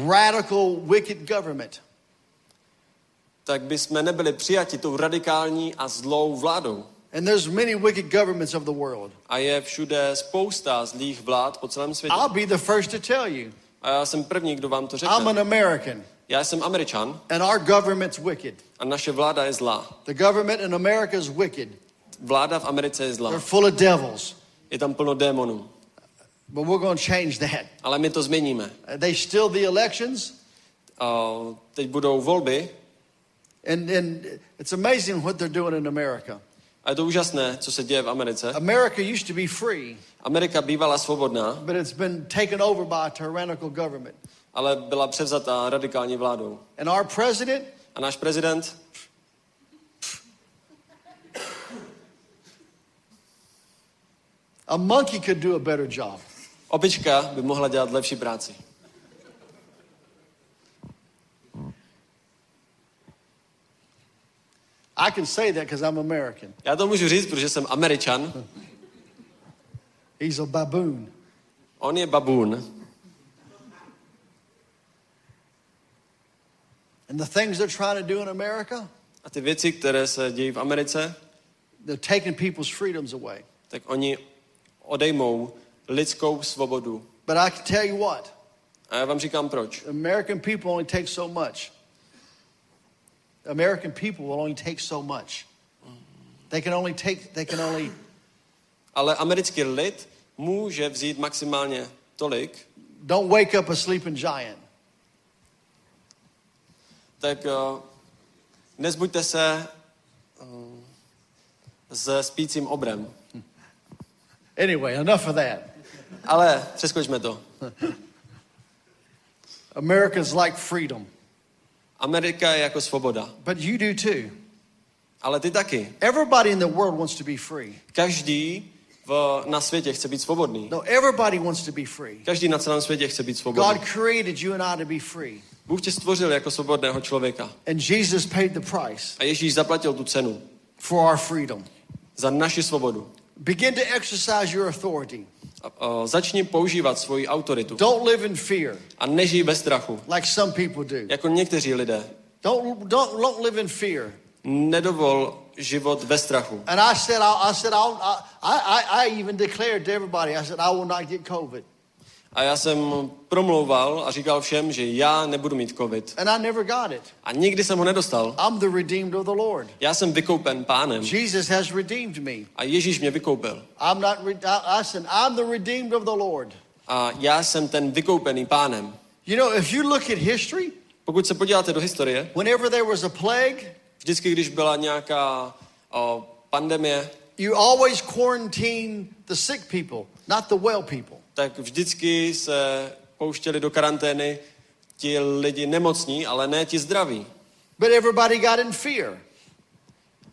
Speaker 5: radical, wicked government.
Speaker 3: Tak by jsme nebyli přijati tou radikální a zlou vládou.
Speaker 5: And there's many wicked governments of the world.
Speaker 3: A je všude spousta zlých vlád po celém světě.
Speaker 5: I'll be the first to tell you.
Speaker 3: A já jsem první, kdo vám to
Speaker 5: I'm an
Speaker 3: řekne.
Speaker 5: American,
Speaker 3: Já jsem Američan
Speaker 5: and our government's wicked.
Speaker 3: a naše vláda je zlá.
Speaker 5: The government in America is wicked.
Speaker 3: Vláda v Americe je zlá.
Speaker 5: They're full of devils.
Speaker 3: Je tam plno démonů.
Speaker 5: But we're going to change that.
Speaker 3: Ale my to změníme.
Speaker 5: Uh, They still the elections,
Speaker 3: A teď budou volby
Speaker 5: and, and it's amazing what they're doing in America.
Speaker 3: A je to úžasné, co se děje v Americe.
Speaker 5: America used to be free,
Speaker 3: Amerika bývala svobodná,
Speaker 5: but it's been taken over by a tyrannical government.
Speaker 3: ale byla převzatá radikální vládou.
Speaker 5: And our president,
Speaker 3: A náš prezident,
Speaker 5: a monkey could do a better job.
Speaker 3: opička, by mohla dělat lepší práci.
Speaker 5: I can say that because I'm American.
Speaker 3: Já to můžu říct, protože jsem Američan.
Speaker 5: He's a baboon.
Speaker 3: On je babún.
Speaker 5: And the things they're trying to do in America,
Speaker 3: A ty věci, které se dějí v Americe,
Speaker 5: they're taking people's freedoms away.
Speaker 3: tak oni odejmou lidskou svobodu.
Speaker 5: But I can tell you what,
Speaker 3: A já vám říkám proč.
Speaker 5: American people only take so much. American people will only take so much. They can only take, they can only,
Speaker 3: Ale americký lid může vzít maximálně tolik,
Speaker 5: don't wake up a sleeping giant.
Speaker 3: tak uh, nezbuďte se uh, s spícím obrem.
Speaker 5: Anyway, enough of that.
Speaker 3: Ale přeskočme to.
Speaker 5: Americans like freedom,
Speaker 3: Amerika je jako svoboda.
Speaker 5: but you do too.
Speaker 3: Ale ty taky.
Speaker 5: Everybody in the world wants to be free.
Speaker 3: Každý v, na světě chce být svobodný.
Speaker 5: No, everybody wants to be free.
Speaker 3: Každý na celém světě chce být
Speaker 5: God
Speaker 3: svobodný.
Speaker 5: created you and I to be free.
Speaker 3: Bůh tě stvořil jako svobodného člověka.
Speaker 5: And Jesus paid the price
Speaker 3: A Ježíš zaplatil tu cenu
Speaker 5: for our freedom.
Speaker 3: za naši svobodu.
Speaker 5: Begin to exercise your authority.
Speaker 3: Začni používat svoji autoritu.
Speaker 5: Don't live in fear
Speaker 3: A nežij ve strachu,
Speaker 5: like some people do.
Speaker 3: jako někteří lidé.
Speaker 5: Don't, don't, don't live in fear.
Speaker 3: Nedovol život ve strachu.
Speaker 5: And I said, I, I said, I'll, I, I, I even declared to everybody, I said, I will not get COVID.
Speaker 3: A já jsem promlouval a říkal všem, že já nebudu mít covid.
Speaker 5: And I never got it.
Speaker 3: A nikdy jsem ho nedostal.
Speaker 5: I'm the redeemed of the Lord.
Speaker 3: Já jsem vykoupen pánem
Speaker 5: Jesus has redeemed me.
Speaker 3: a Ježíš mě vykoupil.
Speaker 5: I'm not, I said, I'm the redeemed of the Lord.
Speaker 3: A já jsem ten vykoupený pánem.
Speaker 5: You know, if you look at history,
Speaker 3: Pokud se podíváte do historie,
Speaker 5: whenever there was a plague,
Speaker 3: vždycky, když byla nějaká o, pandemie,
Speaker 5: you always quarantine the sick people, not the well people.
Speaker 3: Tak vždycky se pouštěli do karantény ti lidi nemocní, ale ne ti zdraví.
Speaker 5: But everybody got in fear.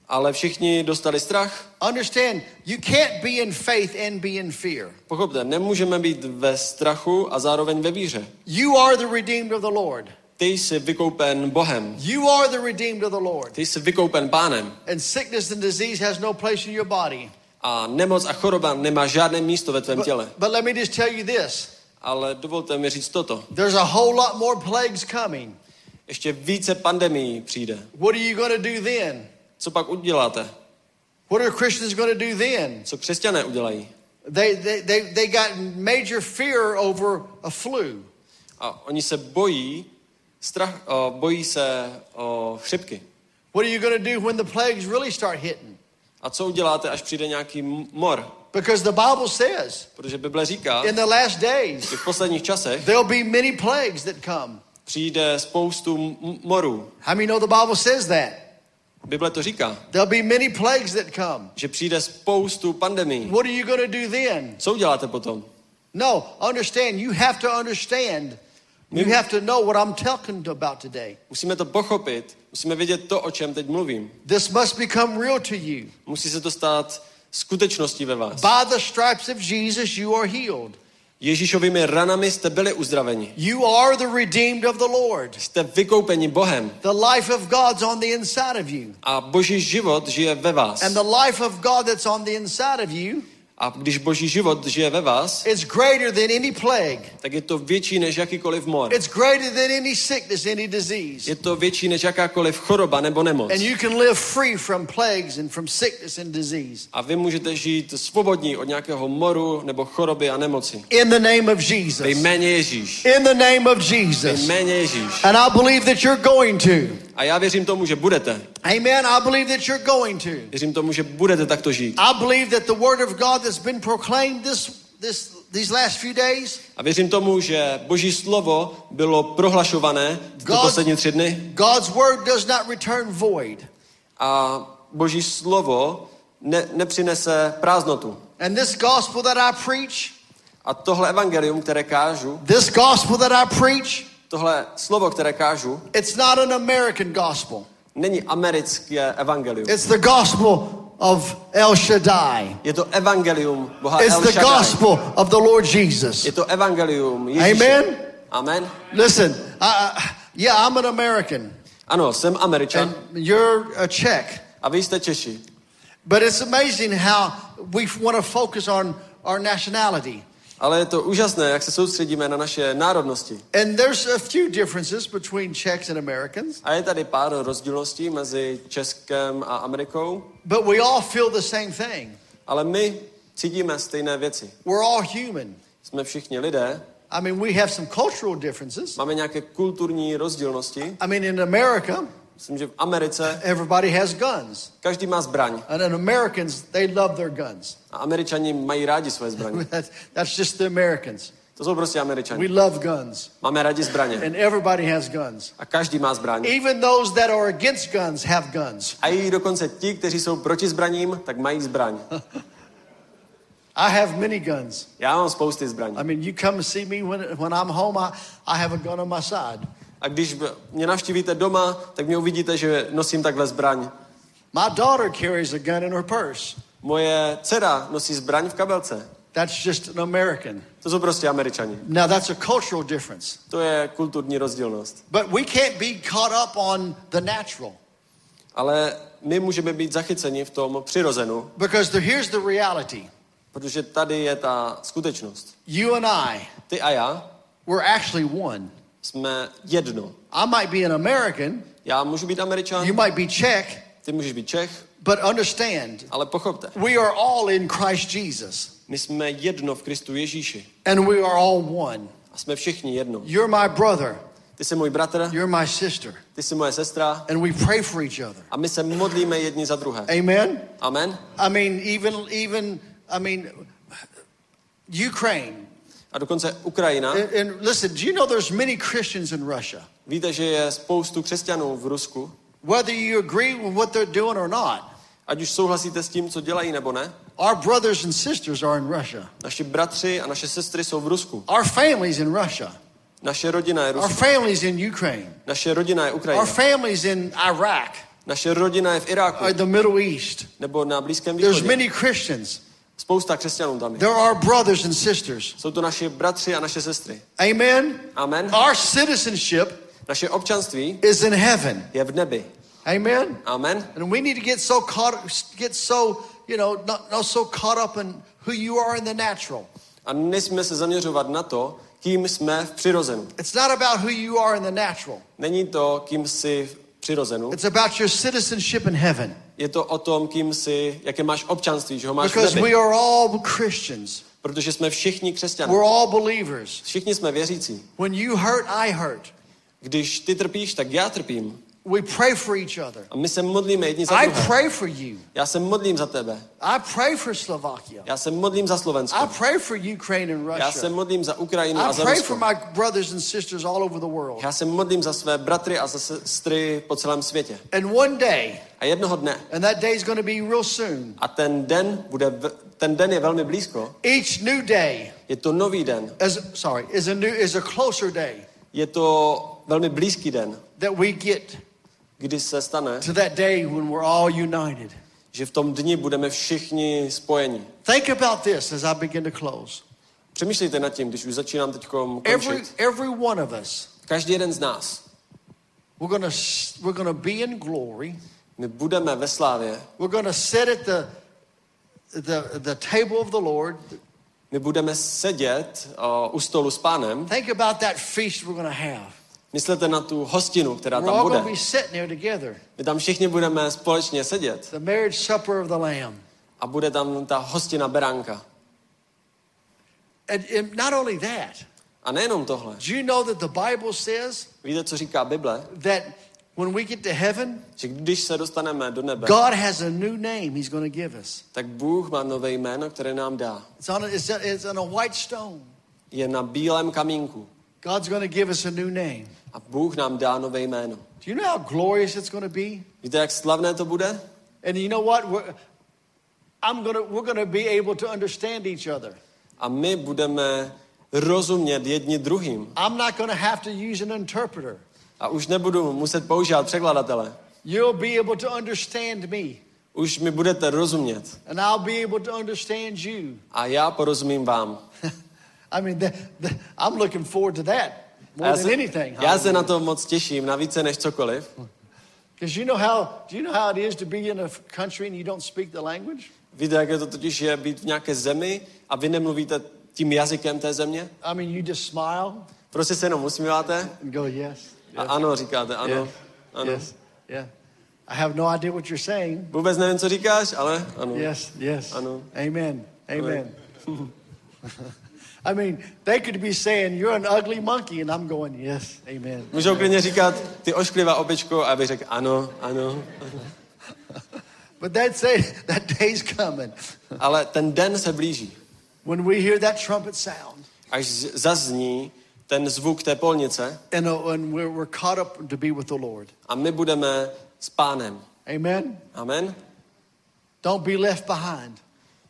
Speaker 3: Ale všichni dostali strach.
Speaker 5: Understand, you can't be in faith and be in fear.
Speaker 3: Pochopte, nemůžeme být ve strachu a zároveň ve víře.
Speaker 5: You are the redeemed of the Lord.
Speaker 3: Ty jsi vykoupen Bohem.
Speaker 5: You are the redeemed of the Lord.
Speaker 3: Ty jsi vykoupen pánem.
Speaker 5: And sickness and disease has no place in your body.
Speaker 3: A nemoc a choroba nemá žádné místo ve tvém těle.
Speaker 5: But, but let me just tell you this
Speaker 3: Ale dovolte mi říct toto.
Speaker 5: there's a whole lot more plagues coming.
Speaker 3: Ještě více pandemií přijde.
Speaker 5: What are you going to do then?
Speaker 3: Co pak uděláte?
Speaker 5: What are Christians going to do then?
Speaker 3: Co křesťané udělají?
Speaker 5: They, they, they, they got major fear over a flu.
Speaker 3: A oni se bojí, strach, o, bojí se o chřipky.
Speaker 5: What are you going to do when the plagues really start hitting?
Speaker 3: A co uděláte, až přijde nějaký mor?
Speaker 5: Because the Bible says
Speaker 3: Protože Bible říká,
Speaker 5: in the last days
Speaker 3: v posledních časech
Speaker 5: there'll be many plagues that come.
Speaker 3: přijde spoustu morů.
Speaker 5: How many know the Bible says that?
Speaker 3: Bible to říká,
Speaker 5: There'll be many plagues that come.
Speaker 3: že přijde spoustu pandemí.
Speaker 5: What are you going to do then?
Speaker 3: Co uděláte potom?
Speaker 5: No, understand. You have to understand. You have to know what I'm talking about today.
Speaker 3: Musíme to pochopit, musíme vědět to, o čem teď mluvím.
Speaker 5: This must become real to you.
Speaker 3: Musí se to stát skutečností ve vás.
Speaker 5: By the stripes of Jesus, you are healed.
Speaker 3: Ježíšovými ranami jste byli uzdraveni.
Speaker 5: You are the redeemed of the Lord.
Speaker 3: Jste vykoupeni Bohem
Speaker 5: The life of God's on the inside of you.
Speaker 3: a boží život žije ve vás.
Speaker 5: And the life of God that's on the inside of you
Speaker 3: A když boží život žije ve vás,
Speaker 5: is greater than any plague.
Speaker 3: tak je to větší než jakýkoliv mor.
Speaker 5: It's greater than any sickness, any disease.
Speaker 3: Je to větší než jakákoliv choroba nebo nemoc.
Speaker 5: And you can live free from plagues and from sickness and disease.
Speaker 3: A vy můžete žít svobodní od nějakého moru nebo choroby a nemoci.
Speaker 5: In the name of
Speaker 3: Ve
Speaker 5: Jesus.
Speaker 3: jméně Ježíš.
Speaker 5: In the name of
Speaker 3: Ve
Speaker 5: Jesus.
Speaker 3: jméně Ježíš.
Speaker 5: And I believe that you're going to.
Speaker 3: A já věřím tomu, že budete.
Speaker 5: Amen. I believe that you're going to.
Speaker 3: Věřím tomu, že budete takto žít.
Speaker 5: I believe that the word of God that's been proclaimed this, this, these last few days,
Speaker 3: A věřím tomu, že Boží slovo bylo prohlašované
Speaker 5: God-
Speaker 3: poslední tři dny
Speaker 5: God's word does not return void.
Speaker 3: a Boží slovo ne, nepřinese prázdnotu.
Speaker 5: And this gospel that I preach,
Speaker 3: A tohle evangelium, které kážu,
Speaker 5: this gospel that I preach,
Speaker 3: tohle slovo, které kážu,
Speaker 5: it's not an American gospel.
Speaker 3: není americké evangelium.
Speaker 5: It's the gospel of El Shaddai.
Speaker 3: Je to evangelium Boha
Speaker 5: It's
Speaker 3: El
Speaker 5: the gospel of the Lord Jesus.
Speaker 3: Je to evangelium Ježíše.
Speaker 5: Amen.
Speaker 3: Amen.
Speaker 5: Listen, I, yeah, I'm an American,
Speaker 3: Ano, jsem Američan
Speaker 5: and you're a Czech.
Speaker 3: a vy jste Češi.
Speaker 5: But it's amazing how we want to focus on our nationality.
Speaker 3: Ale je to úžasné, jak se soustředíme na naše národnosti.
Speaker 5: And there's a few differences between Czechs and Americans,
Speaker 3: A je tady pár rozdílností mezi Českem a Amerikou,
Speaker 5: but we all feel the same thing.
Speaker 3: ale my cítíme stejné věci.
Speaker 5: We're all human.
Speaker 3: Jsme všichni lidé,
Speaker 5: I mean, we have some cultural differences.
Speaker 3: máme nějaké kulturní rozdílnosti.
Speaker 5: I mean, in America,
Speaker 3: Myslím, že v Americe
Speaker 5: everybody has guns.
Speaker 3: každý má zbraň
Speaker 5: And in Americans, they love their guns.
Speaker 3: a Američani mají rádi svoje zbraně.
Speaker 5: That's, that's just the Americans.
Speaker 3: To jsou prostě
Speaker 5: We love guns.
Speaker 3: Máme rádi zbraně
Speaker 5: And everybody has guns.
Speaker 3: a každý má zbraň.
Speaker 5: Even those that are against guns have guns.
Speaker 3: A i dokonce ti, kteří jsou proti zbraním, tak mají zbraň.
Speaker 5: I have many guns.
Speaker 3: Já mám spousty zbraní.
Speaker 5: I mean, you come to see me when, when I'm home, I, I have a gun on my side.
Speaker 3: A když mě navštívíte doma, tak mě uvidíte, že nosím takhle zbraň.
Speaker 5: My daughter carries a gun in her purse.
Speaker 3: Moje dcera nosí zbraň v kabelce.
Speaker 5: That's just an American.
Speaker 3: To jsou prostě američani.
Speaker 5: Now, that's a cultural difference.
Speaker 3: To je kulturní rozdílnost.
Speaker 5: But we can't be caught up on the natural.
Speaker 3: Ale my můžeme být zachyceni v tom přirozenu,
Speaker 5: Because the, here's the reality
Speaker 3: protože tady je ta skutečnost.
Speaker 5: you and I,
Speaker 3: Ty a já
Speaker 5: we're actually one.
Speaker 3: Jsme jedno.
Speaker 5: I might be an American,
Speaker 3: Já můžu být američan,
Speaker 5: you might be Czech,
Speaker 3: ty můžeš být Čech,
Speaker 5: but understand,
Speaker 3: ale pochopte,
Speaker 5: we are all in Christ Jesus.
Speaker 3: my jsme jedno v Kristu Ježíši.
Speaker 5: And we are all one.
Speaker 3: A jsme všichni jedno.
Speaker 5: You're my brother,
Speaker 3: Ty jsi můj bratr,
Speaker 5: you're my sister,
Speaker 3: ty jsi moje sestra
Speaker 5: and we pray for each other.
Speaker 3: a my se modlíme jedni za druhé.
Speaker 5: Amen?
Speaker 3: Amen.
Speaker 5: I mean, even, even, I mean, Ukraine.
Speaker 3: A dokonce Ukrajina.
Speaker 5: And, and listen, do you know there's many Christians in Russia?
Speaker 3: Víte, že je spoustu křesťanů v Rusku.
Speaker 5: Whether you agree with what they're doing or not,
Speaker 3: Ať už souhlasíte s tím, co dělají nebo ne,
Speaker 5: our brothers and sisters are in Russia.
Speaker 3: naši bratři a naše sestry jsou v Rusku.
Speaker 5: Our families in Russia.
Speaker 3: Naše rodina je
Speaker 5: Our
Speaker 3: Rusko.
Speaker 5: families in Ukraine.
Speaker 3: Naše rodina je
Speaker 5: Our
Speaker 3: Ukrajina.
Speaker 5: families in Iraq,
Speaker 3: Naše rodina je v Iráku
Speaker 5: or the Middle East.
Speaker 3: nebo na Blízkém
Speaker 5: There's
Speaker 3: východě.
Speaker 5: many Christians.
Speaker 3: Spousta křesťanů tam je.
Speaker 5: There are brothers and sisters.
Speaker 3: Jsou to naši bratři a naše sestry.
Speaker 5: Amen.
Speaker 3: Amen.
Speaker 5: Our citizenship
Speaker 3: Naše občanství
Speaker 5: is in heaven.
Speaker 3: je v nebi.
Speaker 5: Amen.
Speaker 3: Amen.
Speaker 5: And we need to get so caught, get so, you know, not, not so caught up in who you are in the natural.
Speaker 3: A nesmíme se zaměřovat na to, kým jsme v přirozenu.
Speaker 5: It's not about who you are in the natural.
Speaker 3: Není to, kým jsi v přirozenu.
Speaker 5: It's about your citizenship in heaven.
Speaker 3: Je to o tom, kým jsi, jaké máš občanství, že ho máš v
Speaker 5: Because
Speaker 3: nebi.
Speaker 5: we are all Christians.
Speaker 3: Protože jsme všichni křesťané.
Speaker 5: We're all believers.
Speaker 3: Všichni jsme věřící.
Speaker 5: When you hurt, I hurt.
Speaker 3: Když ty trpíš, tak já trpím.
Speaker 5: We pray for each other.
Speaker 3: A my se modlíme jedni za
Speaker 5: I
Speaker 3: druhé.
Speaker 5: pray for you.
Speaker 3: Já se modlím za tebe.
Speaker 5: I pray for Slovakia.
Speaker 3: Já se modlím za
Speaker 5: I pray for Ukraine and
Speaker 3: Já se
Speaker 5: Russia.
Speaker 3: modlím za Ukrajinu a
Speaker 5: I
Speaker 3: za
Speaker 5: pray
Speaker 3: Rusko.
Speaker 5: for my brothers and sisters all over the world.
Speaker 3: Já se modlím za své bratry a za sestry po celém světě.
Speaker 5: And one day,
Speaker 3: A jednoho dne,
Speaker 5: and that day is going to be real soon,
Speaker 3: a ten den, bude, ten den je velmi blízko,
Speaker 5: each new day
Speaker 3: je to nový den.
Speaker 5: is sorry, is a new is a closer day
Speaker 3: Je to velmi blízký den,
Speaker 5: that we get
Speaker 3: kdy se stane,
Speaker 5: to that day when we're all united.
Speaker 3: že v tom dni budeme všichni spojeni.
Speaker 5: Think about this as I begin to close.
Speaker 3: Přemýšlejte nad tím, když už začínám teď
Speaker 5: Every
Speaker 3: končit.
Speaker 5: every one of us,
Speaker 3: Každý jeden z nás,
Speaker 5: we're gonna we're gonna be in glory.
Speaker 3: my budeme ve slávě,
Speaker 5: We're gonna sit at the the the table of the Lord.
Speaker 3: my budeme sedět uh, u stolu s pánem.
Speaker 5: Think about that feast we're gonna have.
Speaker 3: Myslete na tu hostinu, která tam bude. My tam všichni budeme společně sedět a bude tam ta hostina beránka.
Speaker 5: And, and not only that,
Speaker 3: A nejenom tohle.
Speaker 5: do you know that the Bible says
Speaker 3: Víte, co říká Bible?
Speaker 5: that when we get to heaven,
Speaker 3: Že když se dostaneme do nebe,
Speaker 5: God has a new name He's going to give us.
Speaker 3: tak Bůh má nové jméno, které nám dá.
Speaker 5: It's on a, it's on a white stone.
Speaker 3: Je na bílém kamínku.
Speaker 5: God's going to give us a new name.
Speaker 3: A Bůh nám dá nové jméno.
Speaker 5: Do you know how glorious it's going to be?
Speaker 3: Víte, jak slavné to bude?
Speaker 5: And you know what? We're, I'm gonna, we're going to be able to understand each other.
Speaker 3: A my budeme rozumět jedni druhým.
Speaker 5: I'm not going to have to use an interpreter.
Speaker 3: A už nebudu muset používat překladatele.
Speaker 5: You'll be able to understand me,
Speaker 3: Už mi budete rozumět.
Speaker 5: and I'll be able to understand you.
Speaker 3: A já porozumím vám.
Speaker 5: I mean, the, the, I'm looking forward to that more
Speaker 3: já
Speaker 5: than
Speaker 3: se,
Speaker 5: anything.
Speaker 3: já se na to moc těším, na více než cokoliv.
Speaker 5: Because you know how do you know how it is to be in a country and you don't speak the language?
Speaker 3: Víte, jak je to totiž je být v nějaké zemi a vy nemluvíte tím jazykem té země?
Speaker 5: I mean, you just smile
Speaker 3: Prostě se jenom usmíváte
Speaker 5: and go, yes,
Speaker 3: a ano, říkáte, ano,
Speaker 5: yes,
Speaker 3: ano.
Speaker 5: yes, yeah. I have no idea what you're saying.
Speaker 3: Vůbec nevím, co říkáš, ale ano.
Speaker 5: Yes, yes.
Speaker 3: Ano.
Speaker 5: Amen. Amen. I mean, they could be saying, You're an ugly monkey, and I'm going, Yes, amen.
Speaker 3: Můžou klidně říkat, ty ošklivá opičko, a bych řekl, ano, ano.
Speaker 5: But that say that day's coming
Speaker 3: Ale ten den se blíží.
Speaker 5: when we hear that trumpet sound
Speaker 3: Až zazní ten zvuk té polnice
Speaker 5: and uh, when we're, we're caught up to be with the Lord.
Speaker 3: a my budeme s pánem.
Speaker 5: Amen.
Speaker 3: Amen.
Speaker 5: Don't be left behind.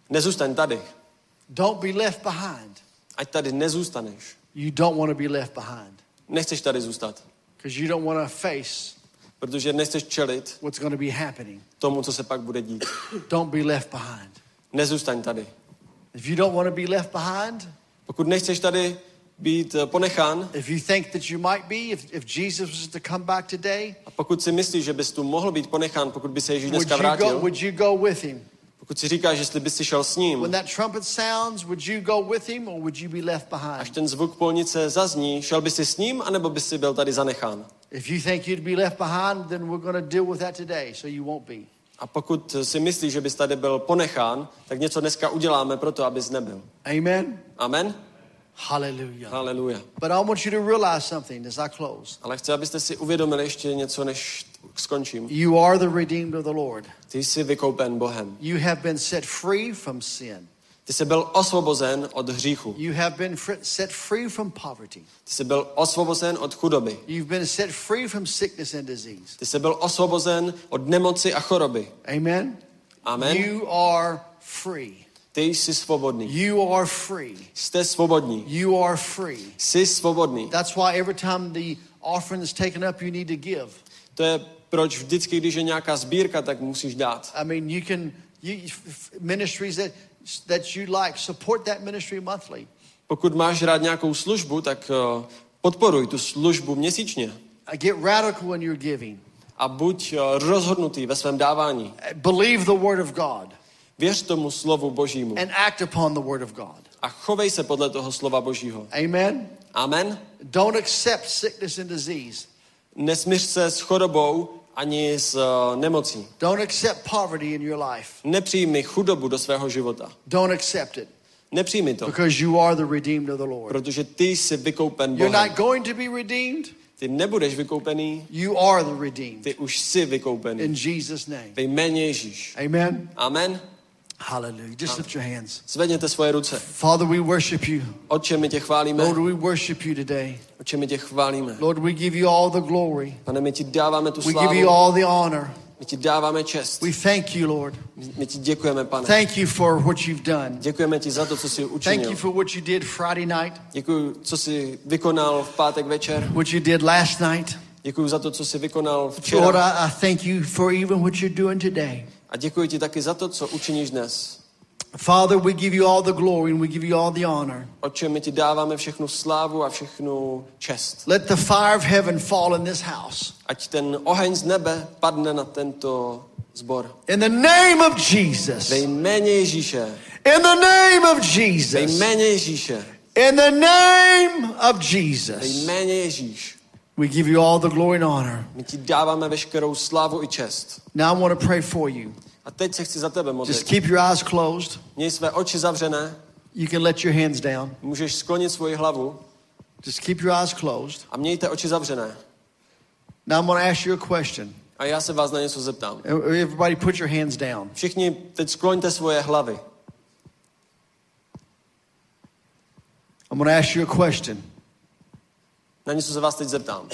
Speaker 3: Nezůstaň tady.
Speaker 5: Don't be left behind.
Speaker 3: Ať tady nezůstaneš.
Speaker 5: You don't want to be left behind
Speaker 3: Nechceš tady zůstat.
Speaker 5: because you don't want to face
Speaker 3: Protože nechceš čelit
Speaker 5: what's going to be happening.
Speaker 3: tomu, co se pak bude dít.
Speaker 5: Don't be left behind.
Speaker 3: Nezůstaň tady.
Speaker 5: If you don't want to be left behind,
Speaker 3: Pokud nechceš tady být eh, ponechán
Speaker 5: if you think that you might be, if, if Jesus was to come back today,
Speaker 3: a pokud si myslíš, že bys tu mohl být ponechán, pokud by se Ježíš
Speaker 5: would
Speaker 3: dneska
Speaker 5: you, go, would you go with him?
Speaker 3: Pokud si říkáš, jestli bys si šel s
Speaker 5: When
Speaker 3: ním,
Speaker 5: that trumpet sounds, would you go with him or would you be left
Speaker 3: až
Speaker 5: behind?
Speaker 3: ten zvuk polnice zazní, šel bys si s ním, anebo bys si byl tady zanechán?
Speaker 5: If you think you'd be left behind, then we're going to deal with that today, so you won't be.
Speaker 3: A pokud si myslíš, že bys tady byl ponechán, tak něco dneska uděláme pro to, abys nebyl.
Speaker 5: Amen?
Speaker 3: Amen?
Speaker 5: Hallelujah.
Speaker 3: Haleluja.
Speaker 5: But I want you to realize something as I close.
Speaker 3: Ale chci, abyste si uvědomili ještě něco, než skončím.
Speaker 5: You are the redeemed of the Lord.
Speaker 3: Ty jsi vykoupen Bohem.
Speaker 5: You have been set free from sin.
Speaker 3: Ty jsi byl osvobozen od hříchu.
Speaker 5: You have been set free from poverty.
Speaker 3: Ty jsi byl osvobozen od chudoby.
Speaker 5: You've been set free from sickness and disease.
Speaker 3: Ty jsi byl osvobozen od nemoci a choroby.
Speaker 5: Amen?
Speaker 3: Amen.
Speaker 5: You are free.
Speaker 3: Ty jsi svobodný.
Speaker 5: You are free.
Speaker 3: Jste svobodní.
Speaker 5: You are free.
Speaker 3: Jsi svobodný.
Speaker 5: That's why every time the offering is taken up, you need to give.
Speaker 3: To je proč vždycky, když je nějaká sbírka, tak musíš dát.
Speaker 5: I mean, you can, you, ministries that, that you like, support that ministry monthly.
Speaker 3: Pokud máš rád nějakou službu, tak eh, podporuj tu službu měsíčně.
Speaker 5: Uh, Get radical in your giving.
Speaker 3: A buď eh, rozhodnutý ve svém dávání.
Speaker 5: Uh, Believe the word of God
Speaker 3: Věř tomu slovu božímu.
Speaker 5: and act upon the word of God.
Speaker 3: A chovej se podle toho slova božího.
Speaker 5: Amen?
Speaker 3: Amen.
Speaker 5: Don't accept sickness and disease.
Speaker 3: Nesmíř se s chorobou ani s uh, nemocí.
Speaker 5: Don't accept poverty in your life.
Speaker 3: Nepřijmi chudobu do svého života.
Speaker 5: Don't accept it
Speaker 3: Nepřijmi to,
Speaker 5: because you are the redeemed of the Lord.
Speaker 3: protože ty jsi vykoupen
Speaker 5: You're
Speaker 3: Bohem.
Speaker 5: not going to be redeemed.
Speaker 3: Ty nebudeš vykoupený,
Speaker 5: You are the redeemed.
Speaker 3: ty už jsi vykoupený.
Speaker 5: In Jesus' name.
Speaker 3: Ve jméně Ježíš.
Speaker 5: Amen.
Speaker 3: Amen.
Speaker 5: Hallelujah. Just lift your hands.
Speaker 3: Zvedněte svoje ruce.
Speaker 5: Father, we worship you.
Speaker 3: Otče, my tě chválíme.
Speaker 5: Lord, we worship you today.
Speaker 3: Otče, my tě chválíme.
Speaker 5: Lord, we give you all the glory.
Speaker 3: Pane, my ti dáváme tu
Speaker 5: We give you all the honor.
Speaker 3: My ti dáváme čest.
Speaker 5: We thank you, Lord.
Speaker 3: My- ti děkujeme, pane.
Speaker 5: Thank you for what you've done.
Speaker 3: Děkujeme ti za to, co jsi
Speaker 5: Thank you for what you did Friday night,
Speaker 3: Děkuji, co jsi vykonal v pátek večer.
Speaker 5: what you did last night.
Speaker 3: Děkuji za to, co jsi vykonal
Speaker 5: Lord. I, I thank you for even what you're doing today.
Speaker 3: A děkuji ti taky za to, co učiníš dnes.
Speaker 5: Father, we give you all the glory and we give you all the honor.
Speaker 3: Otče, my ti dáváme všechnu slávu a všechnu čest.
Speaker 5: Let the fire of heaven fall in this house.
Speaker 3: Ať ten oheň z nebe padne na tento zbor.
Speaker 5: In the name of Jesus.
Speaker 3: Ve jméně Ježíše.
Speaker 5: In the name of
Speaker 3: Ve
Speaker 5: Jesus.
Speaker 3: jméně Ježíše.
Speaker 5: In the name of
Speaker 3: Ve
Speaker 5: Jesus.
Speaker 3: jméně Ježíš.
Speaker 5: We give you all the glory and honor.
Speaker 3: My ti dáváme veškerou slávu i čest.
Speaker 5: Now I want to pray for you.
Speaker 3: A teď se chci za tebe
Speaker 5: Just
Speaker 3: modlit.
Speaker 5: keep your eyes closed.
Speaker 3: Měj své oči zavřené,
Speaker 5: You can let your hands down.
Speaker 3: můžeš sklonit svoji hlavu
Speaker 5: Just keep your eyes closed.
Speaker 3: a mějte oči zavřené.
Speaker 5: Now I'm going to ask you a question.
Speaker 3: A já se vás na něco zeptám.
Speaker 5: Everybody put your hands down.
Speaker 3: Všichni teď skloňte svoje hlavy.
Speaker 5: I'm going to ask you a question.
Speaker 3: Na něco se vás teď zeptám.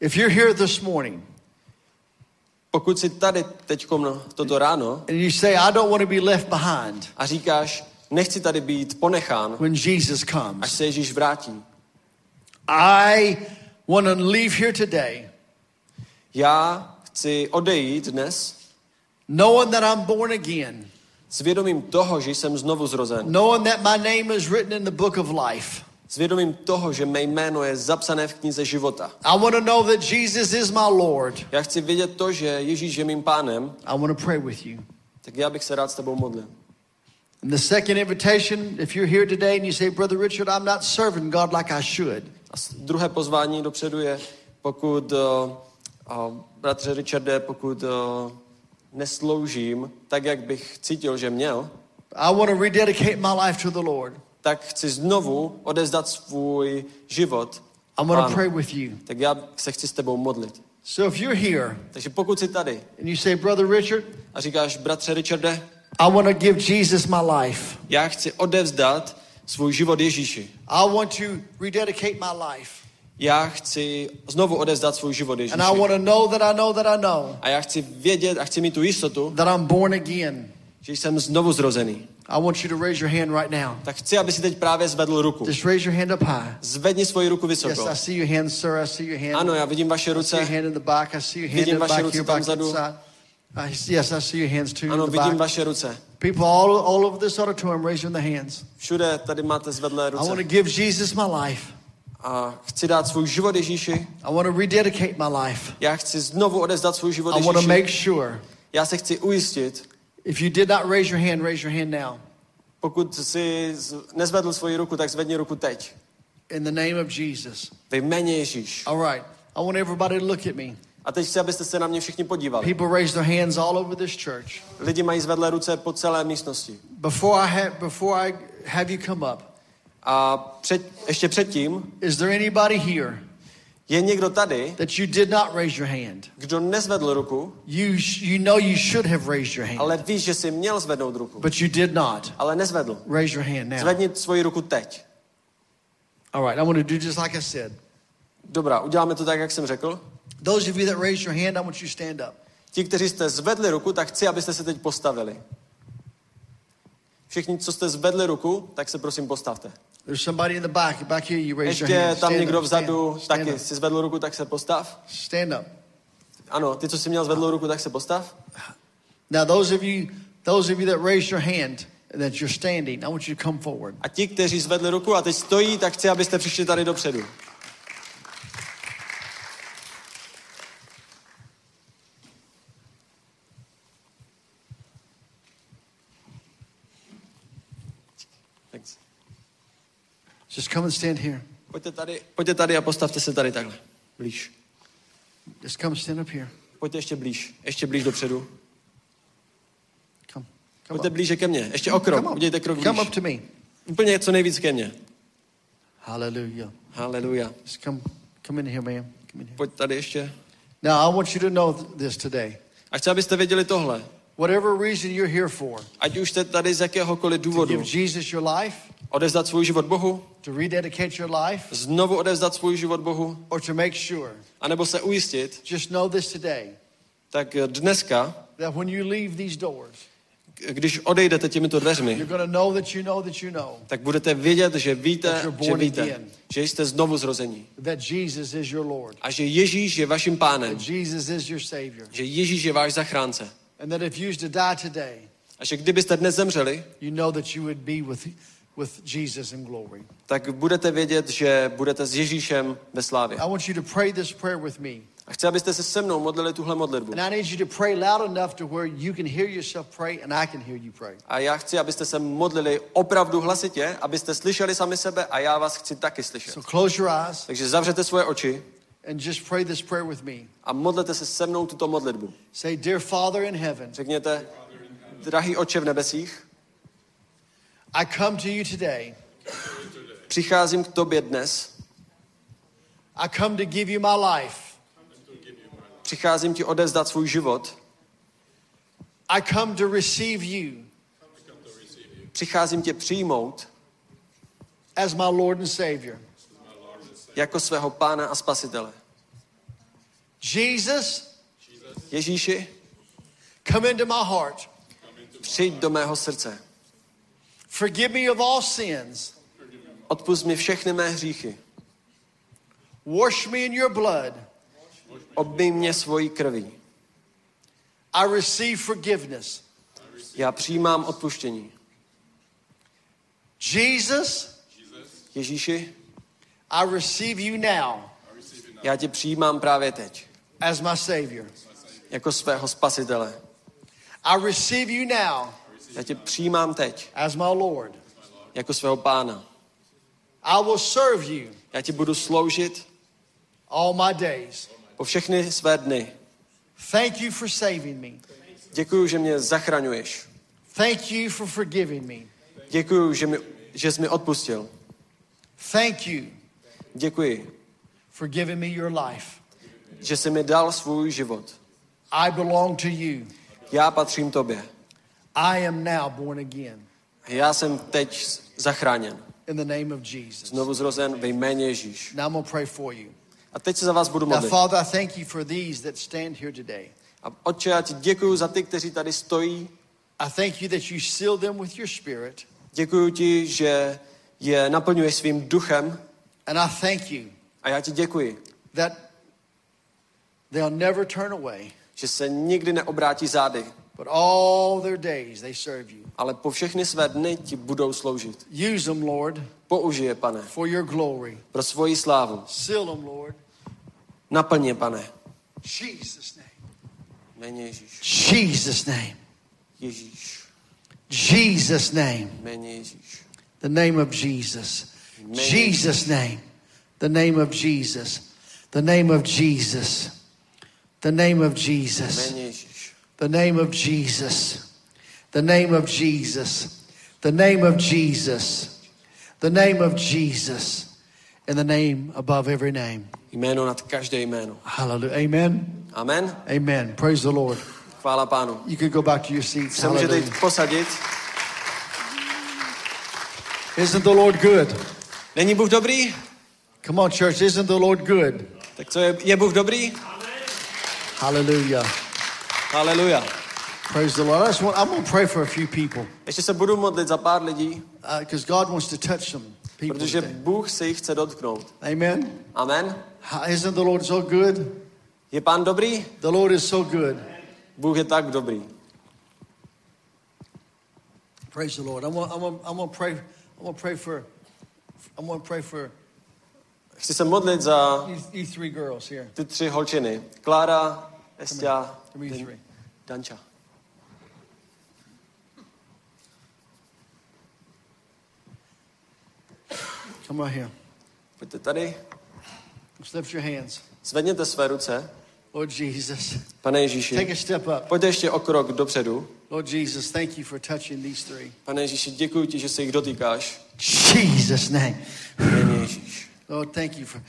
Speaker 5: If you're here this morning
Speaker 3: Pokud jsi tady teď toto ráno
Speaker 5: and you say, I don't want to be left behind
Speaker 3: a říkáš, nechci tady být ponechán,
Speaker 5: when Jesus
Speaker 3: až
Speaker 5: comes,
Speaker 3: se Ježíš vrátí.
Speaker 5: I want to leave here today
Speaker 3: Já chci odejít dnes
Speaker 5: knowing that I'm born again,
Speaker 3: s vědomím toho, že jsem znovu zrozen.
Speaker 5: knowing that my name is written in the book of life.
Speaker 3: S vědomím toho, že mé jméno je zapsané v knize života.
Speaker 5: I want to know that Jesus is my Lord.
Speaker 3: Já chci vědět to, že Ježíš je mým pánem,
Speaker 5: I want to pray with you.
Speaker 3: tak já bych se rád s tebou modlil.
Speaker 5: And the second invitation, if you're here today and you say, Brother Richard, I'm not serving God like I should,
Speaker 3: A druhé pozvání dopředu je, pokud, uh, uh, bratře Richarde, pokud uh, nesloužím tak, jak bych cítil, že měl,
Speaker 5: I want to rededicate my life to the Lord.
Speaker 3: Tak chci znovu odezdat svůj život.
Speaker 5: I'm to
Speaker 3: Pánu.
Speaker 5: pray with you.
Speaker 3: Tak já se chci s tebou modlit.
Speaker 5: So if you're here
Speaker 3: Takže pokud jsi tady
Speaker 5: and you say, Brother Richard,
Speaker 3: a říkáš, bratře Richarde,
Speaker 5: I want to give Jesus my life.
Speaker 3: já chci odevzdat svůj život Ježíši.
Speaker 5: I want to rededicate my life.
Speaker 3: Já chci znovu odevzdat svůj život
Speaker 5: And
Speaker 3: Ježíši.
Speaker 5: I want to know that I know that I know
Speaker 3: A já chci vědět a chci mít tu jistotu,
Speaker 5: that I'm born again.
Speaker 3: že jsem znovu zrozený.
Speaker 5: I want you to raise your hand right now.
Speaker 3: Tak chci, aby si teď právě zvedl ruku.
Speaker 5: Just raise your hand up high.
Speaker 3: Zvedni svoji ruku
Speaker 5: Yes,
Speaker 3: vysoko.
Speaker 5: I see your hand, sir. I see your hand.
Speaker 3: Ano, já vidím vaše
Speaker 5: I see your
Speaker 3: ruce.
Speaker 5: hand in the back. I see your hand
Speaker 3: Vidím
Speaker 5: in the
Speaker 3: vaše
Speaker 5: back
Speaker 3: ruce tam vzadu.
Speaker 5: I see, yes, I see your hands too
Speaker 3: Ano,
Speaker 5: in the
Speaker 3: vidím
Speaker 5: back.
Speaker 3: vaše ruce.
Speaker 5: People all, all over this auditorium raising their hands.
Speaker 3: Všude tady máte zvedlé
Speaker 5: I want to
Speaker 3: ruce.
Speaker 5: give Jesus my life.
Speaker 3: A chci dát svůj život Ježíši.
Speaker 5: I want to rededicate my life.
Speaker 3: Já chci znovu odezdat svůj život
Speaker 5: I want to make
Speaker 3: Ježíši.
Speaker 5: sure.
Speaker 3: Já se chci ujistit,
Speaker 5: If you did not raise your hand, raise your hand now.
Speaker 3: pokud si nezvedl svoji ruku, tak zvedni ruku teď.
Speaker 5: In the name of Jesus.
Speaker 3: Ve jméně Ježíš.
Speaker 5: All right. I want everybody to look at me.
Speaker 3: A teď chci, abyste se na mě všichni podívali.
Speaker 5: People raise their hands all over this church.
Speaker 3: Lidi mají zvedlé ruce po celé místnosti.
Speaker 5: Before I have before I have you come up,
Speaker 3: A před, ještě předtím
Speaker 5: is there anybody here
Speaker 3: je někdo tady,
Speaker 5: that you did not raise your hand?
Speaker 3: kdo nezvedl ruku,
Speaker 5: You you know you should have raised your hand,
Speaker 3: ale víš, že jsi měl zvednout ruku,
Speaker 5: but you did not.
Speaker 3: ale nezvedl.
Speaker 5: Raise your hand now.
Speaker 3: Zvedni svoji ruku teď.
Speaker 5: All right, I want to do just like I said.
Speaker 3: Dobrá, uděláme to tak, jak jsem řekl.
Speaker 5: Those of you that raised your hand, I want you to stand up.
Speaker 3: Ti, kteří jste zvedli ruku, tak chci, abyste se teď postavili. Všichni, co jste zvedli ruku, tak se prosím postavte.
Speaker 5: There's somebody in the back. Back here, you raise your
Speaker 3: Ještě
Speaker 5: hand.
Speaker 3: tam někdo vzadu
Speaker 5: stand
Speaker 3: taky si zvedl ruku, tak se postav.
Speaker 5: Stand up.
Speaker 3: Ano, ty, co jsi měl zvedlou ruku, tak se postav.
Speaker 5: Now, those of you, those of you that raised your hand and that you're standing, I want you to come forward.
Speaker 3: A ti, kteří zvedli ruku a teď stojí, tak chci, abyste přišli tady dopředu.
Speaker 5: Just come and stand here.
Speaker 3: Pojďte tady, pojďte tady a postavte se tady takhle. Blíž.
Speaker 5: Just come stand up here.
Speaker 3: Pojďte ještě blíž, ještě blíž dopředu.
Speaker 5: Come. Come
Speaker 3: Pojďte
Speaker 5: up.
Speaker 3: blíže ke mně, ještě o krok,
Speaker 5: Come
Speaker 3: udějte krok
Speaker 5: Come
Speaker 3: blíž.
Speaker 5: up to me.
Speaker 3: Úplně co nejvíc ke mně.
Speaker 5: Hallelujah.
Speaker 3: Haleluja.
Speaker 5: Just come, come in here, man. Come in here.
Speaker 3: Pojď tady ještě.
Speaker 5: Now, I want you to know th- this today.
Speaker 3: A chci, abyste věděli tohle.
Speaker 5: Whatever reason you're here for,
Speaker 3: Ať už jste tady z jakéhokoliv
Speaker 5: to
Speaker 3: důvodu.
Speaker 5: give Jesus your life,
Speaker 3: Odevzdat svůj život Bohu,
Speaker 5: to rededicate your life,
Speaker 3: znovu odevzdat svůj život Bohu,
Speaker 5: or to make sure,
Speaker 3: anebo se ujistit,
Speaker 5: just know this today
Speaker 3: tak dneska,
Speaker 5: that when you leave these doors,
Speaker 3: když odejdete těmito dveřmi,
Speaker 5: you're going to know that you know that you know
Speaker 3: tak budete vědět, že víte, že víte,
Speaker 5: again.
Speaker 3: že jste znovu zrození. A že Ježíš je vaším pánem. Že Ježíš je váš zachránce.
Speaker 5: and that if you used to die today,
Speaker 3: A že kdybyste dnes zemřeli,
Speaker 5: you know that you would be with, with Jesus in glory.
Speaker 3: tak budete vědět, že budete s Ježíšem ve slávě.
Speaker 5: I want you to pray this prayer with me.
Speaker 3: A chci, abyste se se mnou modlili tuhle modlitbu.
Speaker 5: And I need you to pray loud enough to where you can hear yourself pray and I can hear you pray.
Speaker 3: A já chci, abyste se modlili opravdu hlasitě, abyste slyšeli sami sebe a já vás chci taky slyšet.
Speaker 5: So close your eyes
Speaker 3: Takže zavřete svoje oči
Speaker 5: and just pray this prayer with me.
Speaker 3: a modlete se se mnou tuto modlitbu.
Speaker 5: Say, Dear Father in heaven,
Speaker 3: Řekněte, drahý oče v nebesích,
Speaker 5: I come to you today.
Speaker 3: přicházím k tobě dnes,
Speaker 5: I come to give you my life.
Speaker 3: přicházím ti odezdat svůj život,
Speaker 5: I come to receive you
Speaker 3: přicházím tě přijmout
Speaker 5: as my Lord and Savior.
Speaker 3: jako svého pána a spasitele.
Speaker 5: Jesus,
Speaker 3: Ježíši,
Speaker 5: come into my heart.
Speaker 3: přijď do mého srdce.
Speaker 5: Forgive me of all sins.
Speaker 3: Odpust mi všechny mé hříchy.
Speaker 5: Wash me in your blood.
Speaker 3: Obmij mě svojí krví.
Speaker 5: I receive forgiveness.
Speaker 3: Já přijímám odpuštění.
Speaker 5: Jesus,
Speaker 3: Ježíši,
Speaker 5: I receive you now
Speaker 3: já tě přijímám právě teď.
Speaker 5: as my Savior.
Speaker 3: Jako svého spasitele.
Speaker 5: I receive you now
Speaker 3: Já tě přijímám teď.
Speaker 5: as my Lord.
Speaker 3: Jako svého pána.
Speaker 5: I will serve you
Speaker 3: Já ti budu sloužit
Speaker 5: all my days.
Speaker 3: po všechny své dny.
Speaker 5: Thank you for saving me.
Speaker 3: Děkuju, že mě zachraňuješ.
Speaker 5: Thank you for forgiving me.
Speaker 3: Děkuju, že, mi, že jsi mi odpustil.
Speaker 5: Thank you
Speaker 3: Děkuji,
Speaker 5: for giving me your life.
Speaker 3: že jsi mi dal svůj život.
Speaker 5: I belong to you.
Speaker 3: Já patřím tobě.
Speaker 5: I am now born again
Speaker 3: Já jsem teď zachráněn.
Speaker 5: in the name of Jesus.
Speaker 3: Znovu zrozen ve jméně Ježíš.
Speaker 5: Now I'm to pray for you.
Speaker 3: A teď se za vás budu
Speaker 5: Now,
Speaker 3: modlit.
Speaker 5: Father, I thank you for these that stand here today.
Speaker 3: A otče, já ti děkuju za ty, kteří tady stojí.
Speaker 5: I thank you that you seal them with your spirit.
Speaker 3: Děkuju ti, že je naplňuješ svým duchem.
Speaker 5: And I thank you
Speaker 3: A já ti děkuji,
Speaker 5: that they'll never turn away,
Speaker 3: že se nikdy neobrátí zády,
Speaker 5: but all their days they serve you.
Speaker 3: ale po všechny své dny ti budou sloužit.
Speaker 5: Use them, Lord,
Speaker 3: Použij je, pane,
Speaker 5: for your glory.
Speaker 3: pro svoji slávu.
Speaker 5: Seal them, Lord.
Speaker 3: Naplň je, pane.
Speaker 5: Jesus' name.
Speaker 3: Jméně Ježíš.
Speaker 5: Jesus' name.
Speaker 3: Ježíš.
Speaker 5: Jesus' name.
Speaker 3: Jméně Ježíš.
Speaker 5: The name of Jesus. Jesus' name. The name of Jesus. The name of Jesus. The name of Jesus.
Speaker 3: Jméně Ježíš.
Speaker 5: The name of Jesus. The name of Jesus. The name of Jesus. The name of Jesus. And the name above every name.
Speaker 3: Jméno nad každé jméno.
Speaker 5: Hallelujah. Amen.
Speaker 3: Amen.
Speaker 5: Amen. Praise the Lord.
Speaker 3: Chvála pánu.
Speaker 5: You could go back to your seats.
Speaker 3: Se můžete jít posadit.
Speaker 5: Isn't the Lord good?
Speaker 3: Není Bůh dobrý?
Speaker 5: Come on, church. Isn't the Lord good?
Speaker 3: Tak co je, je Bůh dobrý?
Speaker 5: Hallelujah.
Speaker 3: Haleluja.
Speaker 5: Praise the Lord. I just want, I'm going to pray for a few people
Speaker 3: Ještě se budu modlit za pár lidí, uh,
Speaker 5: because God wants to touch some people.
Speaker 3: protože. Bůh se jich chce dotknout.
Speaker 5: Amen.
Speaker 3: Amen.
Speaker 5: Isn't the Lord so good?
Speaker 3: Je pán dobrý?
Speaker 5: The Lord is so good.
Speaker 3: Bůh je tak dobrý.
Speaker 5: Praise the Lord. I'm going, I'm going, I'm to pray. I'm going to pray for. I'm going to pray for
Speaker 3: Chci se modlit za
Speaker 5: you, you three girls here.
Speaker 3: ty tři holčiny. Klára, Estia. Danča.
Speaker 5: Come right here.
Speaker 3: Pojďte tady.
Speaker 5: Just lift your hands.
Speaker 3: Zvedněte své ruce.
Speaker 5: Lord Jesus,
Speaker 3: Pane
Speaker 5: take
Speaker 3: Ježíši,
Speaker 5: a step up.
Speaker 3: pojďte ještě o krok dopředu.
Speaker 5: Lord Jesus, thank you for touching these three.
Speaker 3: Pane Ježíši, děkuji ti, že se jich dotýkáš.
Speaker 5: Jesus' name.
Speaker 3: Jméně Ježíš.
Speaker 5: Lord, thank you for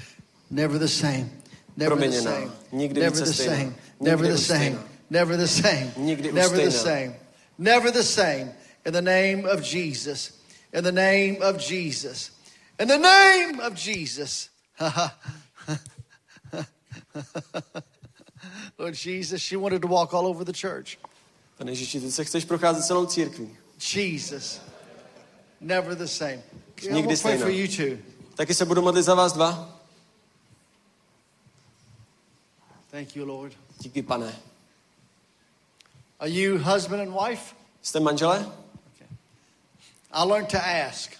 Speaker 5: never the same. Never the
Speaker 3: Proměněná.
Speaker 5: same.
Speaker 3: Nikdy
Speaker 5: Never the same. Never the same. Never the same. Never the same. Never the same. In the name of Jesus. In the name of Jesus. In the name of Jesus. Lord Jesus, she wanted to walk all over the church.
Speaker 3: Pane Ježíši, ty se chceš procházet celou církví.
Speaker 5: Jesus. Never the same.
Speaker 3: Nikdy
Speaker 5: going to pray
Speaker 3: stejná.
Speaker 5: for you too.
Speaker 3: Taky se budu modlit za vás dva.
Speaker 5: Thank you, Lord.
Speaker 3: Díky, pane.
Speaker 5: Are you husband and wife?
Speaker 3: Jste manžele?
Speaker 5: I learned to ask.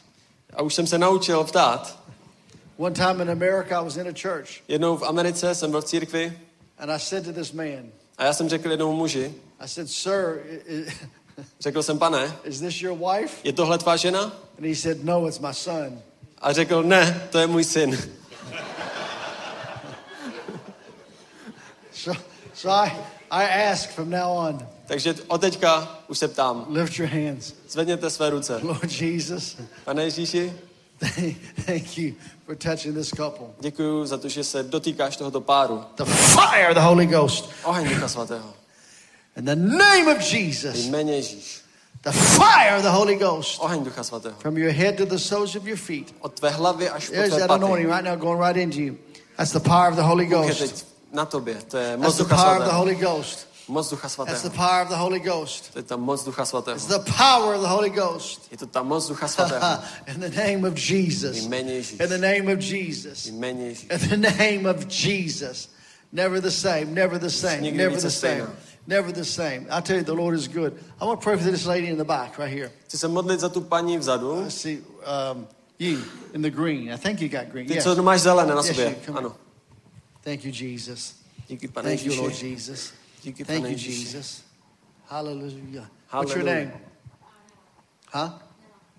Speaker 3: A už jsem se naučil ptát.
Speaker 5: One time in America, I was in a church,
Speaker 3: Jednou v Americe jsem byl v církvi
Speaker 5: and I said to this man,
Speaker 3: a já jsem řekl jednomu muži,
Speaker 5: I said, Sir,
Speaker 3: řekl jsem, pane,
Speaker 5: is this your wife?
Speaker 3: je tohle tvá žena?
Speaker 5: And he said, No, it's my son.
Speaker 3: A řekl, ne, to je můj syn.
Speaker 5: So, I, I ask from now on,
Speaker 3: Takže od teďka už se ptám.
Speaker 5: lift your hands.
Speaker 3: Zvedněte své ruce.
Speaker 5: Lord Jesus,
Speaker 3: Pane Ježíši,
Speaker 5: thank you for touching this couple.
Speaker 3: děkuji za to, že se dotýkáš tohoto páru.
Speaker 5: The fire the Holy Ghost.
Speaker 3: Oheň Ducha Svatého.
Speaker 5: In the name of Jesus,
Speaker 3: Jméně Ježíš.
Speaker 5: the fire of the Holy Ghost.
Speaker 3: Oheň Ducha Svatého.
Speaker 5: From your head to the soles of your feet.
Speaker 3: Od tvé hlavy až po
Speaker 5: There's
Speaker 3: tvé
Speaker 5: that anointing
Speaker 3: paty.
Speaker 5: right now going right into you. That's the power of the Holy Ghost.
Speaker 3: Na tobě. To je moc Ducha Svatého. Moc Ducha
Speaker 5: That's the
Speaker 3: Svatého.
Speaker 5: power of the Holy Ghost.
Speaker 3: To je ta moc Ducha Svatého.
Speaker 5: It's the power of the Holy Ghost.
Speaker 3: Je to ta moc Ducha Svatého.
Speaker 5: In the name of Jesus.
Speaker 3: Jméně Ježíš.
Speaker 5: In the name of Jesus.
Speaker 3: Jméně Ježíš.
Speaker 5: In the name of Jesus. Never the same. Never the same.
Speaker 3: Nikdy
Speaker 5: Never the same.
Speaker 3: stejná.
Speaker 5: Never the same. I tell you, the Lord is good. I want to pray for this lady in the back right here.
Speaker 3: Chci se modlit za tu paní vzadu.
Speaker 5: I see um, you in the green. I think you got green.
Speaker 3: Ty,
Speaker 5: Yes.
Speaker 3: co máš zelené na
Speaker 5: Yes,
Speaker 3: sobě.
Speaker 5: you, come
Speaker 3: Ano.
Speaker 5: Thank you, Jesus.
Speaker 3: Díky, pane
Speaker 5: Thank you, Lord. Jesus.
Speaker 3: Díky,
Speaker 5: Thank you, Jesus. Hallelujah. What's your name? Huh?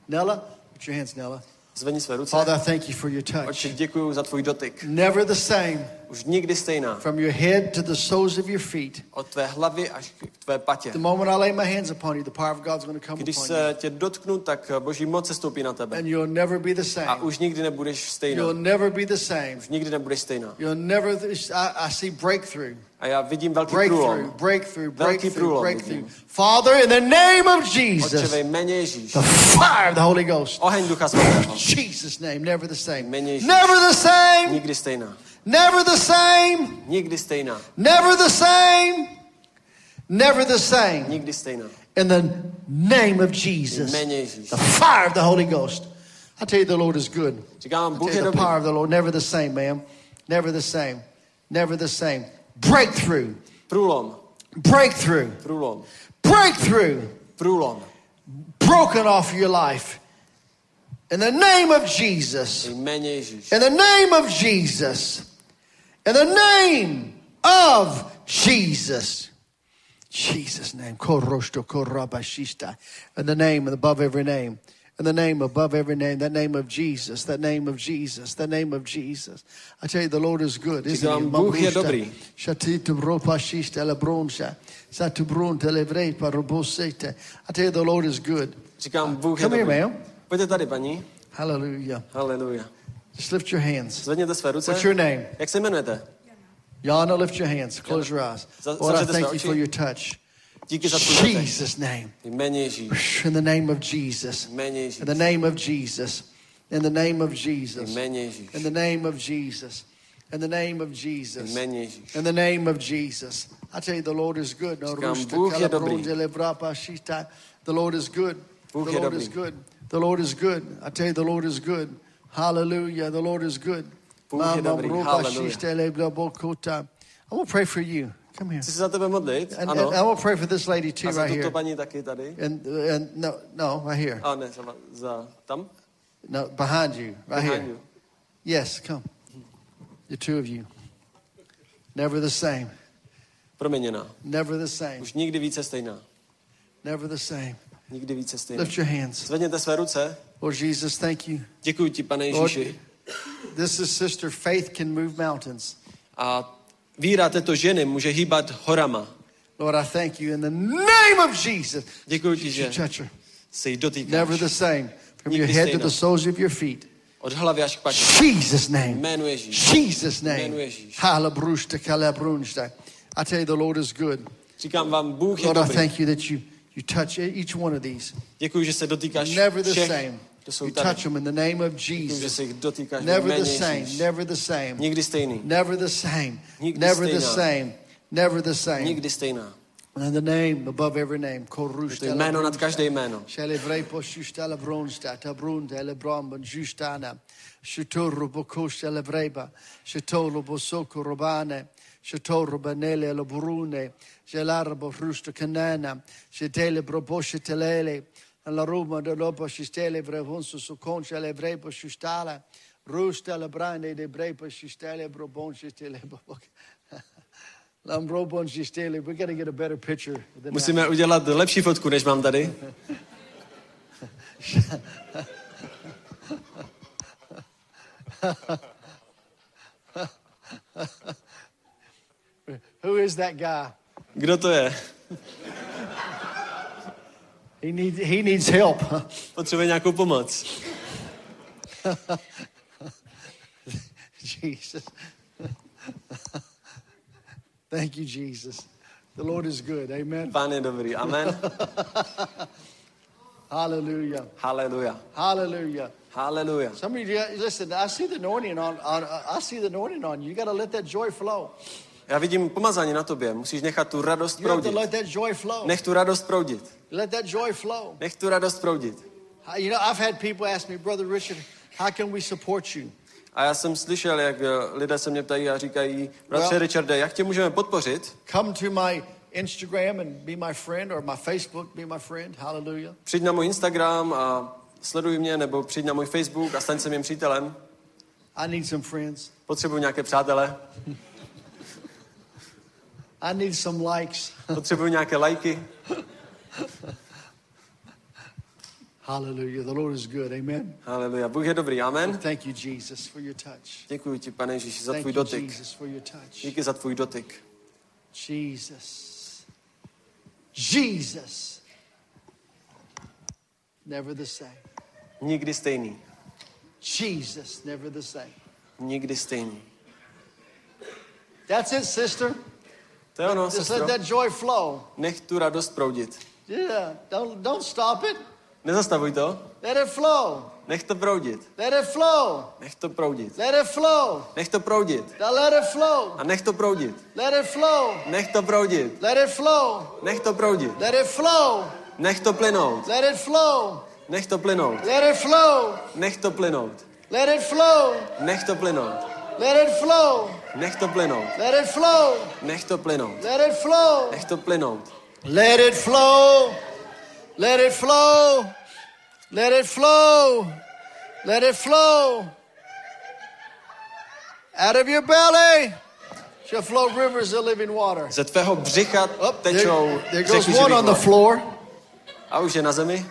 Speaker 5: Nella? Put your hands, Nella.
Speaker 3: Zvedni své ruce.
Speaker 5: Father, I thank you for your touch.
Speaker 3: Otče, děkuji za tvůj dotyk.
Speaker 5: Never the same.
Speaker 3: Už nikdy stejná.
Speaker 5: From your head to the soles of your feet.
Speaker 3: Od tvé hlavy až k tvé patě.
Speaker 5: The moment I lay my hands upon you, the power of God's going to come
Speaker 3: Když
Speaker 5: upon
Speaker 3: se tě dotknu, tak boží moc se stoupí na tebe.
Speaker 5: And you'll never be the
Speaker 3: A
Speaker 5: same.
Speaker 3: už nikdy nebudeš stejná.
Speaker 5: You'll never be the same.
Speaker 3: Už nikdy nebudeš stejná.
Speaker 5: You'll never, I, I see breakthrough.
Speaker 3: A já vidím velký
Speaker 5: Breakthrough,
Speaker 3: průlom.
Speaker 5: breakthrough,
Speaker 3: Velký
Speaker 5: breakthrough,
Speaker 3: průlom
Speaker 5: breakthrough.
Speaker 3: vidím.
Speaker 5: Father, in the name of
Speaker 3: Otče,
Speaker 5: Jesus,
Speaker 3: ve jméně Ježíš.
Speaker 5: the fire of the Holy Ghost.
Speaker 3: Oheň Ducha Svatého.
Speaker 5: Jesus' name, never the same. Never the same.
Speaker 3: Nikdy stejná.
Speaker 5: Never the same.
Speaker 3: Nikdy stejná.
Speaker 5: Never the same. Never the same.
Speaker 3: Nikdy stejná.
Speaker 5: In the name of Jesus. The fire of the Holy Ghost. I tell you, the Lord is good.
Speaker 3: Říkám, Bůh je
Speaker 5: the power of the Lord. Never the same, ma'am. Never the same. Never the same. Breakthrough.
Speaker 3: Průlom.
Speaker 5: Breakthrough.
Speaker 3: Průlom.
Speaker 5: Breakthrough.
Speaker 3: Průlom.
Speaker 5: Broken off your life. In the name of Jesus. In the name of Jesus. In the name of Jesus. Jesus' name. In the name above every name. In the name above every name. That name of Jesus. That name of Jesus. That name of Jesus. I tell you, the Lord is good, isn't he?
Speaker 3: Bůh je dobrý.
Speaker 5: Shatitu ropashista la broncha. Satu bronte levrei parobosete. I tell you, the Lord is good.
Speaker 3: Říkám, Bůh je
Speaker 5: Come here,
Speaker 3: dobrý.
Speaker 5: ma'am.
Speaker 3: Pojďte tady, paní.
Speaker 5: Hallelujah.
Speaker 3: Haleluja.
Speaker 5: Just lift your hands.
Speaker 3: Zvedněte své ruce.
Speaker 5: What's your name?
Speaker 3: Jak se jmenujete?
Speaker 5: Yana, lift your hands. Close your eyes. Lord, I thank you for your touch.
Speaker 3: Díky za tvůj.
Speaker 5: Jesus' name. In the name of Jesus. In the name of Jesus. In the name of Jesus. In the name of Jesus. In the name of Jesus. In the name of Jesus. I tell you, the Lord is good. No,
Speaker 3: Říkám, Bůh je dobrý.
Speaker 5: The Lord is good. The Lord is good. The Lord is good. I tell you, the Lord is good. Hallelujah. The Lord is good.
Speaker 3: Bůh je dobrý.
Speaker 5: Mama,
Speaker 3: Hallelujah.
Speaker 5: I will pray for you. Come here.
Speaker 3: Chci se za tebe modlit?
Speaker 5: And,
Speaker 3: Ano.
Speaker 5: and I will pray for this lady too, right here.
Speaker 3: paní taky tady?
Speaker 5: And and no, no, right here.
Speaker 3: A ne, za, za tam?
Speaker 5: No, behind you, right
Speaker 3: Behind
Speaker 5: here.
Speaker 3: you.
Speaker 5: Yes, come. The two of you. Never the same.
Speaker 3: Proměněná.
Speaker 5: Never the same.
Speaker 3: Už nikdy více stejná.
Speaker 5: Never the same.
Speaker 3: Nikdy více stejná.
Speaker 5: Lift your hands.
Speaker 3: Zvedněte své ruce.
Speaker 5: Lord Jesus, thank you.
Speaker 3: Děkuji ti, pane
Speaker 5: Lord,
Speaker 3: Ježíši.
Speaker 5: this is Sister Faith can move mountains.
Speaker 3: A víra této ženy může hýbat horama.
Speaker 5: Lord, I thank you in the name of Jesus.
Speaker 3: Děkuji ti, že se jí dotýkáš.
Speaker 5: Never the same. From your head to the soles of your feet.
Speaker 3: Od hlavy až k patě.
Speaker 5: Jesus' name.
Speaker 3: Jménu Ježíš.
Speaker 5: Jesus' name.
Speaker 3: Jménu Ježíš.
Speaker 5: Halabrushta kalabrunshta. I tell you, the Lord is good.
Speaker 3: Říkám vám, Bůh je
Speaker 5: Lord, I
Speaker 3: dobrý.
Speaker 5: thank you that you, you touch each one of these.
Speaker 3: Děkuji, že se dotýkáš
Speaker 5: Never the
Speaker 3: všech,
Speaker 5: same. You touch them in the name of
Speaker 3: Děkuji,
Speaker 5: Jesus.
Speaker 3: dotýkáš
Speaker 5: Never the same. Never the same.
Speaker 3: Nikdy stejný.
Speaker 5: Never the same.
Speaker 3: Nikdy
Speaker 5: Never the same. Never the same.
Speaker 3: Nikdy stejná.
Speaker 5: And in the name above every name.
Speaker 3: To jméno nad každé jméno.
Speaker 5: Celebrate po shustala bronsta, ta brunda, ele bromban, justana. Shutoro boko celebreba. Shutolo bosoko robane. שתור בנלה אלו ברונה, שלארה בפרושטו קננה, שתלה ברבושת אלה, alla Roma dell'Opa Sistele Vrevonso Soconcia le Vrepo Sistala, Rusta la de Brepo Sistele Brobon Sistele Lambrobon Sistele. We're going to get a better picture.
Speaker 3: Musíme udělat lepší fotku, než mám tady.
Speaker 5: Who is that guy?
Speaker 3: Kdo to je?
Speaker 5: He needs, he needs help.
Speaker 3: Potřebuje nějakou pomoc.
Speaker 5: Jesus. Thank you, Jesus. The Lord is good. Amen.
Speaker 3: Pán je dobrý. Amen.
Speaker 5: Hallelujah.
Speaker 3: Hallelujah.
Speaker 5: Hallelujah.
Speaker 3: Hallelujah.
Speaker 5: Some of you, listen, I see the anointing on, on I see the anointing on you. You got to let that joy flow.
Speaker 3: Já vidím pomazání na tobě. Musíš nechat tu radost
Speaker 5: You
Speaker 3: proudit.
Speaker 5: let that joy flow.
Speaker 3: Nech tu radost proudit.
Speaker 5: Let that joy flow.
Speaker 3: Nech tu radost proudit.
Speaker 5: You know, I've had people ask me, Brother Richard, how can we support you?
Speaker 3: A já jsem slyšel, jak eh, lidé se mě ptají a říkají, bratře
Speaker 5: Well-
Speaker 3: Richarde, jak tě můžeme podpořit?
Speaker 5: Come to my Instagram and be my friend, or my Facebook, be my friend. Hallelujah.
Speaker 3: Přijď na můj Instagram a sleduj mě, nebo přijď na můj Facebook a staň se mým přítelem.
Speaker 5: I need some friends.
Speaker 3: Potřebuji nějaké přátele,
Speaker 5: I need some likes.
Speaker 3: potřebuji nějaké lajky.
Speaker 5: Hallelujah. The Lord is good. Amen.
Speaker 3: Haleluja. Bůh je dobrý. Amen.
Speaker 5: Thank you, Jesus, for your touch.
Speaker 3: Děkuji ti, pane Ježíši, za
Speaker 5: Thank
Speaker 3: tvůj
Speaker 5: you,
Speaker 3: dotyk.
Speaker 5: Jesus, for your touch.
Speaker 3: Díky za tvůj dotyk.
Speaker 5: Jesus. Jesus. Never the same.
Speaker 3: Nikdy stejný.
Speaker 5: Jesus, never the same.
Speaker 3: Nikdy stejný.
Speaker 5: That's it, sister.
Speaker 3: To je ono,
Speaker 5: Just let
Speaker 3: sestro.
Speaker 5: that joy flow.
Speaker 3: Nech tu radost proudit.
Speaker 5: Yeah. Don't don't stop it.
Speaker 3: Nezastavuj to.
Speaker 5: Let it flow.
Speaker 3: Nech to proudit.
Speaker 5: Let it flow.
Speaker 3: Nech to proudit.
Speaker 5: Let it flow.
Speaker 3: Nech to proudit.
Speaker 5: Let it flow.
Speaker 3: A nech to proudit.
Speaker 5: Let it flow.
Speaker 3: Nech to proudit.
Speaker 5: Let it flow.
Speaker 3: Nech to proudit.
Speaker 5: Let it flow.
Speaker 3: Nech to plynout.
Speaker 5: Let it flow.
Speaker 3: Nech to plynout.
Speaker 5: Let it flow.
Speaker 3: Nech to plynout.
Speaker 5: Let it flow.
Speaker 3: Nech to plynout.
Speaker 5: Let it flow.
Speaker 3: Nech to plynout.
Speaker 5: Let it flow.
Speaker 3: Nech to plynout.
Speaker 5: Let it flow.
Speaker 3: Nech to plynout.
Speaker 5: Let it flow. Let it flow. Let it flow. Let it flow. Out of your belly shall flow rivers of living water.
Speaker 3: Ze tvého břicha
Speaker 5: Oh,
Speaker 3: tečou
Speaker 5: there, there goes one on the floor.
Speaker 3: A už je na zemi.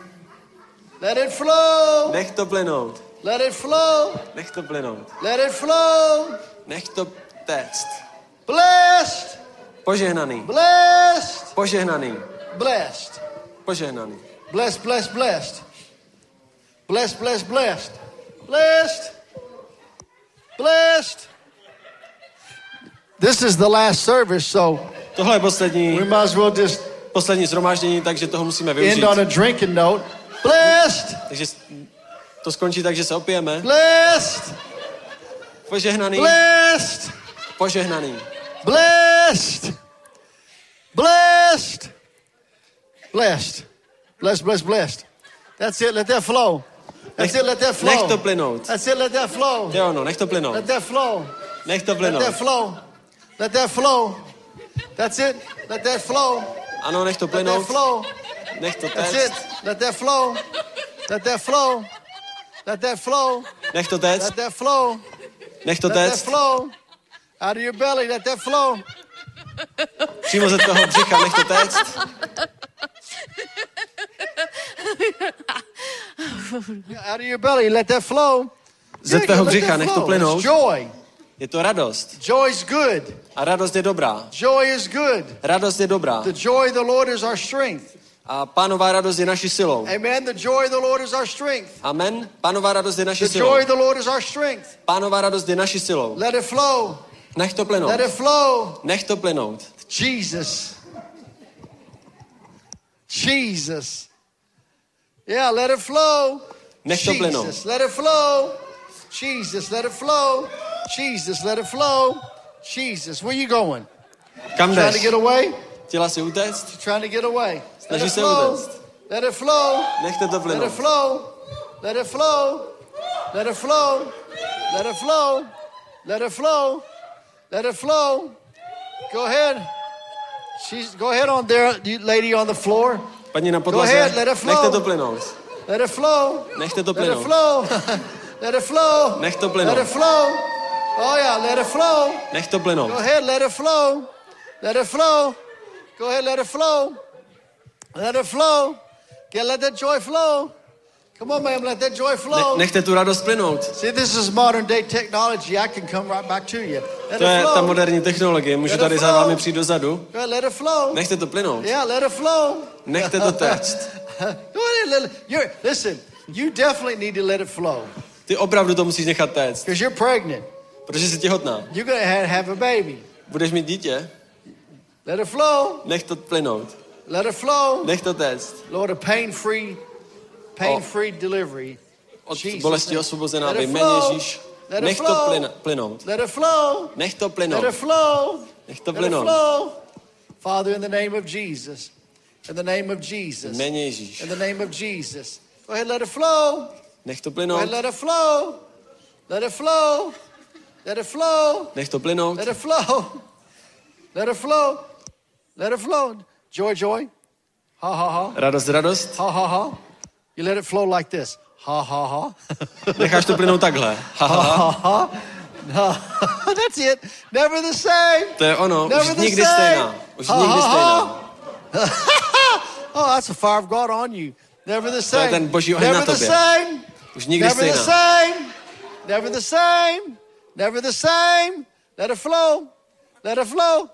Speaker 5: Let it flow.
Speaker 3: Nech to plynout.
Speaker 5: Let it flow.
Speaker 3: Nech to plynout.
Speaker 5: Let it flow.
Speaker 3: Nech to téct.
Speaker 5: Blessed.
Speaker 3: Požehnaný.
Speaker 5: Blessed.
Speaker 3: Požehnaný.
Speaker 5: Blessed.
Speaker 3: Požehnaný.
Speaker 5: Blessed, blessed, blessed. Blessed, blessed, blessed. Blessed. Blessed. This is the last service, so
Speaker 3: Tohle je poslední,
Speaker 5: we might as well just
Speaker 3: poslední zhromáždění, takže toho musíme
Speaker 5: end
Speaker 3: využít.
Speaker 5: on a drinking note. Blessed.
Speaker 3: Takže to skončí tak, že se opijeme.
Speaker 5: Blessed.
Speaker 3: Požehnaný.
Speaker 5: Blessed.
Speaker 3: Požehnaný.
Speaker 5: Blessed. Blessed. Blessed. Blessed, blessed, blessed. That's it. Let that flow. That's it. Let that flow.
Speaker 3: Nech to plynout.
Speaker 5: That's it. Let that flow.
Speaker 3: Jo, no, nech to plynout.
Speaker 5: Let that flow.
Speaker 3: Nech to
Speaker 5: Let
Speaker 3: plynout.
Speaker 5: that flow. Let that flow. That's it. Let that flow.
Speaker 3: Ano, nech to
Speaker 5: Let that
Speaker 3: plynout.
Speaker 5: flow.
Speaker 3: Nech to
Speaker 5: That's it.
Speaker 3: téct.
Speaker 5: Let that flow. Let that flow. Let that flow.
Speaker 3: Nech to téct.
Speaker 5: Let that flow.
Speaker 3: Nech to
Speaker 5: Let that
Speaker 3: téct.
Speaker 5: flow. Out of your belly. Let that flow.
Speaker 3: Přímo ze tvého břicha, nech to téct.
Speaker 5: Out of your belly. Let that flow.
Speaker 3: Ze tvého břicha, nech to plynout.
Speaker 5: Joy.
Speaker 3: Je to radost.
Speaker 5: Joy's good.
Speaker 3: A radost je dobrá.
Speaker 5: Joy is good.
Speaker 3: Radost je dobrá.
Speaker 5: The joy of the Lord is our strength.
Speaker 3: A pánová radost je naší silou.
Speaker 5: Amen. The joy of the Lord is our strength.
Speaker 3: Amen. Pánová radost je naší
Speaker 5: The
Speaker 3: silou.
Speaker 5: joy of the Lord is our strength.
Speaker 3: Pánová radost je naší silou.
Speaker 5: Let it flow.
Speaker 3: Nech to plynout.
Speaker 5: Let it flow.
Speaker 3: Nech to plynout.
Speaker 5: Jesus. Jesus. Yeah, let it flow.
Speaker 3: Nech to plynout.
Speaker 5: Jesus, let it flow. Jesus, let it flow. Jesus, let it flow. Jesus, where you going?
Speaker 3: Kam
Speaker 5: Trying to
Speaker 3: jdeš?
Speaker 5: get away?
Speaker 3: Chtěla si utéct?
Speaker 5: Trying to get away.
Speaker 3: Snaží se utéct.
Speaker 5: Let it flow.
Speaker 3: Nechte to
Speaker 5: Let it
Speaker 3: plynout.
Speaker 5: flow. Let it flow. Let it flow. Let it flow. Let it flow. Let it flow. Go ahead. She's go ahead on there, lady on the floor.
Speaker 3: Padni na
Speaker 5: ahead,
Speaker 3: podlaze.
Speaker 5: let it flow.
Speaker 3: Nechte to plynout.
Speaker 5: Let it flow.
Speaker 3: Nechte to
Speaker 5: Let it
Speaker 3: plynout.
Speaker 5: flow. let it flow.
Speaker 3: Nech to
Speaker 5: Let
Speaker 3: plynout.
Speaker 5: it flow. Oh yeah, let it flow.
Speaker 3: Nech to
Speaker 5: Go
Speaker 3: plynout.
Speaker 5: ahead, let it flow. Let it flow. Go ahead, let it flow. Let it flow. Yeah, let that joy flow. Come on, ma'am, let that joy flow.
Speaker 3: nechte tu radost plynout.
Speaker 5: See, this is modern day technology. I can come right back to you. Let
Speaker 3: To je ta moderní technologie. Můžu tady za vámi přijít dozadu.
Speaker 5: Let it flow.
Speaker 3: Nechte to plynout.
Speaker 5: Yeah, let it flow.
Speaker 3: Nechte to téct.
Speaker 5: Listen, you definitely need to let it flow
Speaker 3: Ty opravdu to musíš nechat téct.
Speaker 5: because you're pregnant.
Speaker 3: Protože jsi těhotná.
Speaker 5: You're gonna have a baby.
Speaker 3: Budeš mít dítě.
Speaker 5: Let it flow.
Speaker 3: Nech to plynout.
Speaker 5: Let it flow.
Speaker 3: Nech to téct.
Speaker 5: Lord, a pain-free, pain-free delivery.
Speaker 3: Od bolesti osvobozená ve jméně. Ježíš. Nech to plynout.
Speaker 5: Let it flow.
Speaker 3: Nech to
Speaker 5: Let
Speaker 3: plynout.
Speaker 5: it flow.
Speaker 3: Nech to
Speaker 5: Let it
Speaker 3: plynout.
Speaker 5: flow. Father, in the name of Jesus. In the name of Jesus.
Speaker 3: Jméně Ježíš.
Speaker 5: In the name of Jesus. Go ahead, let it flow.
Speaker 3: Nech to
Speaker 5: Go
Speaker 3: plynout.
Speaker 5: ahead, let it flow. Let it flow. Let it flow.
Speaker 3: Nech to plynout.
Speaker 5: Let it flow. Let it flow. Let it flow. Joy, joy. Ha, ha, ha.
Speaker 3: Radost, radost.
Speaker 5: Ha, ha, ha. You let it flow like this. Ha, ha, ha.
Speaker 3: Necháš to plynout takhle. Ha, ha, ha.
Speaker 5: ha. No. That's it. Never the same.
Speaker 3: To je ono. Už
Speaker 5: Never the
Speaker 3: nikdy
Speaker 5: same.
Speaker 3: stejná. Už
Speaker 5: Ha,
Speaker 3: nikdy
Speaker 5: ha,
Speaker 3: stejná.
Speaker 5: Oh, that's the fire of God on you. Never the same.
Speaker 3: ten boží oheň na
Speaker 5: Never the
Speaker 3: tobě.
Speaker 5: same.
Speaker 3: Už nikdy
Speaker 5: Never the
Speaker 3: stejná.
Speaker 5: same. Never the same. Never the same. Let it flow. Let it flow.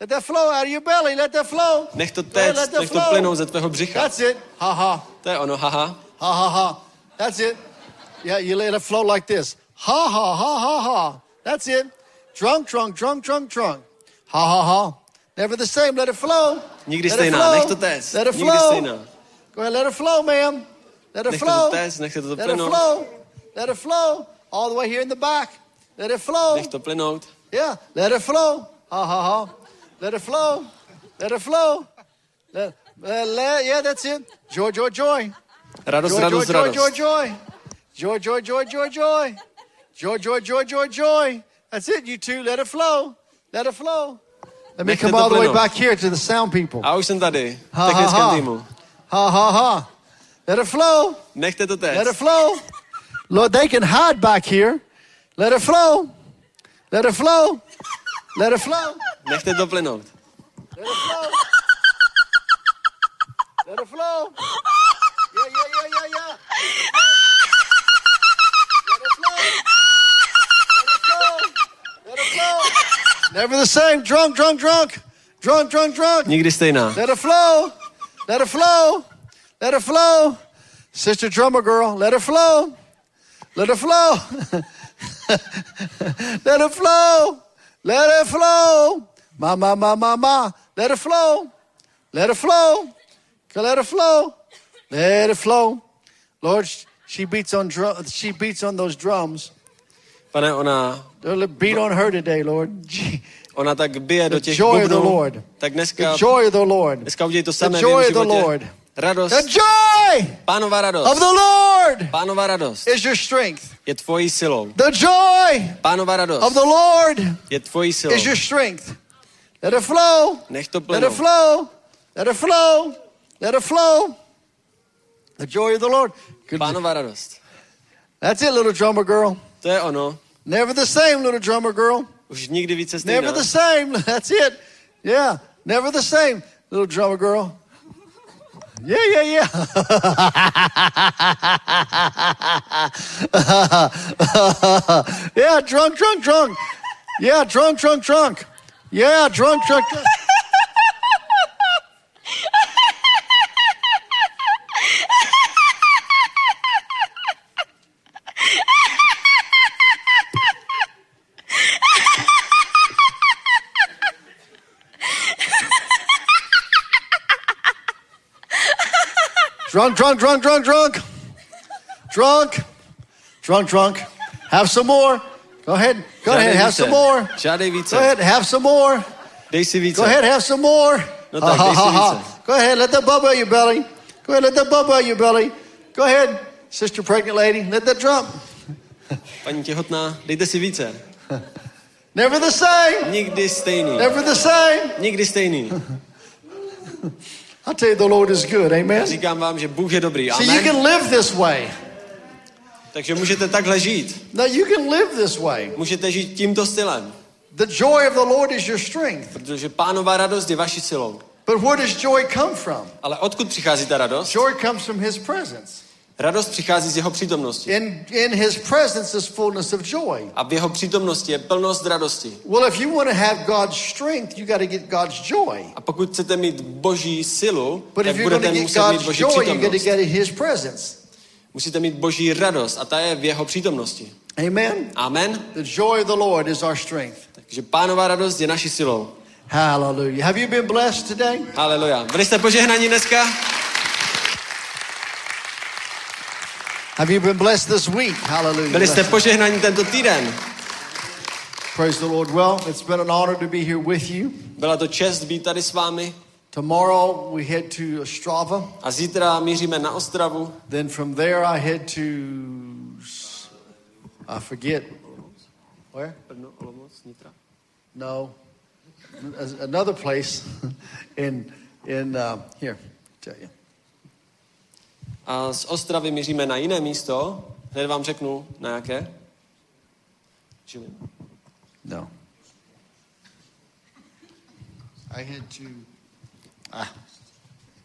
Speaker 5: Let that flow out of your belly. Let that flow.
Speaker 3: Nech to téct,
Speaker 5: let
Speaker 3: nech to
Speaker 5: flow.
Speaker 3: plynout ze tvého břicha.
Speaker 5: That's it. Ha ha.
Speaker 3: To je ono, haha.
Speaker 5: Ha ha ha. That's it. Yeah, you let it flow like this. Ha ha ha ha ha. That's it. Drunk, drunk, drunk, drunk, drunk. Ha ha ha. Never the same. Let it flow.
Speaker 3: Nikdy
Speaker 5: Let it
Speaker 3: stejná,
Speaker 5: flow.
Speaker 3: nech to téct.
Speaker 5: Let it
Speaker 3: Nikdy
Speaker 5: flow.
Speaker 3: stejná.
Speaker 5: Go ahead, let it flow, ma'am. Let it
Speaker 3: Nechte
Speaker 5: flow.
Speaker 3: to téct, nechte to
Speaker 5: Let it flow. Let it flow. All the way here in the back. Let it flow.
Speaker 3: Nech to plynout.
Speaker 5: Yeah, let it flow. Ha ha ha. Let it flow. Let it flow. Let, Uh, let- yeah, that's it. Joy, joy, joy.
Speaker 3: Radost,
Speaker 5: Joy, joy,
Speaker 3: radost,
Speaker 5: joy, joy, joy. Joy, joy, joy, joy, joy. Joy, joy, joy, joy. That's it, you two. Let it flow. Let it flow. Let me
Speaker 3: Nechte
Speaker 5: come all the way back here to the sound people.
Speaker 3: A už jsem tady.
Speaker 5: Ha, ha,
Speaker 3: technickém
Speaker 5: ha.
Speaker 3: týmu.
Speaker 5: Ha ha ha. Let it flow.
Speaker 3: Nechte to
Speaker 5: Let it flow. Lord, they can hide back here. Let it flow. Let it flow. Let it flow.
Speaker 3: Nechte to plynout.
Speaker 5: Let it flow. Let it flow. Yeah, yeah, yeah, yeah, yeah. Let it flow. Let it flow. Let it flow. Never the same. Drunk, drunk, drunk. Drunk, drunk, drunk.
Speaker 3: Nikdy stejná.
Speaker 5: Let it flow. Let it flow. Let it flow. Sister drummer girl, let it flow. Let it flow. let it flow. Let it flow. Ma, ma, ma, ma, ma. Let it flow. Let it flow. Let it flow. Let it flow. Lord, she beats on drum, she beats on those drums.
Speaker 3: Pane, ona,
Speaker 5: Beat on her today, Lord.
Speaker 3: ona tak bije do
Speaker 5: The
Speaker 3: těch
Speaker 5: joy of the
Speaker 3: bubnů.
Speaker 5: Lord.
Speaker 3: Tak dneska,
Speaker 5: The joy of the Lord.
Speaker 3: dneska udělej to
Speaker 5: The
Speaker 3: samé v
Speaker 5: joy of the. Lord.
Speaker 3: Radost.
Speaker 5: The joy
Speaker 3: Pánová
Speaker 5: of
Speaker 3: radost.
Speaker 5: the Lord
Speaker 3: Pánová radost
Speaker 5: is your strength.
Speaker 3: je tvojí silou.
Speaker 5: The joy
Speaker 3: Pánová
Speaker 5: of
Speaker 3: radost
Speaker 5: the Lord
Speaker 3: je tvojí silou.
Speaker 5: is your strength. Let it flow.
Speaker 3: Nech to
Speaker 5: Let it
Speaker 3: plynout.
Speaker 5: flow. Let it flow. Let it flow. The joy of the Lord. Good-
Speaker 3: Pánová radost.
Speaker 5: That's it, little drummer girl.
Speaker 3: To je ono.
Speaker 5: Never the same, little drummer girl.
Speaker 3: Už nikdy více
Speaker 5: Never the same. That's it. Yeah. Never the same, little drummer girl. Yeah, yeah, yeah. yeah, drunk, drunk, drunk. Yeah, drunk, drunk, drunk. Yeah, drunk, drunk, drunk. Drunk, drunk, drunk, drunk, drunk. Drunk. Drunk, drunk. Have some more. Go ahead. Go ahead. Have some more.
Speaker 3: Žádej více.
Speaker 5: Go ahead. Have some more.
Speaker 3: Dej si více.
Speaker 5: Go ahead. Have some more.
Speaker 3: No tak, dej si více.
Speaker 5: Go ahead. Let that bubble out your belly. Go ahead. Let that bubble out your belly. Go ahead. Sister pregnant lady. Let that drop.
Speaker 3: Paní těhotná, dejte si více.
Speaker 5: Never the same.
Speaker 3: Nikdy stejný.
Speaker 5: Never the same.
Speaker 3: Nikdy stejný.
Speaker 5: I tell you, the Lord is good. Amen.
Speaker 3: Říkám vám, že Bůh je dobrý.
Speaker 5: See, you
Speaker 3: Amen.
Speaker 5: can live this way.
Speaker 3: Takže můžete takhle žít.
Speaker 5: No, you can live this way.
Speaker 3: Můžete žít tímto stylem.
Speaker 5: The joy of the Lord is your strength.
Speaker 3: Protože pánová radost je vaší silou.
Speaker 5: But where does joy come from?
Speaker 3: Ale odkud přichází ta radost?
Speaker 5: Joy comes from His presence.
Speaker 3: Radost přichází z jeho přítomnosti.
Speaker 5: In, in His presence is fullness of joy.
Speaker 3: A v jeho přítomnosti je plnost radosti.
Speaker 5: Well, if you want to have God's strength, you got to get God's joy.
Speaker 3: A pokud chcete mít boží silu,
Speaker 5: But
Speaker 3: tak budete
Speaker 5: get
Speaker 3: muset mít
Speaker 5: God's
Speaker 3: boží
Speaker 5: joy, you
Speaker 3: přítomnost.
Speaker 5: get in His presence.
Speaker 3: Musíte mít boží radost a ta je v jeho přítomnosti.
Speaker 5: Amen.
Speaker 3: Amen.
Speaker 5: The joy of the Lord is our strength.
Speaker 3: Takže pánová radost je naší silou.
Speaker 5: Hallelujah. Have you been blessed today?
Speaker 3: Haleluja. Byli jste požehnaní dneska?
Speaker 5: Have you been blessed this week? Hallelujah.
Speaker 3: Byli jste požehnaní tento týden?
Speaker 5: Praise the Lord. Well, it's been an honor to be here with you.
Speaker 3: Byla to čest být tady s vámi.
Speaker 5: Tomorrow we head to Ostrava.
Speaker 3: A zítra míříme na Ostravu.
Speaker 5: Then from there I head to, I forget, where? No, another place in, in uh, here, tell you.
Speaker 3: A z Ostravy míříme na jiné místo. Hned vám řeknu, na jaké. Čili
Speaker 5: No. I had to, ah,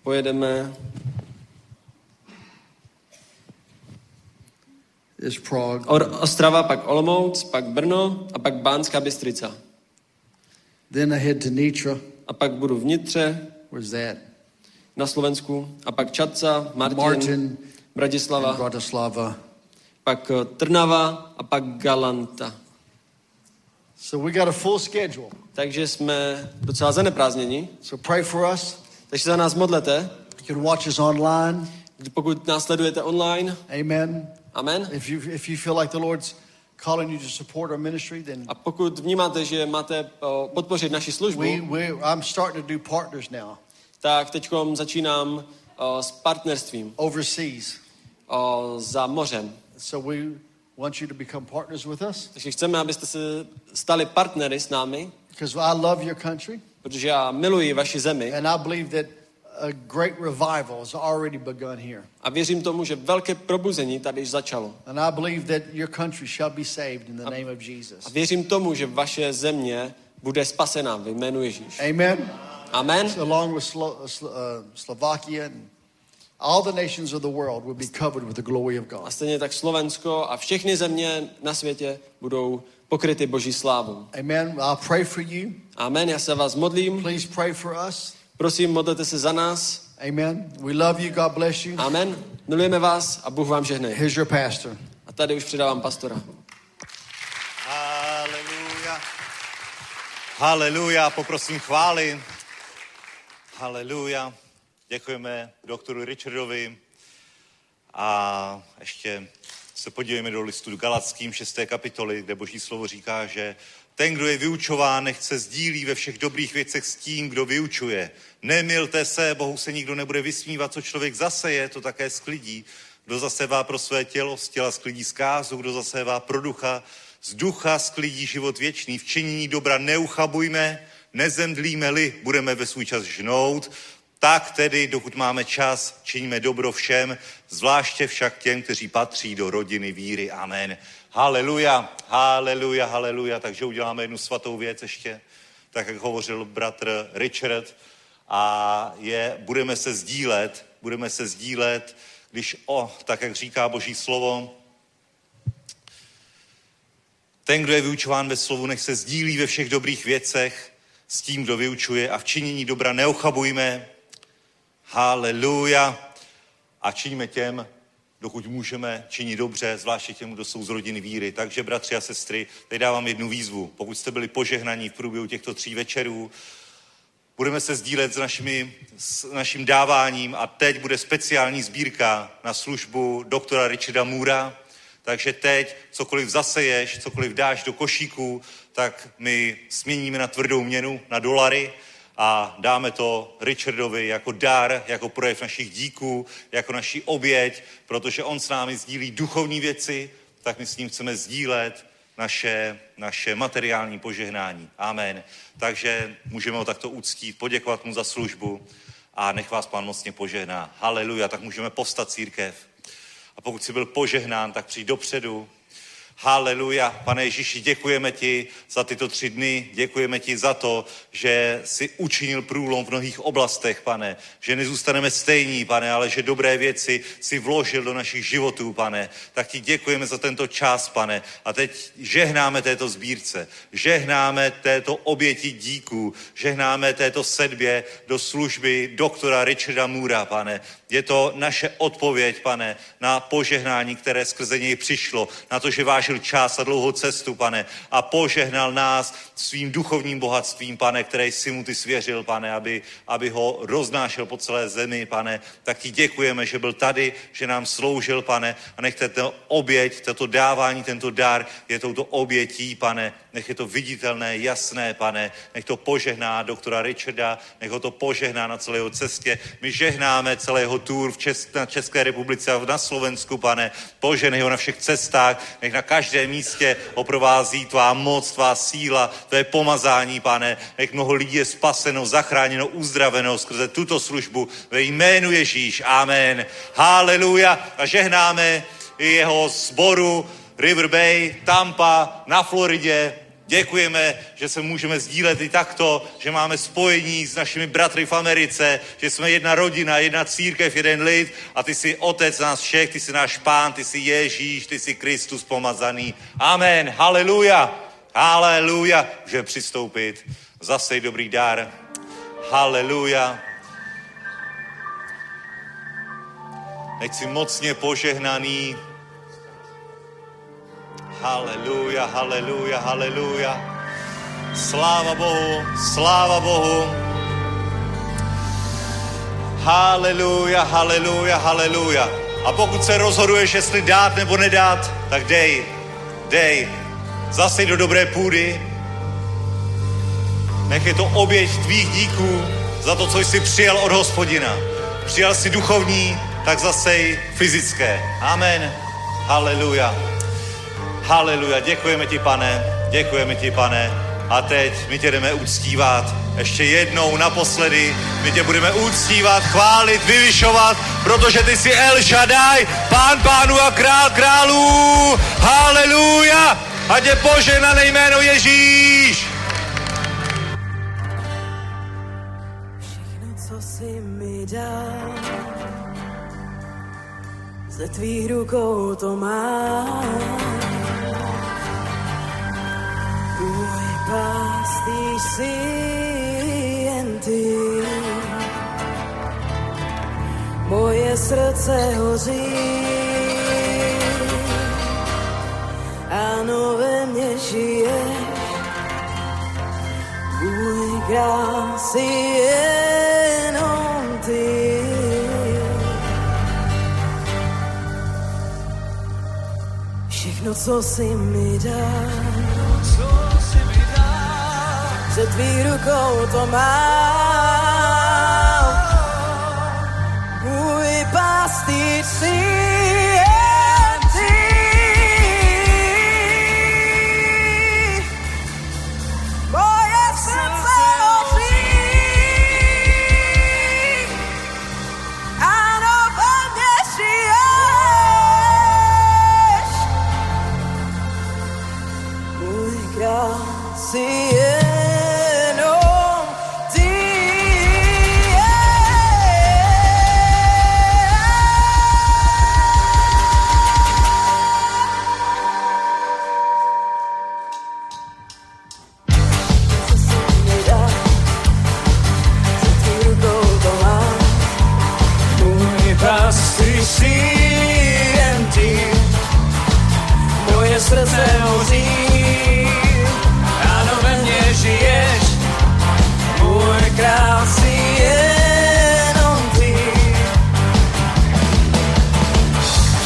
Speaker 3: pojedeme
Speaker 5: Prague.
Speaker 3: Or, Ostrava, pak Olomouc, pak Brno a pak Bánská Bystrica.
Speaker 5: Then I head to Nitra.
Speaker 3: A pak budu v Nitře,
Speaker 5: Where's that?
Speaker 3: Na Slovensku. A pak Čadca, Martin,
Speaker 5: Martin
Speaker 3: Bratislava,
Speaker 5: Bratislava.
Speaker 3: pak eh, Trnava a pak Galanta.
Speaker 5: So we got a full schedule.
Speaker 3: Takže jsme docela zaneprázdněni.
Speaker 5: So pray for us.
Speaker 3: Takže za nás modlete.
Speaker 5: You can watch us online.
Speaker 3: Pokud nás sledujete online.
Speaker 5: Amen.
Speaker 3: Amen.
Speaker 5: If you if you feel like the Lord's calling you to support our ministry, then
Speaker 3: A pokud vnímáte, že máte o, podpořit naši službu,
Speaker 5: we, we I'm starting to do partners now
Speaker 3: tak teď začínám o, s partnerstvím
Speaker 5: overseas.
Speaker 3: o, za mořem.
Speaker 5: So we want you to become partners with us
Speaker 3: Takže chceme, abyste se stali partnery s námi,
Speaker 5: because I love your country
Speaker 3: protože já miluji vaši zemi
Speaker 5: and I believe that a great revival has already begun here.
Speaker 3: a věřím tomu, že velké probuzení tady již začalo.
Speaker 5: And I believe that your country shall be saved in the name of Jesus.
Speaker 3: A věřím tomu, že vaše země bude spasená ve jménu Ježíš.
Speaker 5: Amen.
Speaker 3: Amen.
Speaker 5: Along with Slo- uh, Slo- uh, Slovakia and all the nations of the world will be covered with the glory of
Speaker 3: A
Speaker 5: God.
Speaker 3: stejně tak Slovensko a všechny země na světě budou pokryty Boží slávou.
Speaker 5: Amen. I'll pray for you.
Speaker 3: Amen. Já se vás modlím.
Speaker 5: Please pray for us.
Speaker 3: Prosím, modlete se za nás.
Speaker 5: Amen. We love you. God bless you.
Speaker 3: Amen. Milujeme vás a Bůh vám žehnej.
Speaker 5: Here's your pastor.
Speaker 3: A tady už předávám pastora.
Speaker 6: Haleluja. Haleluja, poprosím chvály. Haleluja. Děkujeme doktoru Richardovi. A ještě se podívejme do listu Galackým 6. kapitoly, kde boží slovo říká, že ten, kdo je vyučován, nechce sdílí ve všech dobrých věcech s tím, kdo vyučuje. Nemilte se, Bohu se nikdo nebude vysmívat, co člověk zaseje, to také sklidí. Kdo zasevá pro své tělo, z těla sklidí zkázu, kdo zasevá pro ducha, z ducha sklidí život věčný. V činění dobra neuchabujme, nezemdlíme-li, budeme ve svůj čas žnout. Tak tedy, dokud máme čas, činíme dobro všem, zvláště však těm, kteří patří do rodiny víry. Amen. Haleluja, haleluja, haleluja. Takže uděláme jednu svatou věc ještě, tak jak hovořil bratr Richard. a je, budeme se sdílet, budeme se sdílet, když, o, tak jak říká Boží slovo, ten, kdo je vyučován ve slovu, nech se sdílí ve všech dobrých věcech s tím, kdo vyučuje a v činění dobra neochabujme. Haleluja. A činíme těm, dokud můžeme činit dobře, zvláště těm, kdo jsou z rodiny víry. Takže, bratři a sestry, teď dávám jednu výzvu. Pokud jste byli požehnaní v průběhu těchto tří večerů, budeme se sdílet s, našimi, s naším dáváním a teď bude speciální sbírka na službu doktora Richarda Můra. Takže teď cokoliv zaseješ, cokoliv dáš do košíku, tak my směníme na tvrdou měnu, na dolary a dáme to Richardovi jako dar, jako projev našich díků, jako naší oběť, protože on s námi sdílí duchovní věci, tak my s ním chceme sdílet naše, naše materiální požehnání. Amen. Takže můžeme ho takto uctít, poděkovat mu za službu a nech vás pán mocně požehná. Haleluja, tak můžeme povstat církev. A pokud jsi byl požehnán, tak přijď dopředu, Haleluja. Pane Ježíši, děkujeme ti za tyto tři dny. Děkujeme ti za to, že jsi učinil průlom v mnohých oblastech, pane. Že nezůstaneme stejní, pane, ale že dobré věci si vložil do našich životů, pane. Tak ti děkujeme za tento čas, pane. A teď žehnáme této sbírce. Žehnáme této oběti díků. Žehnáme této sedbě do služby doktora Richarda Mura, pane. Je to naše odpověď, pane, na požehnání, které skrze něj přišlo, na to, že vážil čas a dlouhou cestu, pane, a požehnal nás svým duchovním bohatstvím, pane, které jsi mu ty svěřil, pane, aby, aby ho roznášel po celé zemi, pane. Tak ti děkujeme, že byl tady, že nám sloužil, pane, a nech to oběť, toto dávání, tento dar je touto obětí, pane, nech je to viditelné, jasné, pane, nech to požehná doktora Richarda, nech ho to požehná na celé jeho cestě. My žehnáme celé jeho tour v Čes- na České republice a na Slovensku, pane, poženej ho na všech cestách, nech na každém místě ho provází tvá moc, tvá síla, tvé pomazání, pane, nech mnoho lidí je spaseno, zachráněno, uzdraveno skrze tuto službu ve jménu Ježíš. Amen. Haleluja. A žehnáme i jeho sboru River Bay, Tampa, na Floridě, Děkujeme, že se můžeme sdílet i takto, že máme spojení s našimi bratry v Americe, že jsme jedna rodina, jedna církev, jeden lid a ty jsi otec nás všech, ty jsi náš pán, ty jsi Ježíš, ty jsi Kristus pomazaný. Amen, haleluja, haleluja. Můžeme přistoupit. Zase dobrý dar. Haleluja. Nech si mocně požehnaný Haleluja, haleluja, haleluja. Sláva Bohu, sláva Bohu. Haleluja, haleluja, haleluja. A pokud se rozhoduješ, jestli dát nebo nedát, tak dej, dej. Zase do dobré půdy. Nech je to oběť tvých díků za to, co jsi přijal od hospodina. Přijal si duchovní, tak zase fyzické. Amen. Haleluja. Haleluja, děkujeme ti, pane, děkujeme ti, pane. A teď my tě jdeme uctívat. Ještě jednou, naposledy, my tě budeme uctívat, chválit, vyvyšovat, protože ty jsi El Shaddai, pán pánu a král králů. Haleluja! A tě poženané jméno Ježíš!
Speaker 2: Všechno, co jsi mi dal, ze tvých rukou to mám. Můj pastýř jsi jen ty. Moje srdce hoří, ano ve mně žiješ, král jsi jenom ty. Všechno, co jsi mi dal, ze tvých rukou to mám. Můj pastýř jsi srdce hoří. Ano, ve mně žiješ, můj král si jenom ty.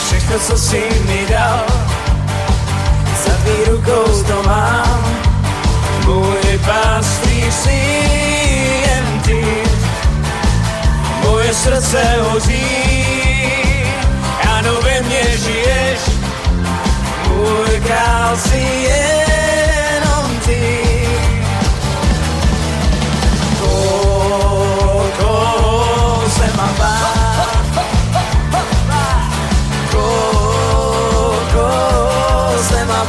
Speaker 2: Všechno, co jsi mi dal, za tvý rukou to mám. Můj pastýř si jen ty, moje srdce hoří. Můj král si jenom ty. Koho se mám bát, koho se mám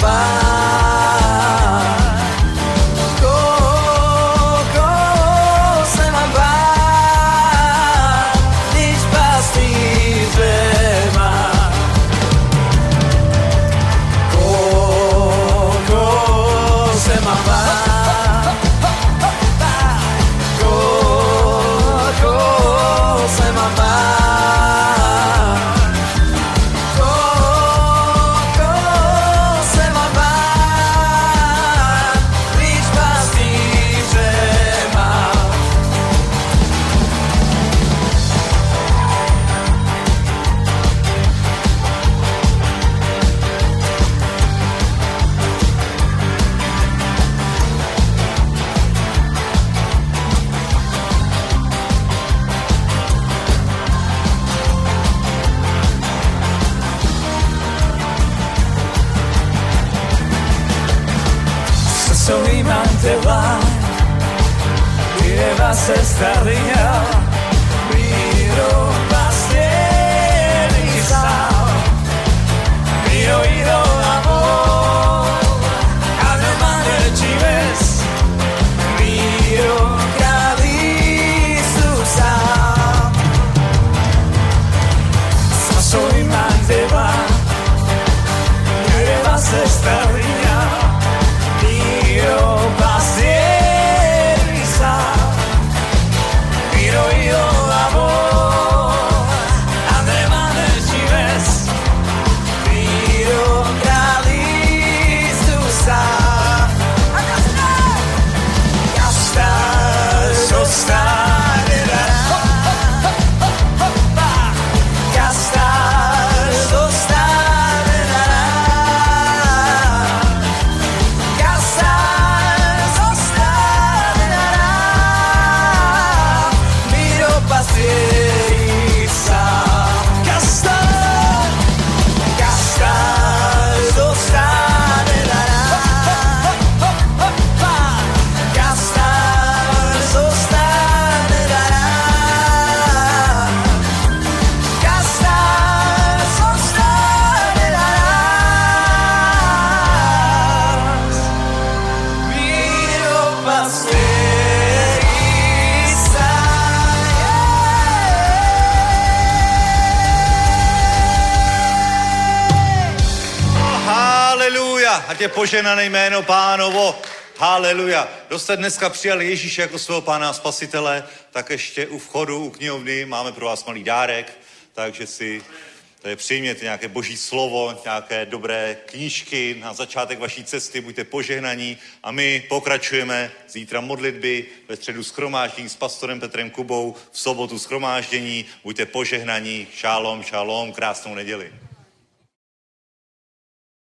Speaker 6: poženané jméno pánovo. Haleluja. Kdo jste dneska přijali Ježíše jako svého pána a spasitele, tak ještě u vchodu, u knihovny máme pro vás malý dárek, takže si tady přijměte nějaké boží slovo, nějaké dobré knížky na začátek vaší cesty, buďte požehnaní a my pokračujeme zítra modlitby, ve středu schromáždění s pastorem Petrem Kubou, v sobotu schromáždění, buďte požehnaní, šálom, šálom, krásnou neděli.